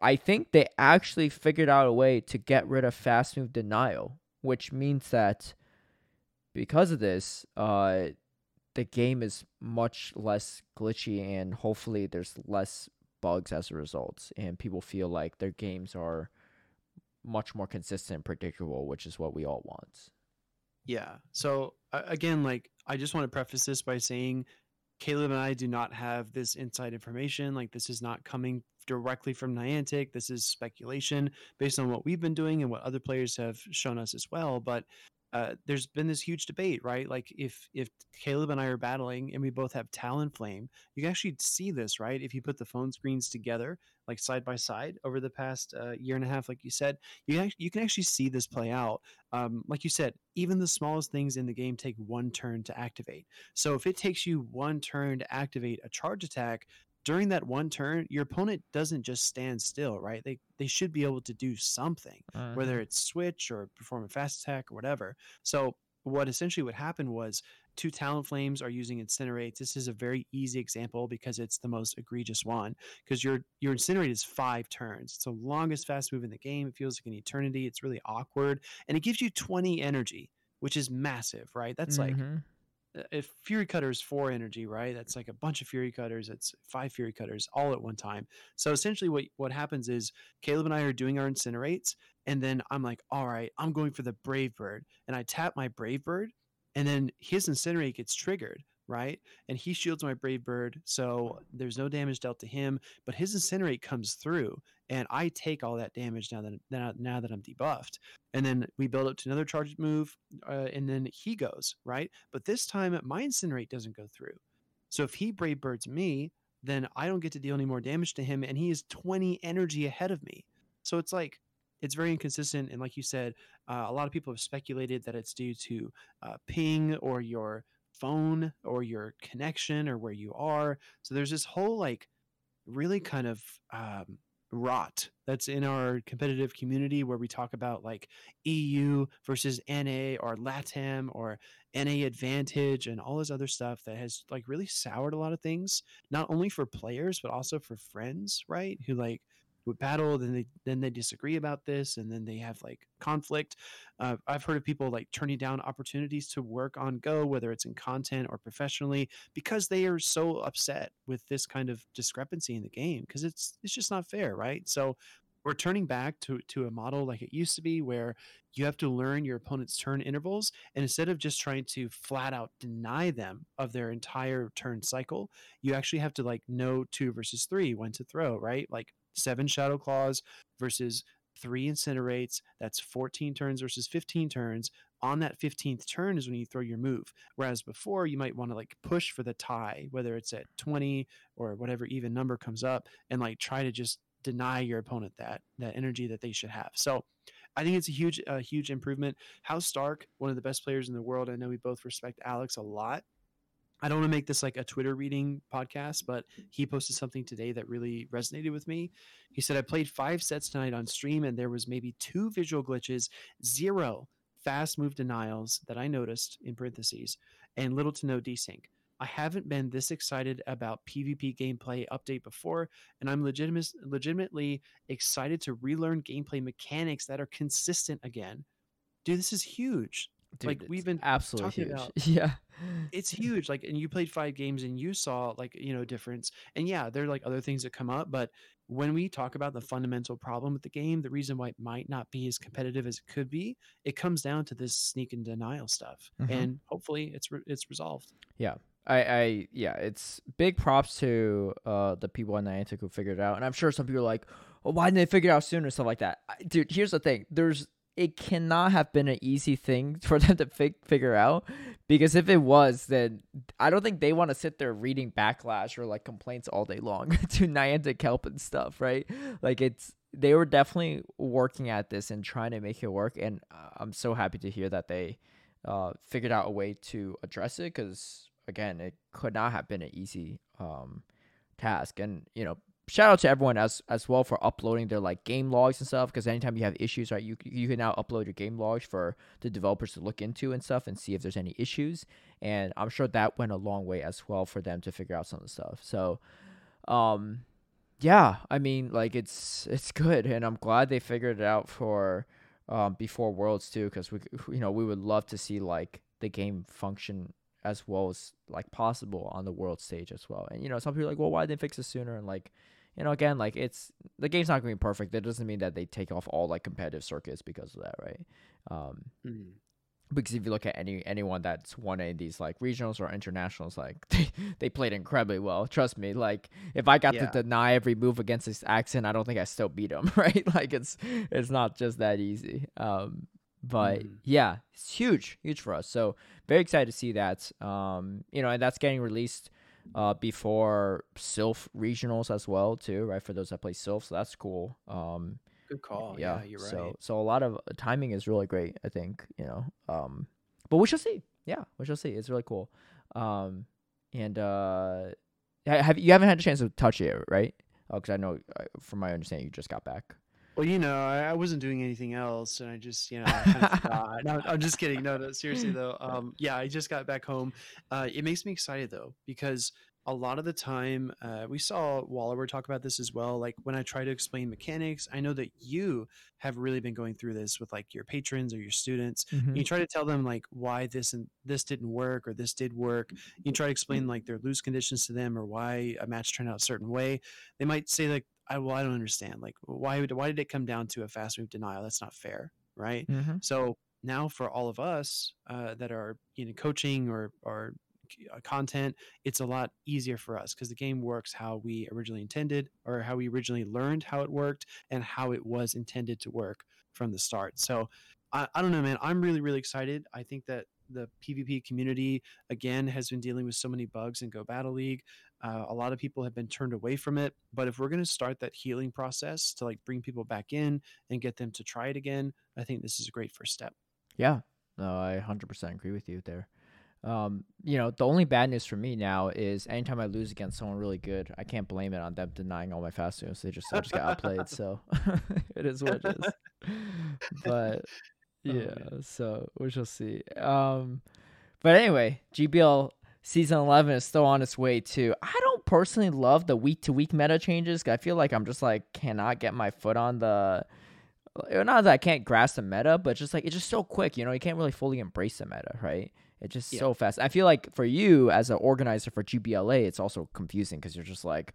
I think they actually figured out a way to get rid of fast move denial, which means that because of this, uh, the game is much less glitchy and hopefully there's less bugs as a result, and people feel like their games are much more consistent and predictable, which is what we all want. Yeah. So again, like I just want to preface this by saying Caleb and I do not have this inside information. Like this is not coming directly from Niantic. This is speculation based on what we've been doing and what other players have shown us as well. But uh, there's been this huge debate, right? Like if if Caleb and I are battling and we both have Talonflame, you can actually see this, right? If you put the phone screens together, like side by side over the past uh, year and a half, like you said, you can, you can actually see this play out. Um, like you said, even the smallest things in the game take one turn to activate. So if it takes you one turn to activate a charge attack, during that one turn, your opponent doesn't just stand still, right? They they should be able to do something, uh-huh. whether it's switch or perform a fast attack or whatever. So what essentially would happen was two Talonflames are using incinerate This is a very easy example because it's the most egregious one. Because your your Incinerate is five turns. It's the longest fast move in the game. It feels like an eternity. It's really awkward. And it gives you 20 energy, which is massive, right? That's mm-hmm. like Uh, if Fury Cutter is four energy, right? That's like a bunch of Fury Cutters. It's five Fury Cutters all at one time. So essentially, what what happens is Caleb and I are doing our incinerates, and then I'm like, all right, I'm going for the Brave Bird, and I tap my Brave Bird, and then his incinerate gets triggered, right? And he shields my Brave Bird, so there's no damage dealt to him, but his incinerate comes through, and I take all that damage now that now, now that I'm debuffed. And then we build up to another charge move, uh, and then he goes right. But this time, my incinerate doesn't go through. So if he Brave Birds me, then I don't get to deal any more damage to him, and he is 20 energy ahead of me. So it's like it's very inconsistent. And like you said, uh, a lot of people have speculated that it's due to uh, ping or your phone or your connection or where you are. So there's this whole like really kind of um, rot that's in our competitive community where we talk about like EU versus NA or LATAM or NA advantage and all this other stuff that has like really soured a lot of things, not only for players, but also for friends, right? Who like would battle then they then they disagree about this and then they have like conflict. Uh, i've heard of people like turning down opportunities to work on go whether it's in content or professionally because they are so upset with this kind of discrepancy in the game because it's it's just not fair right? So we're turning back to, to a model like it used to be where you have to learn your opponent's turn intervals and instead of just trying to flat out deny them of their entire turn cycle you actually have to like know two versus three when to throw right? Like seven Shadow Claws versus three Incinerates. That's 14 turns versus 15 turns. On that 15th turn is when you throw your move. Whereas before, you might want to like push for the tie, whether it's at 20 or whatever even number comes up, and like try to just deny your opponent that that energy that they should have. So I think it's a huge, a huge improvement. House Stark, one of the best players in the world. I know we both respect Alex a lot. I don't want to make this like a Twitter reading podcast, but he posted something today that really resonated with me. He said, I played five sets tonight on stream, and there was maybe two visual glitches, zero fast move denials that I noticed in parentheses, and little to no desync. I haven't been this excited about PvP gameplay update before, and I'm legitimate, legitimately excited to relearn gameplay mechanics that are consistent again. Dude, this is huge. Dude, like we've been absolutely huge. About, yeah, it's huge. Like, and you played five games and you saw like you know difference. And yeah, there are like other things that come up, but when we talk about the fundamental problem with the game, the reason why it might not be as competitive as it could be, it comes down to this sneak and denial stuff. Mm-hmm. And hopefully, it's re- it's resolved. Yeah, I, I yeah, it's big props to uh the people on Niantic who figured it out, and I'm sure some people are like, "Oh, why didn't they figure it out sooner?" Stuff like that. I, dude, here's the thing: there's it cannot have been an easy thing for them to fig- figure out because if it was then i don't think they want to sit there reading backlash or like complaints all day long to niantic help and stuff right? Like it's they were definitely working at this and trying to make it work and uh, i'm so happy to hear that they uh, figured out a way to address it because again it could not have been an easy um, task and you know shout out to everyone as as well for uploading their like game logs and stuff because anytime you have issues right you you can now upload your game logs for the developers to look into and stuff and see if there's any issues. And i'm sure that went a long way as well for them to figure out some of the stuff. So um yeah, I mean, like it's it's good, and I'm glad they figured it out for um, before Worlds too, because we you know we would love to see like the game function as well as like possible on the world stage as well. And you know, some people are like, well, why didn't they fix it sooner? And like, you know, again, like it's the game's not gonna be perfect. That doesn't mean that they take off all like competitive circuits because of that, right? Um, Mm. because if you look at any anyone that's won any of these like regionals or internationals, like they, they played incredibly well. Trust me. Like if I got Yeah. to deny every move against it's Axon, I don't think I still beat them, Right? Like it's it's not just that easy. Um, but Mhm. yeah, it's huge, huge for us. So very excited to see that. Um, you know, and that's getting released uh before Silph regionals as well too, right? For those that play Silph, so that's cool. Um, Good call. Yeah, you're right. so so a lot of uh, timing is really great. I think you know. Um, but we shall see. Yeah, we shall see. It's really cool. Um, and uh, have you haven't had a chance to touch it, right? Oh, because I know uh, from my understanding you just got back. Well, you know, I, I wasn't doing anything else, and I just, you know, I kind of forgot. No, I'm just kidding. No, no, seriously though. Um, yeah, I just got back home. Uh, it makes me excited though because a lot of the time, uh, we saw Wallower talk about this as well. Like when I try to explain mechanics, I know that you have really been going through this with like your patrons or your students. You try to tell them like why this and this didn't work or this did work. You try to explain like their loose conditions to them or why a match turned out a certain way. They might say like, "I well, I don't understand. Like, why would why did it come down to a fast move denial? That's not fair, right?" Mm-hmm. So now for all of us uh, that are you know coaching or or uh, content, it's a lot easier for us because the game works how we originally intended or how we originally learned how it worked and how it was intended to work from the start. So I, I don't know, man. I'm really really excited. I think that the PvP community again has been dealing with so many bugs in Go Battle League. Uh, a lot of people have been turned away from it, but if we're going to start that healing process to like bring people back in and get them to try it again, I think this is a great first step. Yeah, no, I hundred percent agree with you there. Um, you know, the only bad news for me now is anytime I lose against someone really good, I can't blame it on them denying all my fast moves. They just I just got outplayed, so it is what it is. But Oh, yeah, man. so we shall see. Um, but anyway, GBL season eleven is still on its way too. I don't personally love the week to week meta changes. I feel like I'm just like cannot get my foot on the. uh, Not that I can't grasp the meta, but just like it's just so quick. You know, you can't really fully embrace the meta, right? It's just Yeah. so fast. I feel like for you as an organizer for GBLA, it's also confusing because you're just like,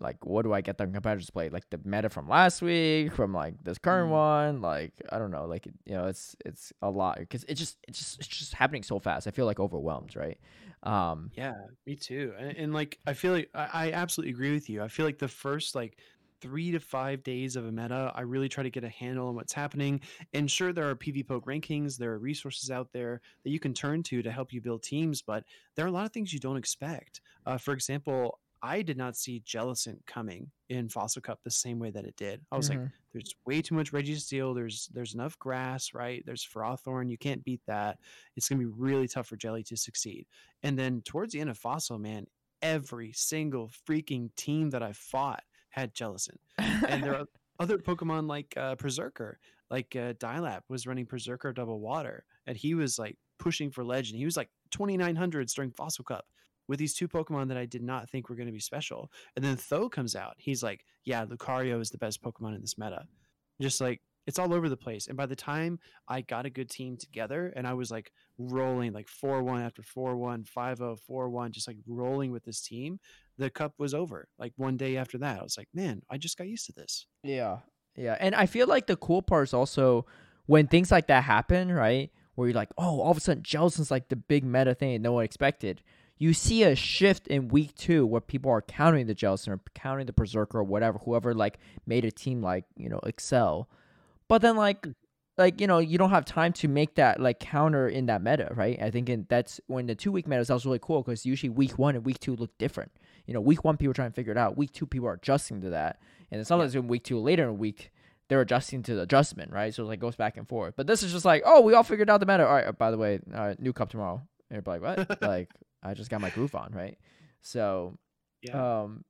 like what do I get the competitors play? Like the meta from last week, from like this current Mm. one, like I don't know, like you know, it's it's a lot because it just it's just it's just happening so fast. I feel like overwhelmed, right? Um, Yeah, me too. And, and like, I feel like I, I absolutely agree with you. I feel like the first like three to five days of a meta, I really try to get a handle on what's happening. And sure, there are PvPoke rankings, there are resources out there that you can turn to to help you build teams, but there are a lot of things you don't expect. Uh, for example, I did not see Jellicent coming in Fossil Cup the same way that it did. I was like, mhm. there's way too much Registeel. There's there's enough grass, right? There's Ferrothorn. You can't beat that. It's gonna be really tough for Jelly to succeed. And then towards the end of Fossil, man, every single freaking team that I fought had Jellicent. And there are other Pokemon like uh, Perrserker, like uh, Dilap was running Perrserker Double Water, and he was like pushing for Legend. He was like 2900s during Fossil Cup with these two Pokemon that I did not think were going to be special. And then Tho comes out. He's like, yeah, Lucario is the best Pokemon in this meta. Just like it's all over the place. And by the time I got a good team together and I was like rolling like 4 1 after 4 1, 5 0, 4 1, just like rolling with this team, the cup was over. Like one day after that, I was like, man, I just got used to this. Yeah. Yeah. And I feel like the cool part is also when things like that happen, right? Where you're like, oh, all of a sudden Jellicent's like the big meta thing that no one expected. You see a shift in week two where people are countering the Jellicent or counting the Perrserker or whatever, whoever like made a team like, you know, excel. But then like like, you know, you don't have time to make that like counter in that meta, right? I think in, that's when the two week meta is really cool because usually week one and week two look different. You know, week one people are trying to figure it out. Week two people are adjusting to that. And then sometimes in week two, later in the week, they're adjusting to the adjustment, right? So it like goes back and forth. But this is just like, oh, we all figured out the meta. All right, by the way, uh, new cup tomorrow. And you're like, what? like, I just got my groove on, right? So, Yeah. um,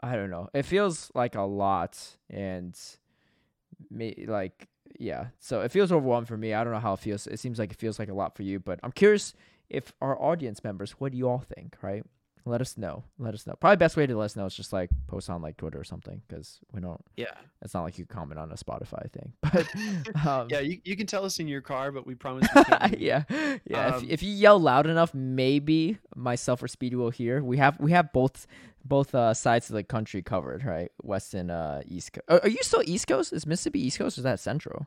I don't know. It feels like a lot, and me like yeah. So it feels overwhelming for me. I don't know how it feels. It seems like it feels like a lot for you, but I'm curious if our audience members, what do you all think, right? Let us know. Let us know. Probably best way to let us know is just like post on like Twitter or something because we don't. Yeah. It's not like you comment on a Spotify thing, but um, Yeah, you, you can tell us in your car, but we promise we can't hear you. yeah, yeah. Um, if, if you yell loud enough, maybe myself or Speedy will hear. We have we have both both uh, sides of the country covered, right? West and uh, East. Co- are, are you still East Coast? Is Mississippi East Coast? Or is that Central?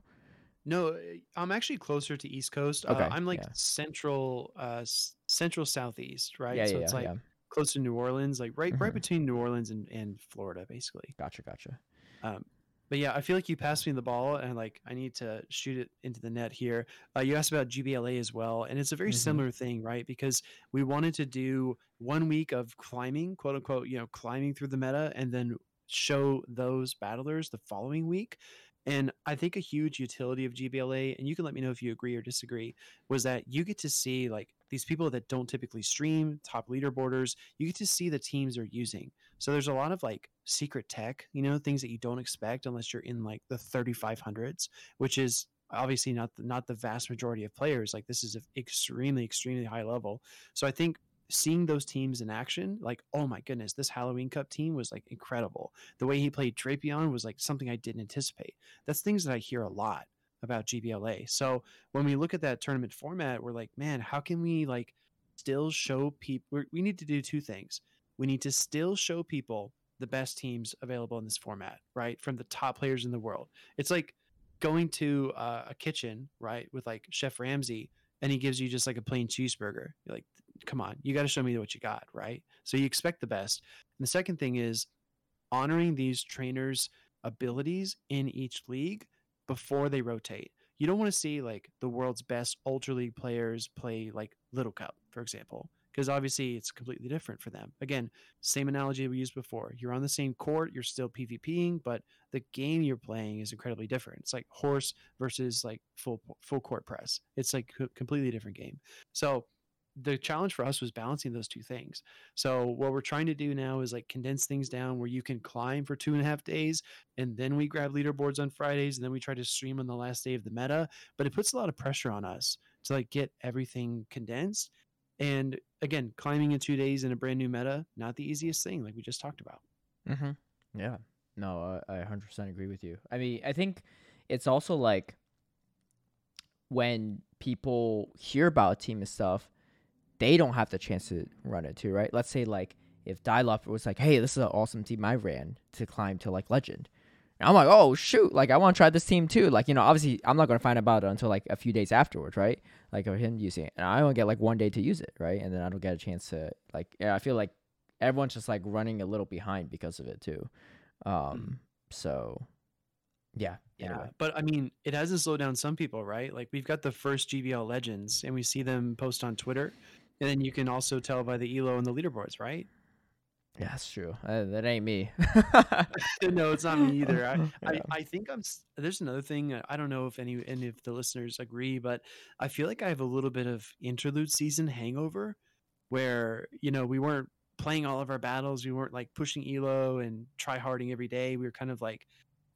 No, uh, I'm actually closer to East Coast. Okay, Uh, I'm like yeah. central, uh, central southeast, right? Yeah, so yeah, it's like yeah. Close to New Orleans, like right, right Mhm. between New Orleans and, and Florida, basically. Gotcha, gotcha. Um, but yeah, I feel like you passed me the ball, and like I need to shoot it into the net here. Uh, you asked about GBLA as well, and it's a very Mhm. similar thing, right? Because we wanted to do one week of climbing, quote unquote, you know, climbing through the meta, and then show those battlers the following week. And I think a huge utility of GBLA, and you can let me know if you agree or disagree, was that you get to see like these people that don't typically stream, top leaderboarders, you get to see the teams they're using. So there's a lot of like secret tech, you know, things that you don't expect unless you're in like the 3500s, which is obviously not the, not the vast majority of players. Like this is an extremely extremely high level. So I think seeing those teams in action, like oh my goodness, this Halloween Cup team was like incredible. The way he played Drapion was like something I didn't anticipate. That's things that I hear a lot about GBLA. So when we look at that tournament format, we're like, man, how can we like still show people? We need to do two things. We need to still show people the best teams available in this format, right? From the top players in the world. It's like going to uh, a kitchen, right, with like Chef Ramsay, and he gives you just like a plain cheeseburger. You're like, come on, you got to show me what you got, right? So you expect the best. And the second thing is honoring these trainers' abilities in each league before they rotate. You don't want to see like the world's best Ultra League players play like Little Cup, for example, because obviously it's completely different for them. Again, same analogy we used before. You're on the same court, you're still PvPing, but the game you're playing is incredibly different. It's like horse versus like full full court press. It's like a completely different game. So the challenge for us was balancing those two things. So what we're trying to do now is like condense things down where you can climb for two and a half days, and then we grab leaderboards on Fridays, and then we try to stream on the last day of the meta. But it puts a lot of pressure on us to like get everything condensed. And again, climbing in two days in a brand new meta, not the easiest thing, like we just talked about. Mm-hmm. Yeah. No, I, I 100% agree with you. I mean, I think it's also like when people hear about a team and stuff, they don't have the chance to run it too, right? Let's say like if Dialop was like, "Hey, this is an awesome team I ran to climb to like legend," and I'm like, "Oh shoot! Like I want to try this team too." Like you know, obviously I'm not gonna find about it until like a few days afterwards, right? Like of him using it, and I only get like one day to use it, right? And then I don't get a chance to like. Yeah, I feel like everyone's just like running a little behind because of it too. Um. So, yeah. Yeah, Anyway. but I mean, it hasn't slowed down some people, right? Like we've got the first GBL legends, and we see them post on Twitter, and then you can also tell by the elo and the leaderboards, right? Yeah, that's true. Uh, that ain't me. no, it's not me either. I, Yeah. I, I think I'm. There's another thing. uh, I don't know if any any of the listeners agree, but I feel like I have a little bit of interlude season hangover, where you know we weren't playing all of our battles. We weren't like pushing elo and try harding every day. We were kind of like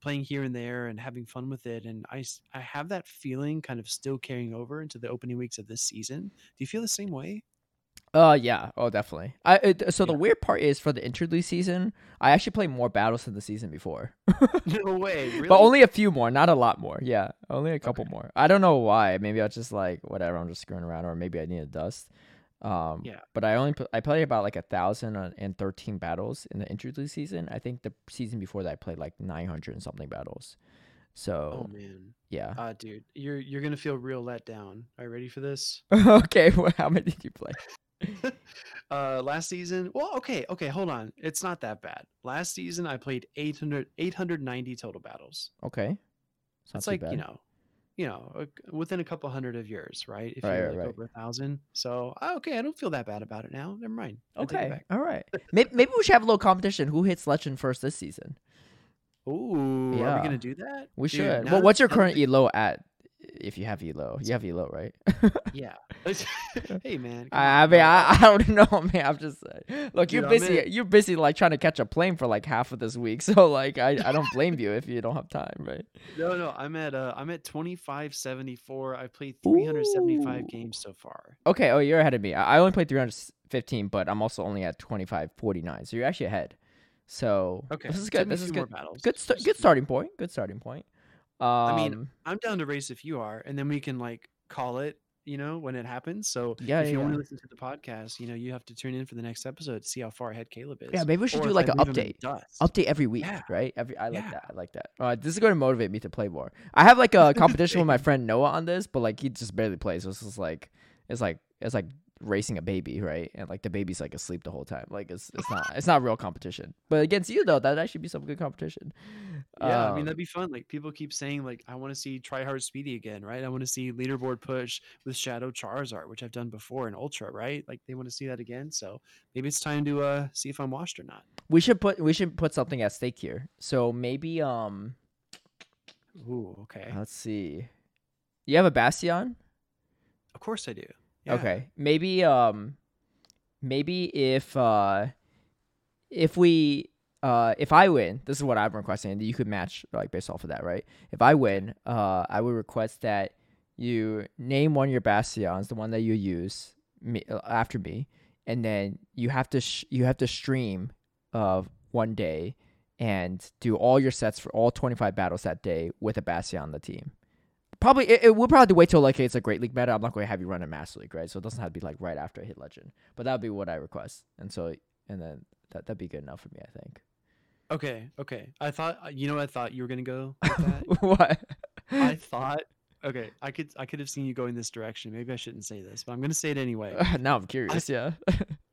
playing here and there and having fun with it. And I I have that feeling kind of still carrying over into the opening weeks of this season. Do you feel the same way? Uh, yeah. Oh, definitely. I it, so the weird part is for the interlude season, I actually played more battles than the season before, no way. Really? but only a few more, not a lot more. Yeah, only a couple Okay. more. I don't know why. Maybe I was just like whatever. I'm just screwing around, or maybe I needed dust. Um, Yeah. But I only I played about like a thousand and thirteen battles in the interlude season. I think the season before that I played like nine hundred and something battles. So Oh man. yeah. Ah, dude, you're you're gonna feel real let down. Are you ready for this? okay. Well, how many did you play? uh last season well okay okay hold on it's not that bad last season i played 800 890 total battles Okay. It's it's like you know you know within a couple hundred of yours right if Right, you're like right. over a thousand so ah, okay i don't feel that bad about it now never mind I take it Okay. All right. maybe, maybe we should have a little competition. Who hits legend first this season? Ooh, are we gonna do that We Dude, should. Well, what's your current elo at? If you have elo, you have elo, right? yeah hey man I, I mean. I, I don't know, man. I'm just saying. Look, you're busy. You're busy like trying to catch a plane for like half of this week. So like, I, I don't blame you if you don't have time, right? no no i'm at uh i'm at 2574 i've played 375 Ooh. games so far Okay. Oh, you're ahead of me. I, I only played 315, but I'm also only at 25 49. So you're actually ahead. So Okay, this is good. This is good. Good, st- good starting point. Good starting point. Um, I mean, I'm down to race if you are, and then we can like call it. You know when it happens. So yeah, if yeah, you want to listen to the podcast, you know you have to tune in for the next episode to see how far ahead Caleb is. Yeah, maybe we should Or do like an leave him in update. Update every week, Yeah. right? Every I like Yeah. that. I like that. Uh, this is going to motivate me to play more. I have like a competition with my friend Noah on this, but like he just barely plays. So it's just like it's like it's like racing a baby, right? And like the baby's like asleep the whole time. Like it's it's not it's not real competition. But against you though, that'd actually be some good competition. Yeah, I mean Um, that'd be fun. Like people keep saying, like I want to see Try Hard Speedy again, right? I want to see leaderboard push with Shadow Charizard, which I've done before in Ultra, right? Like they want to see that again. So maybe it's time to uh see if I'm washed or not. we should put we should put something at stake here. So maybe um Ooh, okay. let's see. You have a Bastion? Of course I do. Yeah. Okay. Maybe um maybe if uh if we uh if I win, this is what I'm requesting, you could match like based off of that, right? If I win, uh I would request that you name one of your bastions, the one that you use me, uh, after me, and then you have to sh- you have to stream uh one day and do all your sets for all 25 battles that day with a bastion on the team. Probably it, it we'll probably wait till like it's a great league meta. I'm not going to have you run a master league, right? So it doesn't have to be like right after I hit legend. But that would be what I request. And so and then that that'd be good enough for me, I think. Okay. Okay. I thought uh, you know I thought you were gonna go with that. what? I thought. Okay, I could I could have seen you going this direction. Maybe I shouldn't say this, but I'm gonna say it anyway. now I'm curious. yeah.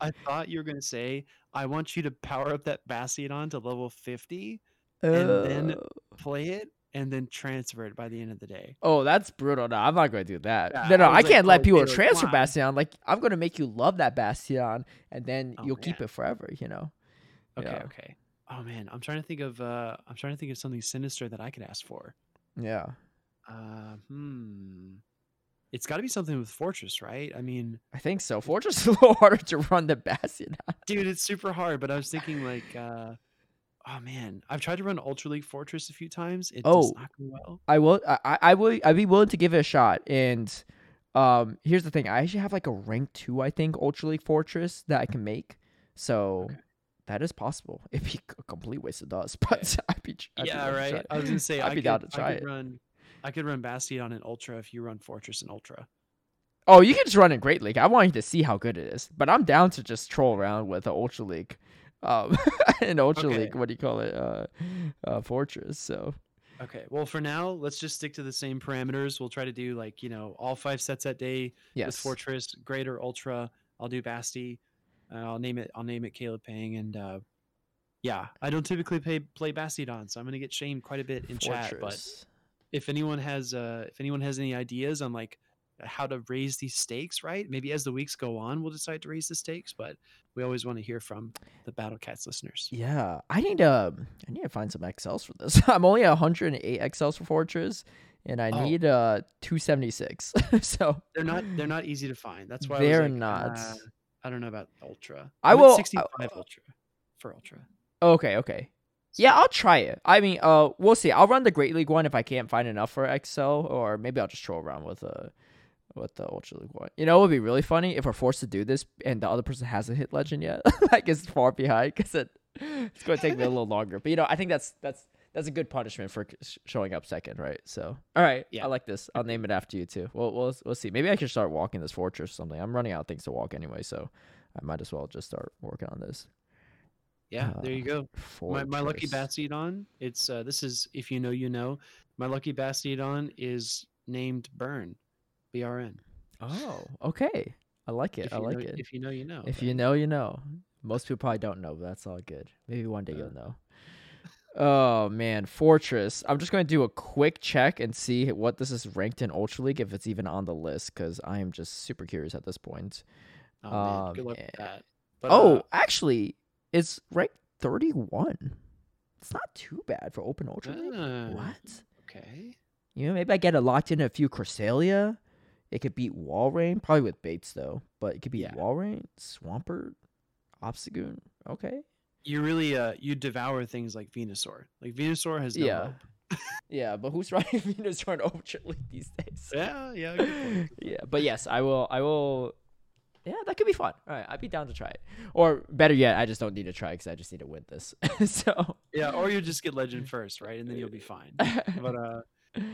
I thought you were gonna say I want you to power up that Bastion to level 50, And then- Uh, play it, and then transfer it by the end of the day. Oh, that's brutal. No, I'm not going to do that. Yeah, no, no, I I, can't let oh, people like, transfer come. Bastion. Like, I'm going to make you love that Bastion, and then Oh, you'll keep it forever. You know. Okay, Yeah. okay. Oh man, I'm trying to think of uh I'm trying to think of something sinister that I could ask for. Yeah. Uh, hmm. It's got to be something with Forretress, right? I mean, I think so. Forretress is a little harder to run than Bastion. dude, it's super hard. But I was thinking like, uh, oh man, I've tried to run Ultra League Forretress a few times. It does Oh. not go well. I will. I, I- will. I'd be willing to give it a shot. And um, here's the thing. I actually have like a rank two, I think, Ultra League Forretress that I can make. So Okay. that is possible. It'd be a complete waste of dust, but I'd be. I'd be yeah, try right. I was gonna say I'd I be could, down to try it. run. I could run Bastion in Ultra if you run Forretress in Ultra. Oh, you can just run in Great League. I want you to see how good it is. But I'm down to just troll around with the Ultra League. Um, an Ultra Okay. League, what do you call it? Uh, uh, Forretress. So Okay. Well, for now, let's just stick to the same parameters. We'll try to do like you know all five sets that day with yes, Forretress, Greater, Ultra. I'll do Basti. Uh, I'll name it. I'll name it Caleb Peng, and uh, yeah, I don't typically play play Bastiodon, so I'm gonna get shamed quite a bit in chat. But if anyone has uh, if anyone has any ideas on like how to raise these stakes, right? Maybe as the weeks go on, we'll decide to raise the stakes. But we always want to hear from the Battle Cats listeners. Yeah, I need to I need to find some XLs for this. I'm only at 108 XLs for Forretress, and I Oh. need uh 276. so They're not they're not easy to find. That's why They're was like, not. uh, I don't know about Ultra. I I'm at will- uh, 65 Ultra for Ultra. okay, okay. Yeah, I'll try it. I mean, uh, we'll see. I'll run the Great League one if I can't find enough for XL, or maybe I'll just troll around with uh with the Ultra League one. You know, it would be really funny if we're forced to do this and the other person hasn't hit Legend yet, like it's far behind, because it it's going to take me a little longer. But you know, I think that's that's that's a good punishment for sh- showing up second, right? So, all right, Yeah. I like this. I'll name it after you too. We'll we'll we'll see. Maybe I can start walking this Forretress or something. I'm running out of things to walk anyway, so I might as well just start working on this. Yeah, there you Uh, go. My, my lucky Forretress. Bastiodon. It's uh, this is if you know you know. My lucky Bastiodon is named Burn, B R N. Oh, okay. I like it. If I like know, it. If you know you know. If you know, you know. Most people probably don't know, but that's all good. Maybe one day Uh. you'll know. Oh man, Forretress. I'm just going to do a quick check and see what this is ranked in Ultra League if it's even on the list cuz I am just super curious at this point. Oh, man, good um, luck eh, with that. But, oh, uh, actually, it's ranked 31. It's not too bad for Open Ultra League. ah, What? Okay. You know, maybe I get it locked in a few Cresselia. It could beat Walrein, probably with baits though. But it could beat Yeah. Walrein, Swampert, Obstagoon. Okay. You really uh you devour things like Venusaur. Like Venusaur has no Yeah. hope. Yeah, but who's riding Venusaur in Ultra League these days? Yeah, yeah, good point. yeah, but yes, I will. I will yeah, that could be fun. All right, I'd be down to try it. Or better yet, I just don't need to try because I just need to win this. so Yeah, or you just get legend first, right? And then you'll be fine. But uh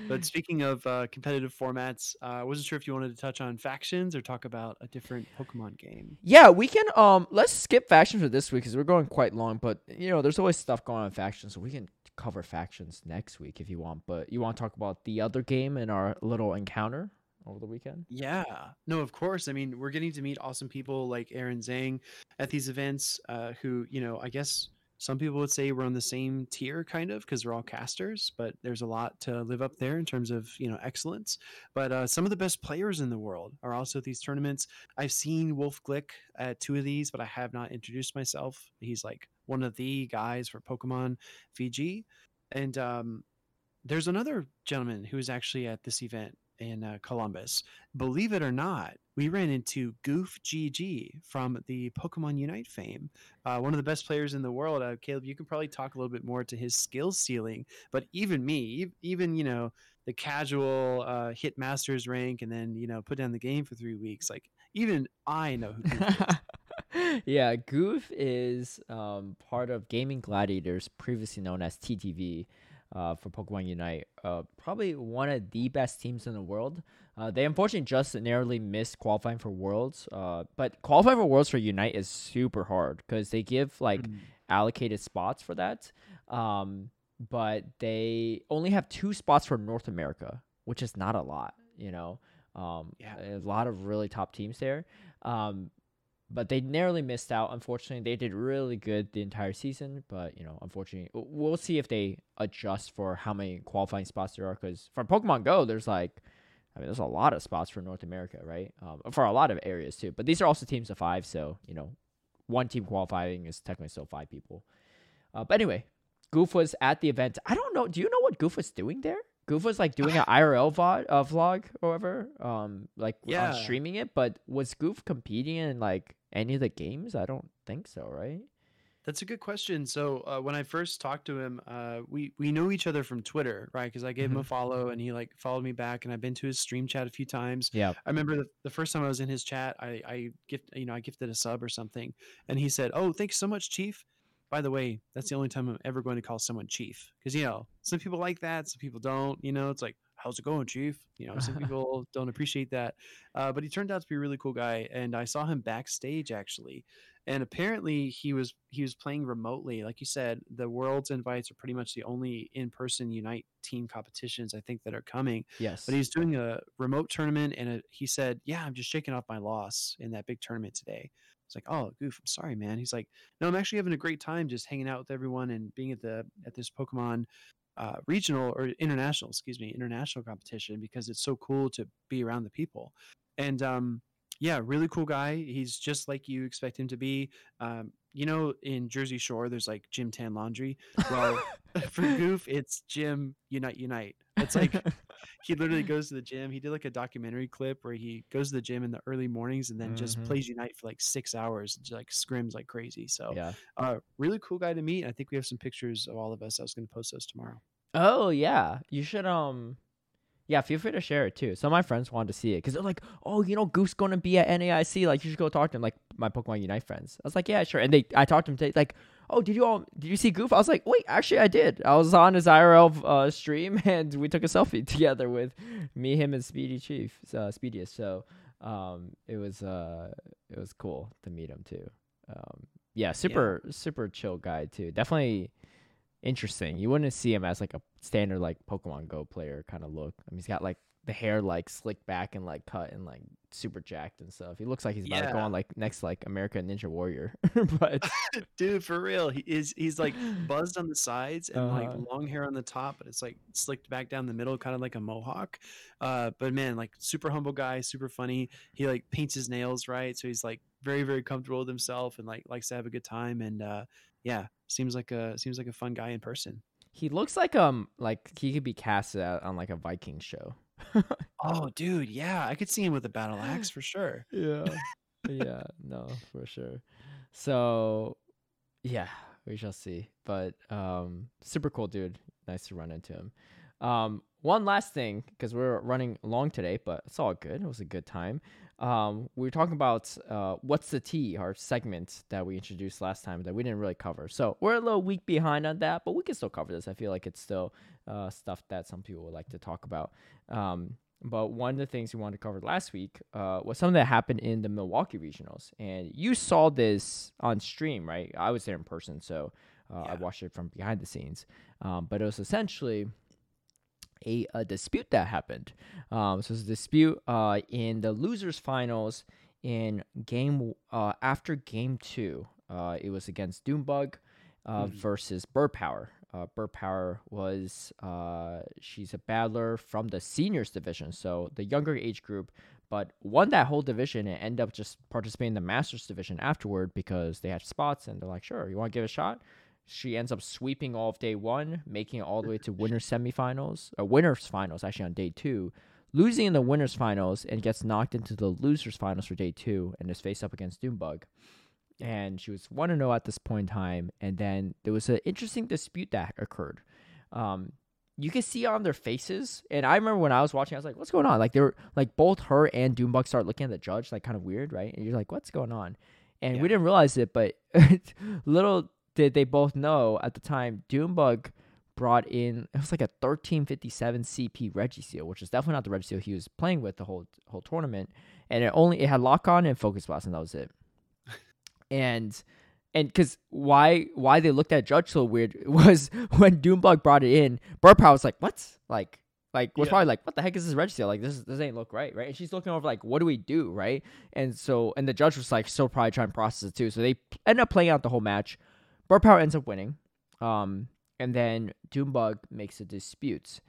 but speaking of uh, competitive formats, uh, I wasn't sure if you wanted to touch on factions or talk about a different Pokemon game. yeah, we can um let's skip factions for this week because we're going quite long. But you know, there's always stuff going on in factions, so we can cover factions next week if you want. But you want to talk about the other game in our little encounter over the weekend? Yeah, no, of course. I mean, we're getting to meet awesome people like Aaron Zheng at these events, uh, who you know, I guess some people would say we're on the same tier, kind of, because we're all casters. But there's a lot to live up there in terms of you know excellence. But uh, some of the best players in the world are also at these tournaments. I've seen Wolfe Glick at two of these, but I have not introduced myself. He's like one of the guys for Pokemon VGC, and um, there's another gentleman who is actually at this event in uh, Columbus. Believe it or not, we ran into Goof GG from the Pokemon Unite fame, uh, one of the best players in the world. Uh, Caleb, you can probably talk a little bit more to his skill ceiling, but even me, even you know the casual uh, hit masters rank and then you know put down the game for three weeks, like even I know who Goof is. yeah, Goof is um, part of Gaming Gladiators, previously known as TTV, uh, for Pokemon Unite. Uh, probably one of the best teams in the world. Uh, they unfortunately just narrowly missed qualifying for Worlds. Uh, but qualifying for Worlds for Unite is super hard because they give like Mm. allocated spots for that. Um, but they only have two spots for North America, which is not a lot, you know. Um, Yeah. a lot of really top teams there. Um, but they narrowly missed out. Unfortunately, they did really good the entire season, but you know, unfortunately, we'll see if they adjust for how many qualifying spots there are. Because for Pokemon Go, there's like, I mean, there's a lot of spots for North America, right? Um, for a lot of areas too. But these are also teams of five, so you know, one team qualifying is technically still five people. Uh, but anyway, Goof was at the event. I don't know. Do you know what Goof was doing there? Goof was like doing an IRL vlog, uh, vlog or whatever, um, like Yeah. on streaming it. But was Goof competing in like any of the games? I don't think so, right? That's a good question. So uh, when I first talked to him, uh, we we know each other from Twitter, right? Because I gave him a follow and he like followed me back, and I've been to his stream chat a few times. Yeah. I remember the, the first time I was in his chat, I I gift you know I gifted a sub or something, and he said, "Oh, thanks so much, Chief." By the way, that's the only time I'm ever going to call someone Chief, because you know some people like that, some people don't. You know, it's like, "How's it going, Chief?" You know, some people don't appreciate that. Uh, but he turned out to be a really cool guy, and I saw him backstage actually and apparently he was he was playing remotely like you said the world's invites are pretty much the only in-person unite team competitions i think that are coming Yes. but he's doing a remote tournament and a, he said yeah i'm just shaking off my loss in that big tournament today it's like oh goof i'm sorry man he's like no i'm actually having a great time just hanging out with everyone and being at the at this pokemon uh, regional or international excuse me international competition because it's so cool to be around the people and um yeah, really cool guy. He's just like you expect him to be. Um, you know, in Jersey Shore, there's like Gym Tan Laundry. Well, for Goof, it's Gym Unite Unite. It's like he literally goes to the gym. He did like a documentary clip where he goes to the gym in the early mornings and then just Mhm. plays Unite for like six hours, and just, like scrims like crazy. So, yeah. uh, really cool guy to meet. I think we have some pictures of all of us. I was going to post those tomorrow. Oh yeah, you should um, yeah, feel free to share it too. Some of my friends wanted to see it because they're like, oh, you know, Goose gonna be at NAIC. Like, you should go talk to him. Like my Pokemon Unite friends. I was like, yeah, sure. And they, I talked to him today. Like, oh, did you all, did you see Goof? I was like, wait, actually, I did. I was on his IRL uh, stream and we took a selfie together with me, him, and Speedy Chief, uh, Speediest. So, um, it was uh, it was cool to meet him too. Um, yeah, super super chill guy too. Definitely interesting. You wouldn't see him as like a standard like Pokemon Go player kind of look. I mean, he's got like the hair like slicked back and like cut and like super jacked and stuff. He looks like he's about to go on like next like American Ninja Warrior. but Dude, for real, he is. He's like buzzed on the sides and like Uh-huh. long hair on the top, but it's like slicked back down the middle, kind of like a mohawk. Uh, but man, like super humble guy, super funny. He like paints his nails right, so he's like very very comfortable with himself and like likes to have a good time. And uh, yeah, seems like a seems like a fun guy in person. he looks like um like he could be casted out on like a Viking show. Oh, dude, yeah, I could see him with a battle axe for sure. Yeah. yeah, no, for sure. So, yeah, we shall see. But um super cool dude. Nice to run into him. Um one last thing cuz we're running long today, but it's all good. It was a good time. um, we were talking about uh, what's the T, our segment that we introduced last time that we didn't really cover. So we're a little week behind on that, but we can still cover this. I feel like it's still uh, stuff that some people would like to talk about. Um, but one of the things we wanted to cover last week uh, was something that happened in the Milwaukee regionals, and you saw this on stream, right? I was there in person, so uh, yeah. I watched it from behind the scenes. Um, but it was essentially a, a dispute that happened. Um, so it's a dispute uh, in the losers finals in game uh, after game two. Uh, it was against Doombug uh, mm-hmm. versus Bird Power. Uh, Power was uh, she's a battler from the seniors division, so the younger age group, but won that whole division and ended up just participating in the masters division afterward because they had spots and they're like, sure, you want to give it a shot? She ends up sweeping all of day one, making it all the way to winners semifinals, or winners finals actually on day two, losing in the winners finals and gets knocked into the losers finals for day two and is faced up against Doombug. And she was 1 0 at this point in time. And then there was an interesting dispute that occurred. Um, you can see on their faces, and I remember when I was watching, I was like, "What's going on?" Like they were like both her and Doombug start looking at the judge, like kind of weird, right? And you're like, "What's going on?" And yeah. we didn't realize it, but little did they both know at the time Doombug brought in it was like a 1357 CP Registeel, which is definitely not the Registeel he was playing with the whole whole tournament. And it only it had lock on and focus blast, and that was it. And and because why why they looked at Judge so weird was when Doombug brought it in, Burpow was like, What? Like like was yeah. probably like, What the heck is this Registeel? Like this this ain't look right, right? And she's looking over like, what do we do? Right? And so and the judge was like still probably trying to process it too. So they end up playing out the whole match. Bird Power ends up winning. Um, and then Doombug makes a dispute.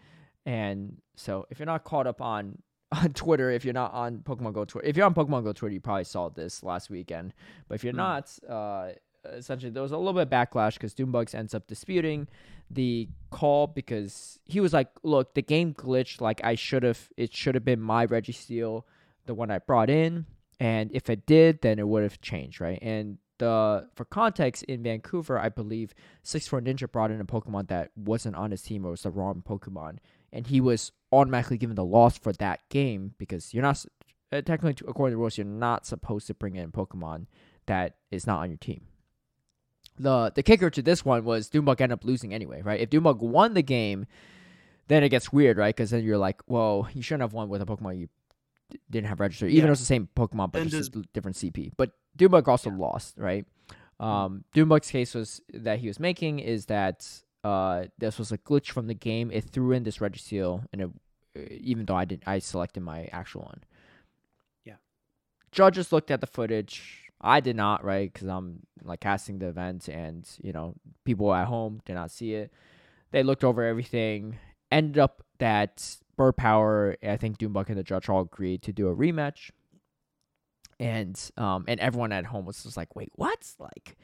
And so if you're not caught up on on Twitter, if you're not on Pokemon Go Twitter, if you're on Pokemon Go Twitter, you probably saw this last weekend. But if you're mm. not, uh, essentially there was a little bit of backlash because Doombugs ends up disputing the call because he was like, "Look, the game glitched. Like I should have. It should have been my Registeel, the one I brought in, and if it did, then it would have changed, right?" And the for context in Vancouver, I believe Six Four Ninja brought in a Pokemon that wasn't on his team or was the wrong Pokemon, and he was automatically given the loss for that game because you're not uh, technically according to the rules you're not supposed to bring in Pokemon that is not on your team. The the kicker to this one was Doombug ended up losing anyway, right? If Doombug won the game, then it gets weird, right? Because then you're like, well, you shouldn't have won with a Pokemon you didn't have registered, even yeah. though it's the same Pokemon, but and just a different CP. But Doombug also yeah. lost, right? Mm-hmm. Um, Doombug's case was that he was making is that uh, this was a glitch from the game. It threw in this Registeel, and it, uh, even though I didn't, I selected my actual one. Yeah. Judges looked at the footage. I did not, right? Because I'm like casting the event, and you know, people at home did not see it. They looked over everything. Ended up that Power, I think Doombug and the judge all agreed to do a rematch and um and everyone at home was just like, wait, what? Like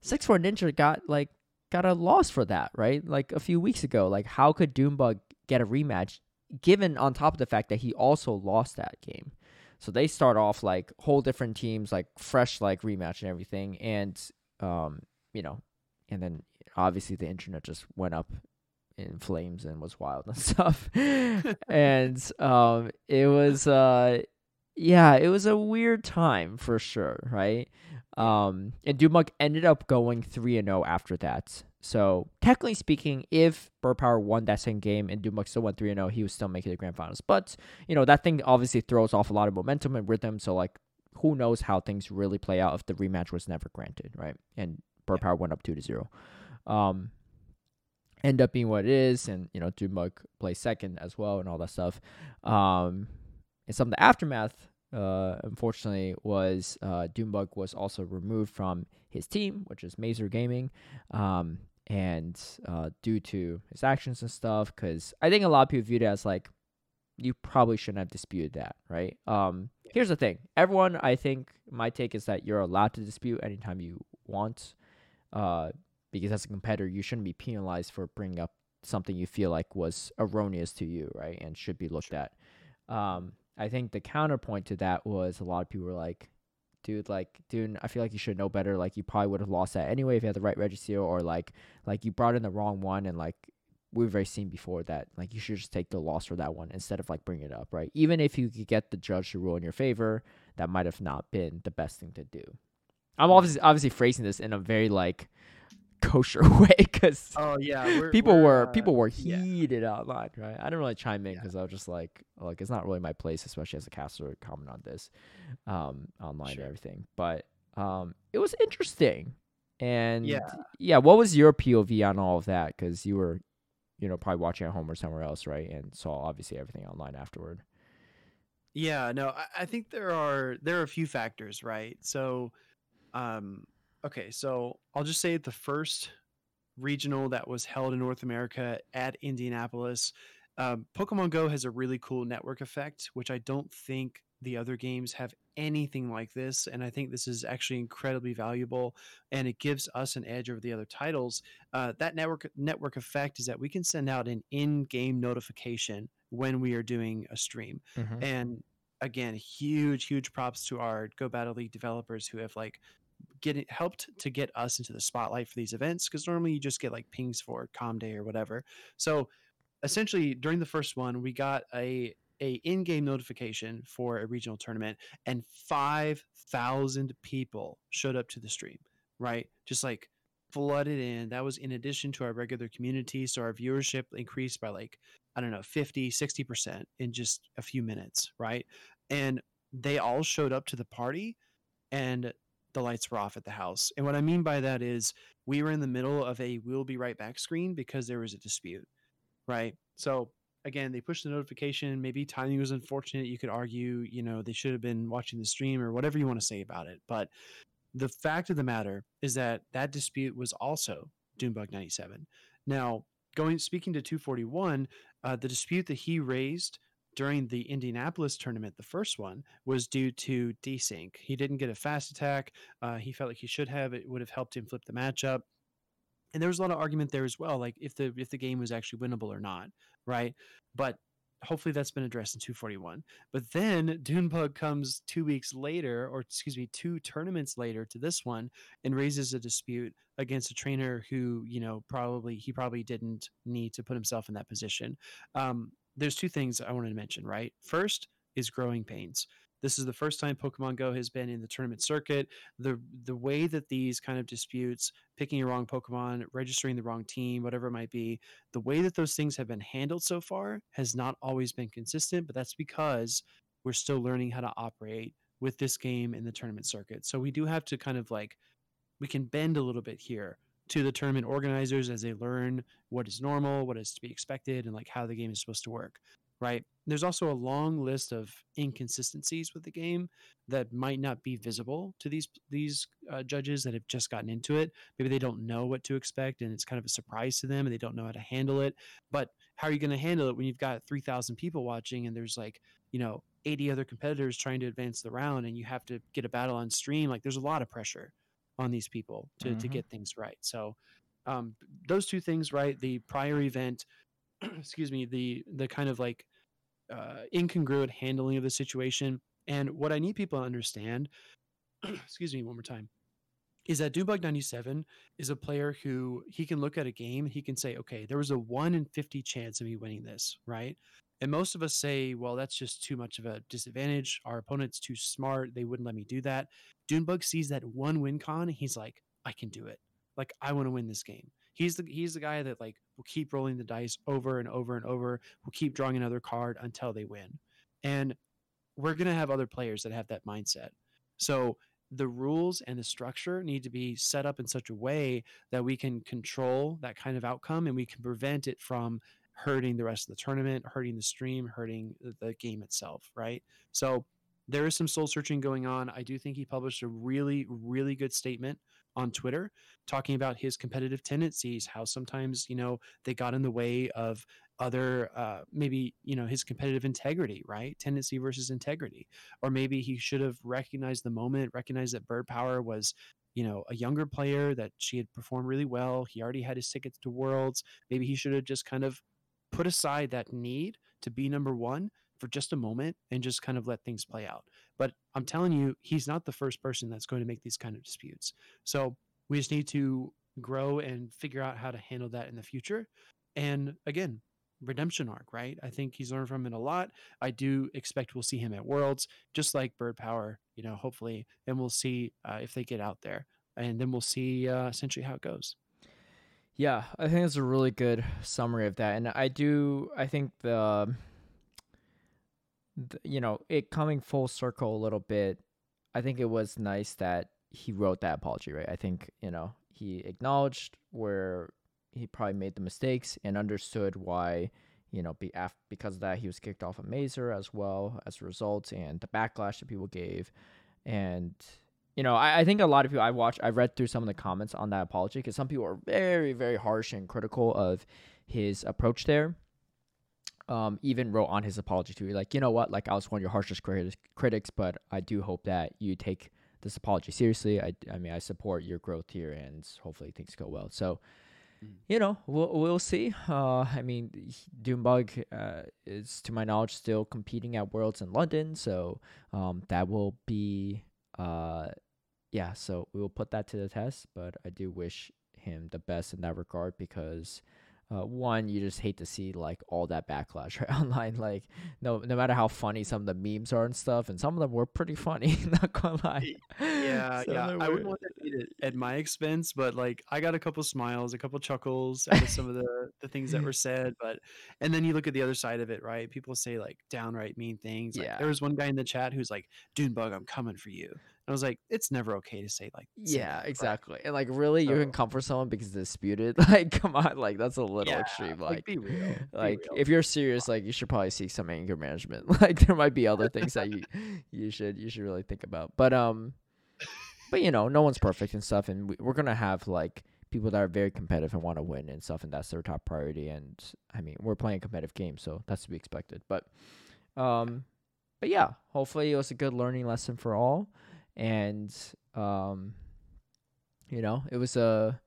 Six Four Ninja got like got a loss for that, right? Like a few weeks ago. Like how could Doombug get a rematch given on top of the fact that he also lost that game? So they start off like whole different teams, like fresh like rematch and everything. And um, you know, and then obviously the internet just went up in flames and was wild and stuff. and um it was uh yeah, it was a weird time for sure, right? Um, and Doombug ended up going 3 and 0 after that. So, technically speaking, if Bird Power won that same game and Doombug still went 3 0, he was still making the grand finals. But, you know, that thing obviously throws off a lot of momentum and rhythm. So, like, who knows how things really play out if the rematch was never granted, right? And Bird Power went up 2 to 0. Um, end up being what it is, and, you know, Doombug plays second as well and all that stuff. Um, and some of the aftermath uh, unfortunately, was uh, Doombug was also removed from his team, which is Mazer Gaming, um, and uh, due to his actions and stuff, because I think a lot of people viewed it as like you probably shouldn't have disputed that, right? Um, here's the thing: everyone, I think, my take is that you're allowed to dispute anytime you want, uh, because as a competitor, you shouldn't be penalized for bringing up something you feel like was erroneous to you, right, and should be looked at. Um, I think the counterpoint to that was a lot of people were like, dude, like, dude, I feel like you should know better. Like, you probably would have lost that anyway if you had the right register, or like, like you brought in the wrong one, and like we've already seen before that, like, you should just take the loss for that one instead of like bringing it up, right? Even if you could get the judge to rule in your favor, that might have not been the best thing to do. I'm obviously obviously phrasing this in a very like kosher way because Oh yeah, we're- people we're, were uh, people were yeah. heated online, right? I didn't really chime in Yeah. because I was just like, like it's not really my place, especially as a caster, to comment on this, um, online Sure. and everything. But um, it was interesting, and Yeah. yeah. What was your POV on all of that? Because you were, you know, probably watching at home or somewhere else, right? And saw obviously everything online afterward. Yeah, no, I, I think there are there are a few factors, right? So, um, okay, so I'll just say the first regional that was held in North America at Indianapolis, um, Pokemon Go has a really cool network effect, which I don't think the other games have anything like this, and I think this is actually incredibly valuable, and it gives us an edge over the other titles. Uh, that network network effect is that we can send out an in-game notification when we are doing a stream. And again, huge, huge props to our Go Battle League developers who have like getting helped to get us into the spotlight for these events because normally you just get like pings for Com Day or whatever. So essentially, during the first one, we got a a in-game notification for a regional tournament, and five thousand people showed up to the stream. Right, just like flooded in. That was in addition to our regular community, so our viewership increased by like I don't know, 50, 60% in just a few minutes, right? And they all showed up to the party and the lights were off at the house. And what I mean by that is we were in the middle of a we'll be right back screen because there was a dispute, right? So again, they pushed the notification. Maybe timing was unfortunate. You could argue, you know, they should have been watching the stream or whatever you want to say about it. But the fact of the matter is that that dispute was also Doombug 97. Now, going speaking to 241, uh, the dispute that he raised during the Indianapolis tournament, the first one, was due to desync. He didn't get a fast attack. Uh, he felt like he should have. It would have helped him flip the matchup. And there was a lot of argument there as well, like if the if the game was actually winnable or not, right? But hopefully that's been addressed in 241. But then Doombug comes two weeks later, or excuse me, two tournaments later to this one, and raises a dispute against a trainer who, you know, probably he probably didn't need to put himself in that position. Um, there's two things I wanted to mention, right? First is growing pains. This is the first time Pokemon Go has been in the tournament circuit. The the way that these kind of disputes, picking a wrong Pokemon, registering the wrong team, whatever it might be, the way that those things have been handled so far has not always been consistent, but that's because we're still learning how to operate with this game in the tournament circuit. So we do have to kind of like we can bend a little bit here to the tournament organizers as they learn what is normal, what is to be expected, and like how the game is supposed to work. Right. There's also a long list of inconsistencies with the game that might not be visible to these these uh, judges that have just gotten into it. Maybe they don't know what to expect, and it's kind of a surprise to them, and they don't know how to handle it. But how are you going to handle it when you've got 3,000 people watching, and there's like you know 80 other competitors trying to advance the round, and you have to get a battle on stream? Like there's a lot of pressure on these people to to Mhm. get things right. So um, those two things, right? The prior event, excuse me, the the kind of like uh, incongruent handling of the situation, and what I need people to understand, excuse me, one more time, is that Doombug ninety seven is a player who he can look at a game, he can say, okay, there was a one in fifty chance of me winning this, right? And most of us say, well, that's just too much of a disadvantage. Our opponent's too smart. They wouldn't let me do that. Doombug sees that one win con. He's like, I can do it. Like, I want to win this game. He's the he's the guy that like will keep rolling the dice over and over and over. Will keep drawing another card until they win. And we're gonna have other players that have that mindset. So the rules and the structure need to be set up in such a way that we can control that kind of outcome and we can prevent it from hurting the rest of the tournament, hurting the stream, hurting the- game itself, right? So there is some soul searching going on. I do think he published a really, really good statement on Twitter talking about his competitive tendencies, how sometimes, you know, they got in the way of other, uh, maybe, you know, his competitive integrity, right? Tendency versus integrity. Or maybe he should have recognized the moment, recognized that Bird Power was, you know, a younger player, that she had performed really well. He already had his tickets to Worlds. Maybe he should have just kind of put aside that need to be number one for just a moment and just kind of let things play out. But I'm telling you, he's not the first person that's going to make these kind of disputes. So we just need to grow and figure out how to handle that in the future. And again, redemption arc, right? I think he's learned from it a lot. I do expect we'll see him at Worlds, just like Bird Power, you know, hopefully, and we'll see uh, if they get out there, and then we'll see uh, essentially how it goes. Yeah, I think it's a really good summary of that, and I do. I think the, the you know, it coming full circle a little bit. I think it was nice that he wrote that apology, right? I think you know he acknowledged where he probably made the mistakes and understood why you know be af- because of that he was kicked off of Mazer as well as a result and the backlash that people gave and you know I, I think a lot of people I watched I've read through some of the comments on that apology because some people are very very harsh and critical of his approach there. Um, even wrote on his apology to too like you know what? Like I was one of your harshest crit- critics but I do hope that you take this apology seriously. I, I mean I support your growth here and hopefully things go well. So you know, we'll we'll see. Uh, I mean, Doombug uh, is, to my knowledge, still competing at Worlds in London, so um, that will be, uh, yeah. So we will put that to the test. But I do wish him the best in that regard because uh, one, you just hate to see like all that backlash right online. Like, no, no matter how funny some of the memes are and stuff, and some of them were pretty funny. Not gonna lie. Yeah, yeah. I wouldn't want that be at my expense, but like, I got a couple smiles, a couple chuckles out of some of the the things that were said. But and then you look at the other side of it, right? People say like downright mean things. Like, Yeah. There was one guy in the chat who's like, "Doombug, I'm coming for you." And I was like, "It's never okay to say like." Yeah, exactly. And like, really, you can come for someone because it's disputed. Like, come on, like that's a little Yeah, extreme. like, Like, be real, be like real. if you're serious, like you should probably seek some anger management. Like, there might be other things that you you should you should really think about. But um, but you know, no one's perfect and stuff, and we, we're gonna have like people that are very competitive and want to win and stuff, and that's their top priority. And I mean, we're playing a competitive game, so that's to be expected. But um, but yeah, hopefully it was a good learning lesson for all, and um, you know, it was a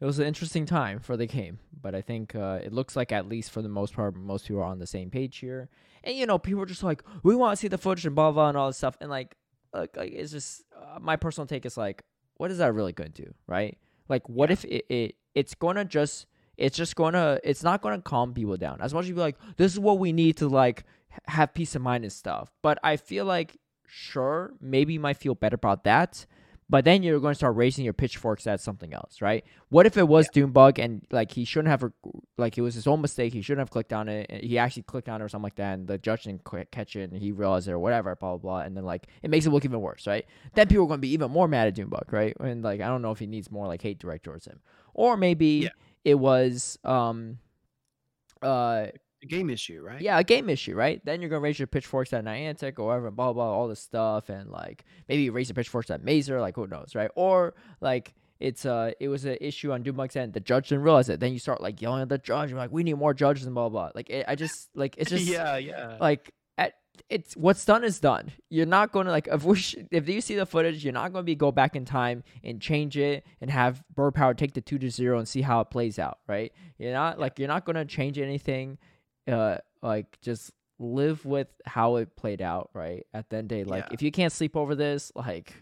it was an interesting time for the game, but I think uh, it looks like at least for the most part, most people are on the same page here. And you know, people are just like, we want to see the footage and blah blah and all this stuff. And like, like, like it's just uh, my personal take is like, what is that really going to do, right? Like, what if it, it it's gonna just it's just gonna it's not gonna calm people down as much as you be like, this is what we need to like have peace of mind and stuff. But I feel like sure, maybe you might feel better about that. But then you're going to start raising your pitchforks at something else, right? What if it was Doombug and like he shouldn't have, like it was his own mistake. He shouldn't have clicked on it. He actually clicked on it or something like that, and the judge didn't catch it, and he realized it or whatever, blah blah blah. And then like it makes it look even worse, right? Then people are going to be even more mad at Doombug, right? And like I don't know if he needs more like hate direct towards him, or maybe Yeah. it was um uh a game issue, right? yeah, a game issue, right? Then you're gonna raise your pitchforks at Niantic or whatever, blah blah, blah, all this stuff, and like maybe you raise your pitchforks at Mazer, like who knows, right? Or like it's uh it was an issue on Doombug's end, the judge didn't realize it. Then you start like yelling at the judge, you're like, we need more judges and blah blah. Like it, I just like it's just yeah, yeah. like at it's what's done is done. You're not going to like if we sh- if you see the footage, you're not going to be go back in time and change it and have Bird Power take the two to zero and see how it plays out, right? You're not like you're not going to change anything. Uh, like just live with how it played out, right? At the end of the day, like Yeah. if you can't sleep over this, like.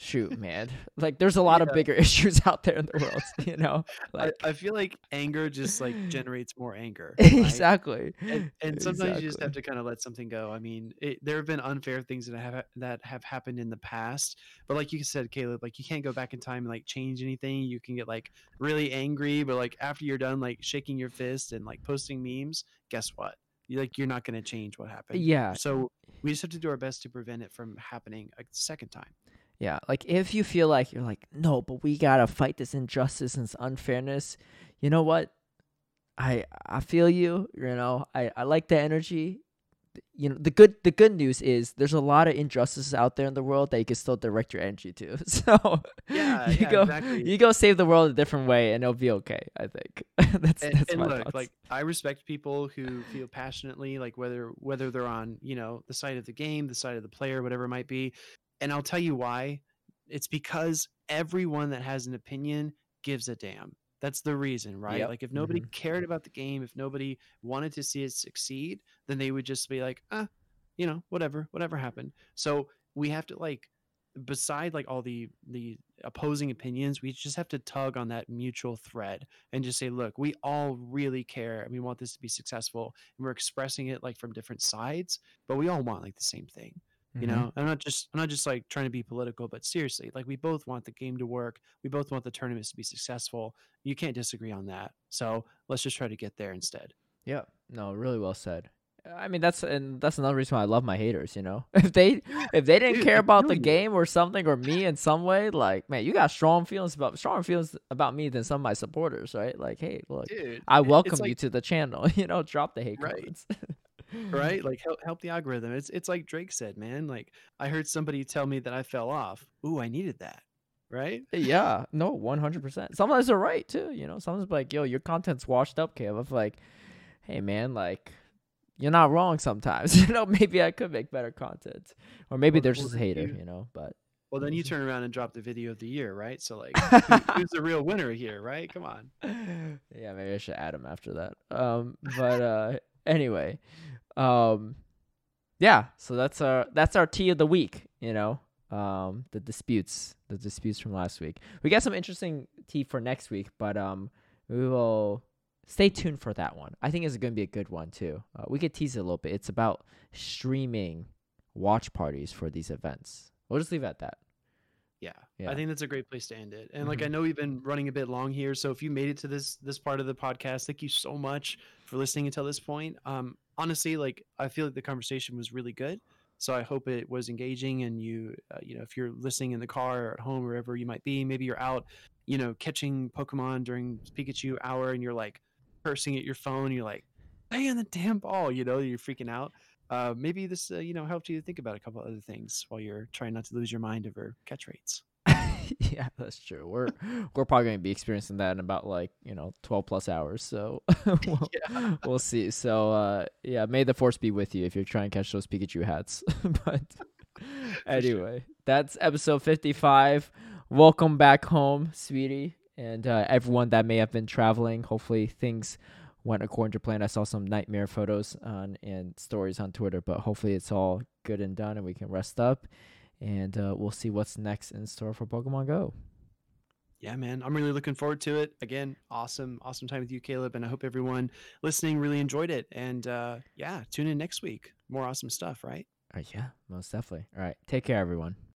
Shoot, man! Like, there's a lot of bigger issues out there in the world, you know. Like, I, I feel like anger just like generates more anger. right? exactly. and, and sometimes you just have to kind of let something go. I mean, it, there have been unfair things that have that have happened in the past, but like you said, Caleb, like you can't go back in time and like change anything. You can get like really angry, but like after you're done, like shaking your fist and like posting memes, guess what? You like you're not going to change what happened. Yeah, So we just have to do our best to prevent it from happening a second time. Yeah, like if you feel like you're like, no, but we gotta fight this injustice and this unfairness, you know what? I I feel you. You know, I I like the energy. You know, the good the good news is there's a lot of injustices out there in the world that you can still direct your energy to. So Yeah, you yeah, go exactly. you go save the world a different way, and it'll be okay. I think that's and, that's and my look thoughts. like i respect people who feel passionately like whether whether they're on you know the side of the game the side of the player whatever it might be and i'll tell you why it's because everyone that has an opinion gives a damn that's the reason right Yep. like if nobody cared about the game if nobody wanted to see it succeed then they would just be like ah you know whatever whatever happened so we have to like beside like all the the opposing opinions, we just have to tug on that mutual thread and just say, look, we all really care and we want this to be successful. And we're expressing it like from different sides, but we all want like the same thing. You Mhm. know, I'm not just I'm not just like trying to be political, but seriously, like we both want the game to work. We both want the tournaments to be successful. You can't disagree on that. So let's just try to get there instead. Yeah. No, really well said. I mean that's and that's another reason why I love my haters, you know. If they if they didn't Dude, care about the game or something or me in some way, like man, you got strong feelings about stronger feelings about me than some of my supporters, right? Like, hey, look, Dude, I welcome you like- to the channel, you know, drop the hate Right. comments. right? Like help help the algorithm. It's it's like Drake said, man. Like I heard somebody tell me that I fell off. Ooh, I needed that. Right? yeah, no, one hundred percent. Sometimes they're right too. You know, sometimes like, yo, your content's washed up, Caleb. I'm like, hey man, like, you're not wrong. Sometimes, you know, maybe I could make better content, or maybe Well, they're well, just a hater, you- you know. But Well, then you turn around and drop the video of the year, right? So like, who- who's the real winner here, right? Come on. yeah, maybe I should add him after that. Um, but uh, anyway, um, yeah. So that's our that's our tea of the week. You know, um, the disputes, the disputes from last week. We got some interesting tea for next week, but um, we will stay tuned for that one. I think it's going to be a good one too. Uh, we could tease it a little bit. It's about streaming watch parties for these events. We'll just leave it at that. Yeah, Yeah. I think that's a great place to end it. And like, I Mhm. know we've been running a bit long here, so if you made it to this this part of the podcast, thank you so much for listening until this point. Um, honestly, like, I feel like the conversation was really good. So I hope it was engaging, and you, uh, you know, if you're listening in the car or at home, or wherever you might be, maybe you're out, you know, catching Pokemon during Pikachu hour, and you're like cursing at your phone. You're like, "Play on the damn ball," you know, you're freaking out. Uh, maybe this, uh, you know, helped you think about a couple other things while you're trying not to lose your mind over catch rates. yeah, that's true. We're we're probably going to be experiencing that in about like you know twelve plus hours. So we'll, we'll see. So uh, yeah, may the force be with you if you're trying to catch those Pikachu hats. but anyway, that's episode fifty five. Welcome back home, sweetie, and uh, everyone that may have been traveling. Hopefully things went according to plan. I saw some nightmare photos on and stories on Twitter, but hopefully it's all good and done and we can rest up. And uh, we'll see what's next in store for Pokemon Go. yeah, man, I'm really looking forward to it. Again, awesome, awesome time with you, Caleb, and I hope everyone listening really enjoyed it. And uh, yeah, tune in next week. More awesome stuff, right? Uh, yeah, most definitely. All right. Take care, everyone.